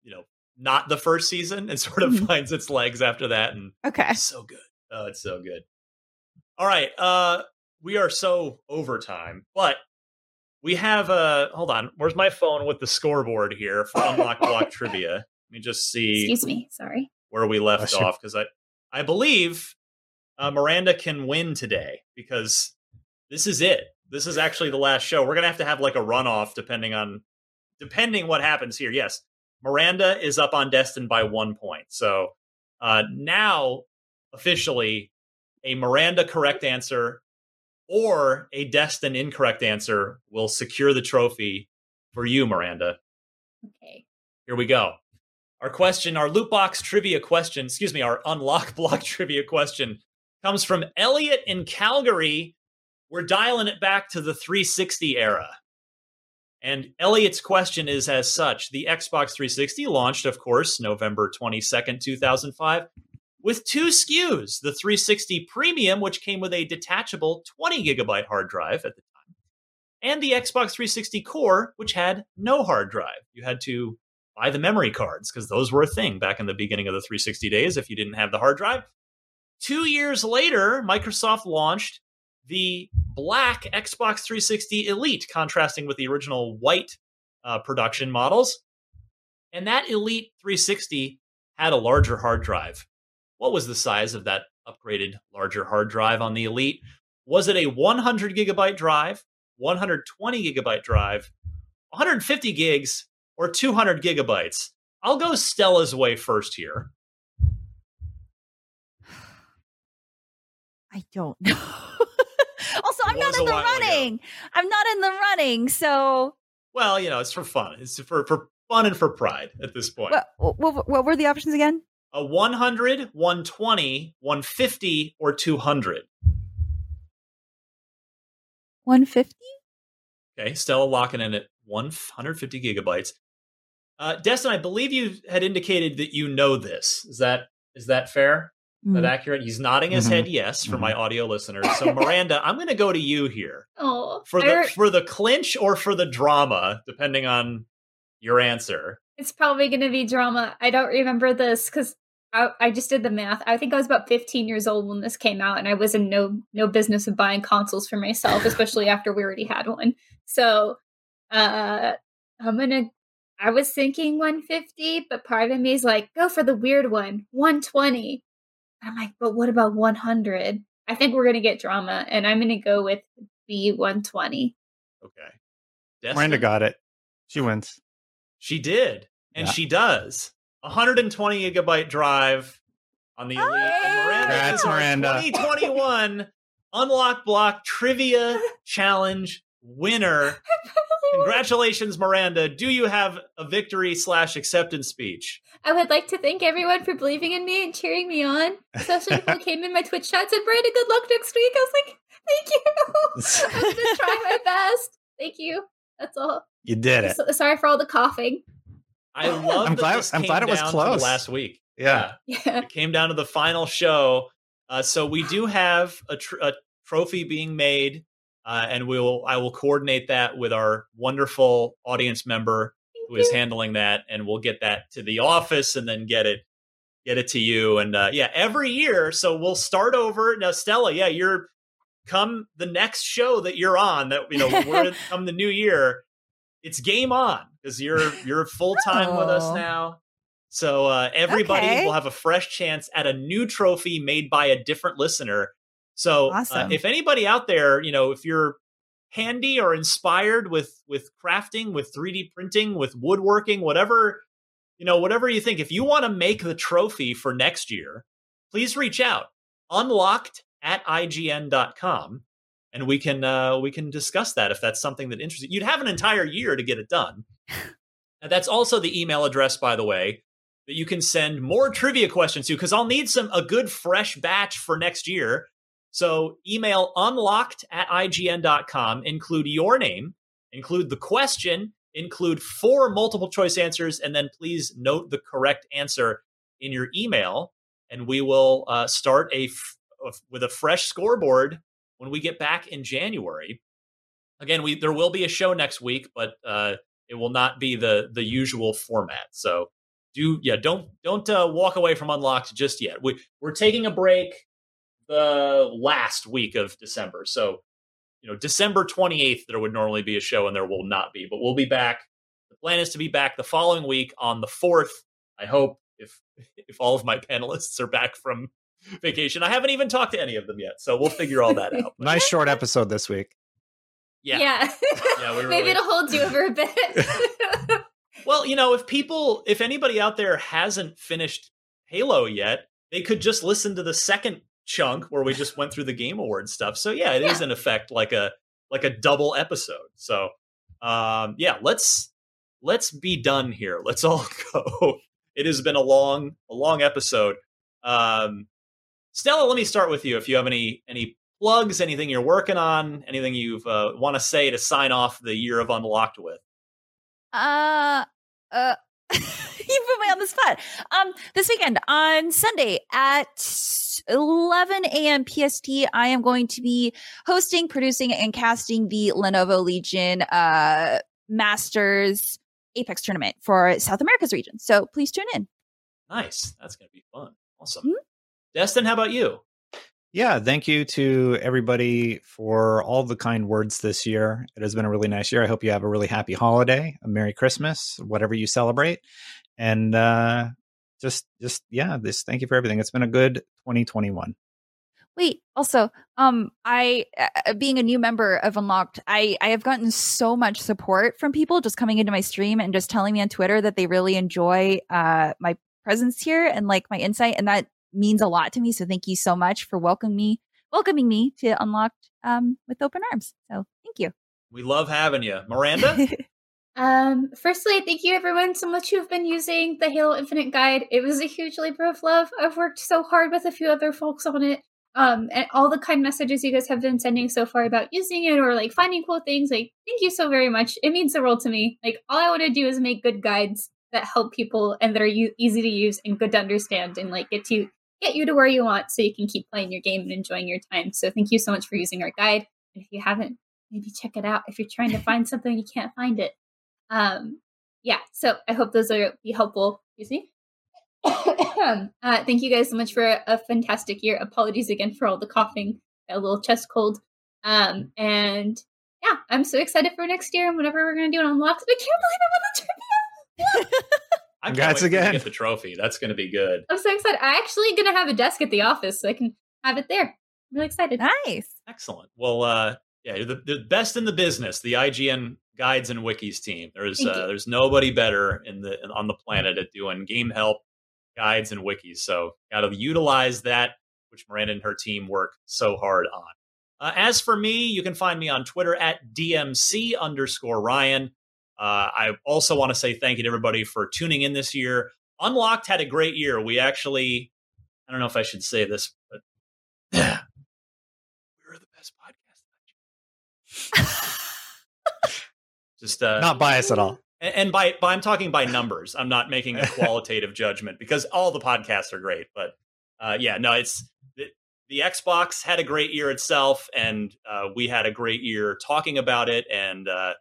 you know not the first season and sort of mm-hmm. finds its legs after that. And okay, it's so good. Oh, it's so good. All right, uh, we are so overtime, but we have uh hold on. Where's my phone with the scoreboard here for unlock block trivia? Let me just see. Excuse me, sorry. Where we left oh, off because I I believe uh, Miranda can win today because this is it. This is actually the last show. We're gonna have to have like a runoff depending on depending what happens here. Yes, Miranda is up on Destin by one point. So uh, now, officially, a Miranda correct answer or a Destin incorrect answer will secure the trophy for you, Miranda. Okay. Here we go. Our question, our loot box trivia question, excuse me, our unlock block trivia question comes from Elliot in Calgary. We're dialing it back to the 360 era. And Elliot's question is as such The Xbox 360 launched, of course, November 22nd, 2005, with two SKUs the 360 Premium, which came with a detachable 20 gigabyte hard drive at the time, and the Xbox 360 Core, which had no hard drive. You had to buy the memory cards because those were a thing back in the beginning of the 360 days if you didn't have the hard drive. Two years later, Microsoft launched the black Xbox 360 Elite, contrasting with the original white uh, production models. And that Elite 360 had a larger hard drive. What was the size of that upgraded larger hard drive on the Elite? Was it a 100 gigabyte drive, 120 gigabyte drive, 150 gigs, or 200 gigabytes? I'll go Stella's way first here. I don't know. also, I'm not in the running. I'm not in the running, so. Well, you know, it's for fun. It's for for fun and for pride at this point. What, what, what were the options again? A 100, 120, 150, or 200. 150? Okay, Stella locking in at 150 gigabytes. Uh, Destin, I believe you had indicated that you know this. Is that is that fair? Mm. That accurate? He's nodding his mm-hmm. head yes for mm-hmm. my audio listeners. So Miranda, I'm going to go to you here. Oh, for the for the clinch or for the drama, depending on your answer. It's probably going to be drama. I don't remember this because I, I, just did the math. I think I was about 15 years old when this came out, and I was in no no business of buying consoles for myself, especially after we already had one. So, uh, I'm gonna. I was thinking 150, but part of me is like, go for the weird one, 120. I'm like, but what about 100? I think we're gonna get drama, and I'm gonna go with B120. Okay. Destin? Miranda got it. She wins. She did, and yeah. she does. 120 gigabyte drive on the Elite. Oh, and Miranda Congrats, Miranda. 2021 Unlock Block Trivia Challenge winner. Congratulations, Miranda. Do you have a victory slash acceptance speech? I would like to thank everyone for believing in me and cheering me on. Especially people who came in my Twitch chats and Miranda, good luck next week. I was like, thank you. I'm going to try my best. Thank you. That's all. You did it. So, sorry for all the coughing. I love. I'm glad. I'm glad it was close last week. Yeah. yeah. It came down to the final show. Uh, so we do have a, tr- a trophy being made, uh, and we'll I will coordinate that with our wonderful audience member who is handling that, and we'll get that to the office and then get it get it to you. And uh, yeah, every year. So we'll start over now. Stella, yeah, you're come the next show that you're on. That you know we're come the new year it's game on because you're you're full time oh. with us oh. now. So uh, everybody okay. will have a fresh chance at a new trophy made by a different listener. So uh, awesome. uh, if anybody out there, you know, if you're handy or inspired with with crafting, with 3D printing, with woodworking, whatever, you know, whatever you think, if you want to make the trophy for next year, please reach out. Unlocked at ign.com and we can uh, we can discuss that if that's something that interests you. You'd have an entire year to get it done. and that's also the email address, by the way, that you can send more trivia questions to because I'll need some a good fresh batch for next year. So email unlocked at ign.com, include your name, include the question, include four multiple choice answers, and then please note the correct answer in your email. And we will uh, start a f- with a fresh scoreboard when we get back in January. Again, we there will be a show next week, but uh, it will not be the the usual format. So do yeah, don't don't uh, walk away from Unlocked just yet. We we're taking a break the last week of December. So you know, December 28th there would normally be a show and there will not be, but we'll be back. The plan is to be back the following week on the 4th. I hope if if all of my panelists are back from vacation. I haven't even talked to any of them yet, so we'll figure all that out. nice short episode this week. Yeah, yeah, yeah really... maybe it'll hold you over a bit. well, you know, if people, if anybody out there hasn't finished Halo yet, they could just listen to the second chunk where we just went through the Game Award stuff. So yeah, it yeah. is in effect like a like a double episode. So um, yeah, let's let's be done here. Let's all go. It has been a long a long episode. Um, Stella, let me start with you. If you have any any plugs, anything you're working on, anything you uh, want to say to sign off the year of Unlocked with. Uh, uh. you put me on the spot. Um, this weekend on Sunday at 11 a.m. PST, I am going to be hosting, producing, and casting the Lenovo Legion uh Masters Apex tournament for South America's region. So please tune in. Nice. That's going to be fun. Awesome. Mm-hmm. Destin, how about you? Yeah, thank you to everybody for all the kind words this year. It has been a really nice year. I hope you have a really happy holiday, a Merry Christmas, whatever you celebrate. And uh just just yeah, this thank you for everything. It's been a good 2021. Wait, also, um I uh, being a new member of Unlocked, I I have gotten so much support from people just coming into my stream and just telling me on Twitter that they really enjoy uh my presence here and like my insight and that means a lot to me. So thank you so much for welcoming me, welcoming me to Unlocked um, with open arms. So thank you. We love having you, Miranda. um, firstly, thank you everyone so much who've been using the Halo Infinite guide. It was a huge labor of love. I've worked so hard with a few other folks on it. Um, and all the kind messages you guys have been sending so far about using it or like finding cool things. Like, thank you so very much. It means the world to me. Like, all I want to do is make good guides that help people and that are u- easy to use and good to understand and like get to get you to where you want so you can keep playing your game and enjoying your time. So thank you so much for using our guide. If you haven't, maybe check it out if you're trying to find something you can't find it. Um, yeah, so I hope those are be helpful. Excuse me. uh, thank you guys so much for a, a, fantastic year. Apologies again for all the coughing, a little chest cold. Um, and yeah, I'm so excited for next year and whatever we're gonna do on Unlocked. I can't believe I'm on the trivia. I Congrats again. To get the trophy. That's going to be good. I'm so excited. I'm actually going to have a desk at the office so I can have it there. I'm really excited. Nice. Excellent. Well, uh, yeah, you're the, the best in the business, the IGN guides and wikis team. There's uh, there's nobody better in the on the planet at doing game help guides and wikis. So got to utilize that, which Miranda and her team work so hard on. Uh, as for me, you can find me on Twitter at DMC underscore Ryan. Uh, I also want to say thank you to everybody for tuning in this year. Unlocked had a great year. We actually, I don't know if I should say this, but yeah, we were the best podcast. Just uh, not biased at all. And, and by, by I'm talking by numbers. I'm not making a qualitative judgment because all the podcasts are great. But uh, yeah, no, it's the, the, Xbox had a great year itself, and uh, we had a great year talking about it and uh,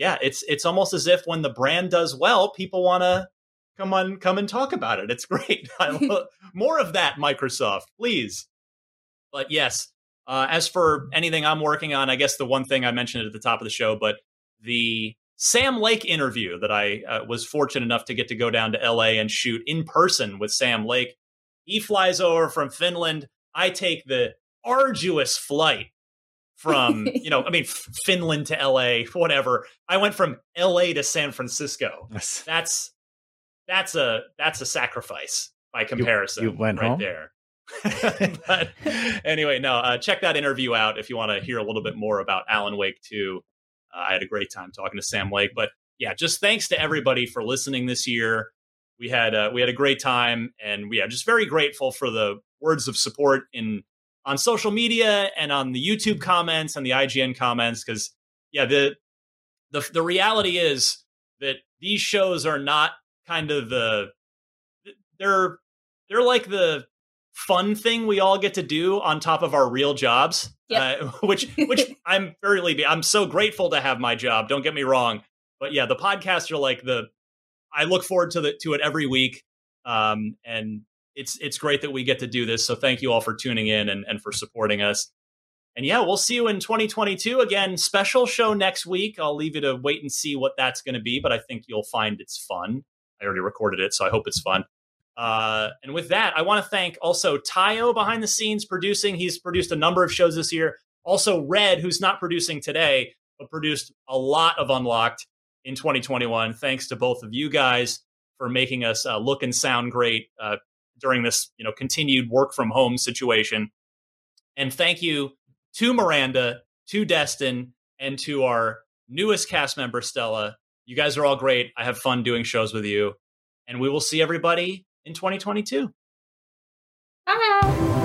yeah, it's it's almost as if when the brand does well, people want to come on, come and talk about it. It's great. more of that, Microsoft, please. But yes, uh, as for anything I'm working on, I guess the one thing I mentioned at the top of the show, but the Sam Lake interview that I uh, was fortunate enough to get to go down to LA and shoot in person with Sam Lake. He flies over from Finland. I take the arduous flight from you know i mean finland to la whatever. I went from la to san francisco. Yes. that's that's a that's a sacrifice by comparison you, you went right home? there. But anyway no uh, check that interview out if you want to hear a little bit more about alan wake too. Uh, i had a great time talking to sam lake but yeah just thanks to everybody for listening this year. We had uh, we had a great time and we are just very grateful for the words of support in on social media and on the YouTube comments and the IGN comments because yeah the the the reality is that these shows are not kind of the they're they're like the fun thing we all get to do on top of our real jobs yep. uh, which which i'm very i'm so grateful to have my job don't get me wrong but yeah the podcasts are like the i look forward to the to it every week um and it's it's great that we get to do this. So thank you all for tuning in and, and for supporting us. And yeah, we'll see you in 2022 again. Special show next week. I'll leave you to wait and see what that's going to be, but I think you'll find it's fun. I already recorded it, so I hope it's fun. Uh, and with that, I want to thank also Tayo behind the scenes producing. He's produced a number of shows this year. Also, Red, who's not producing today, but produced a lot of Unlocked in 2021. Thanks to both of you guys for making us uh, look and sound great. Uh, during this, you know, continued work from home situation. And thank you to Miranda, to Destin, and to our newest cast member, Stella. You guys are all great. I have fun doing shows with you. And we will see everybody in 2022. Bye.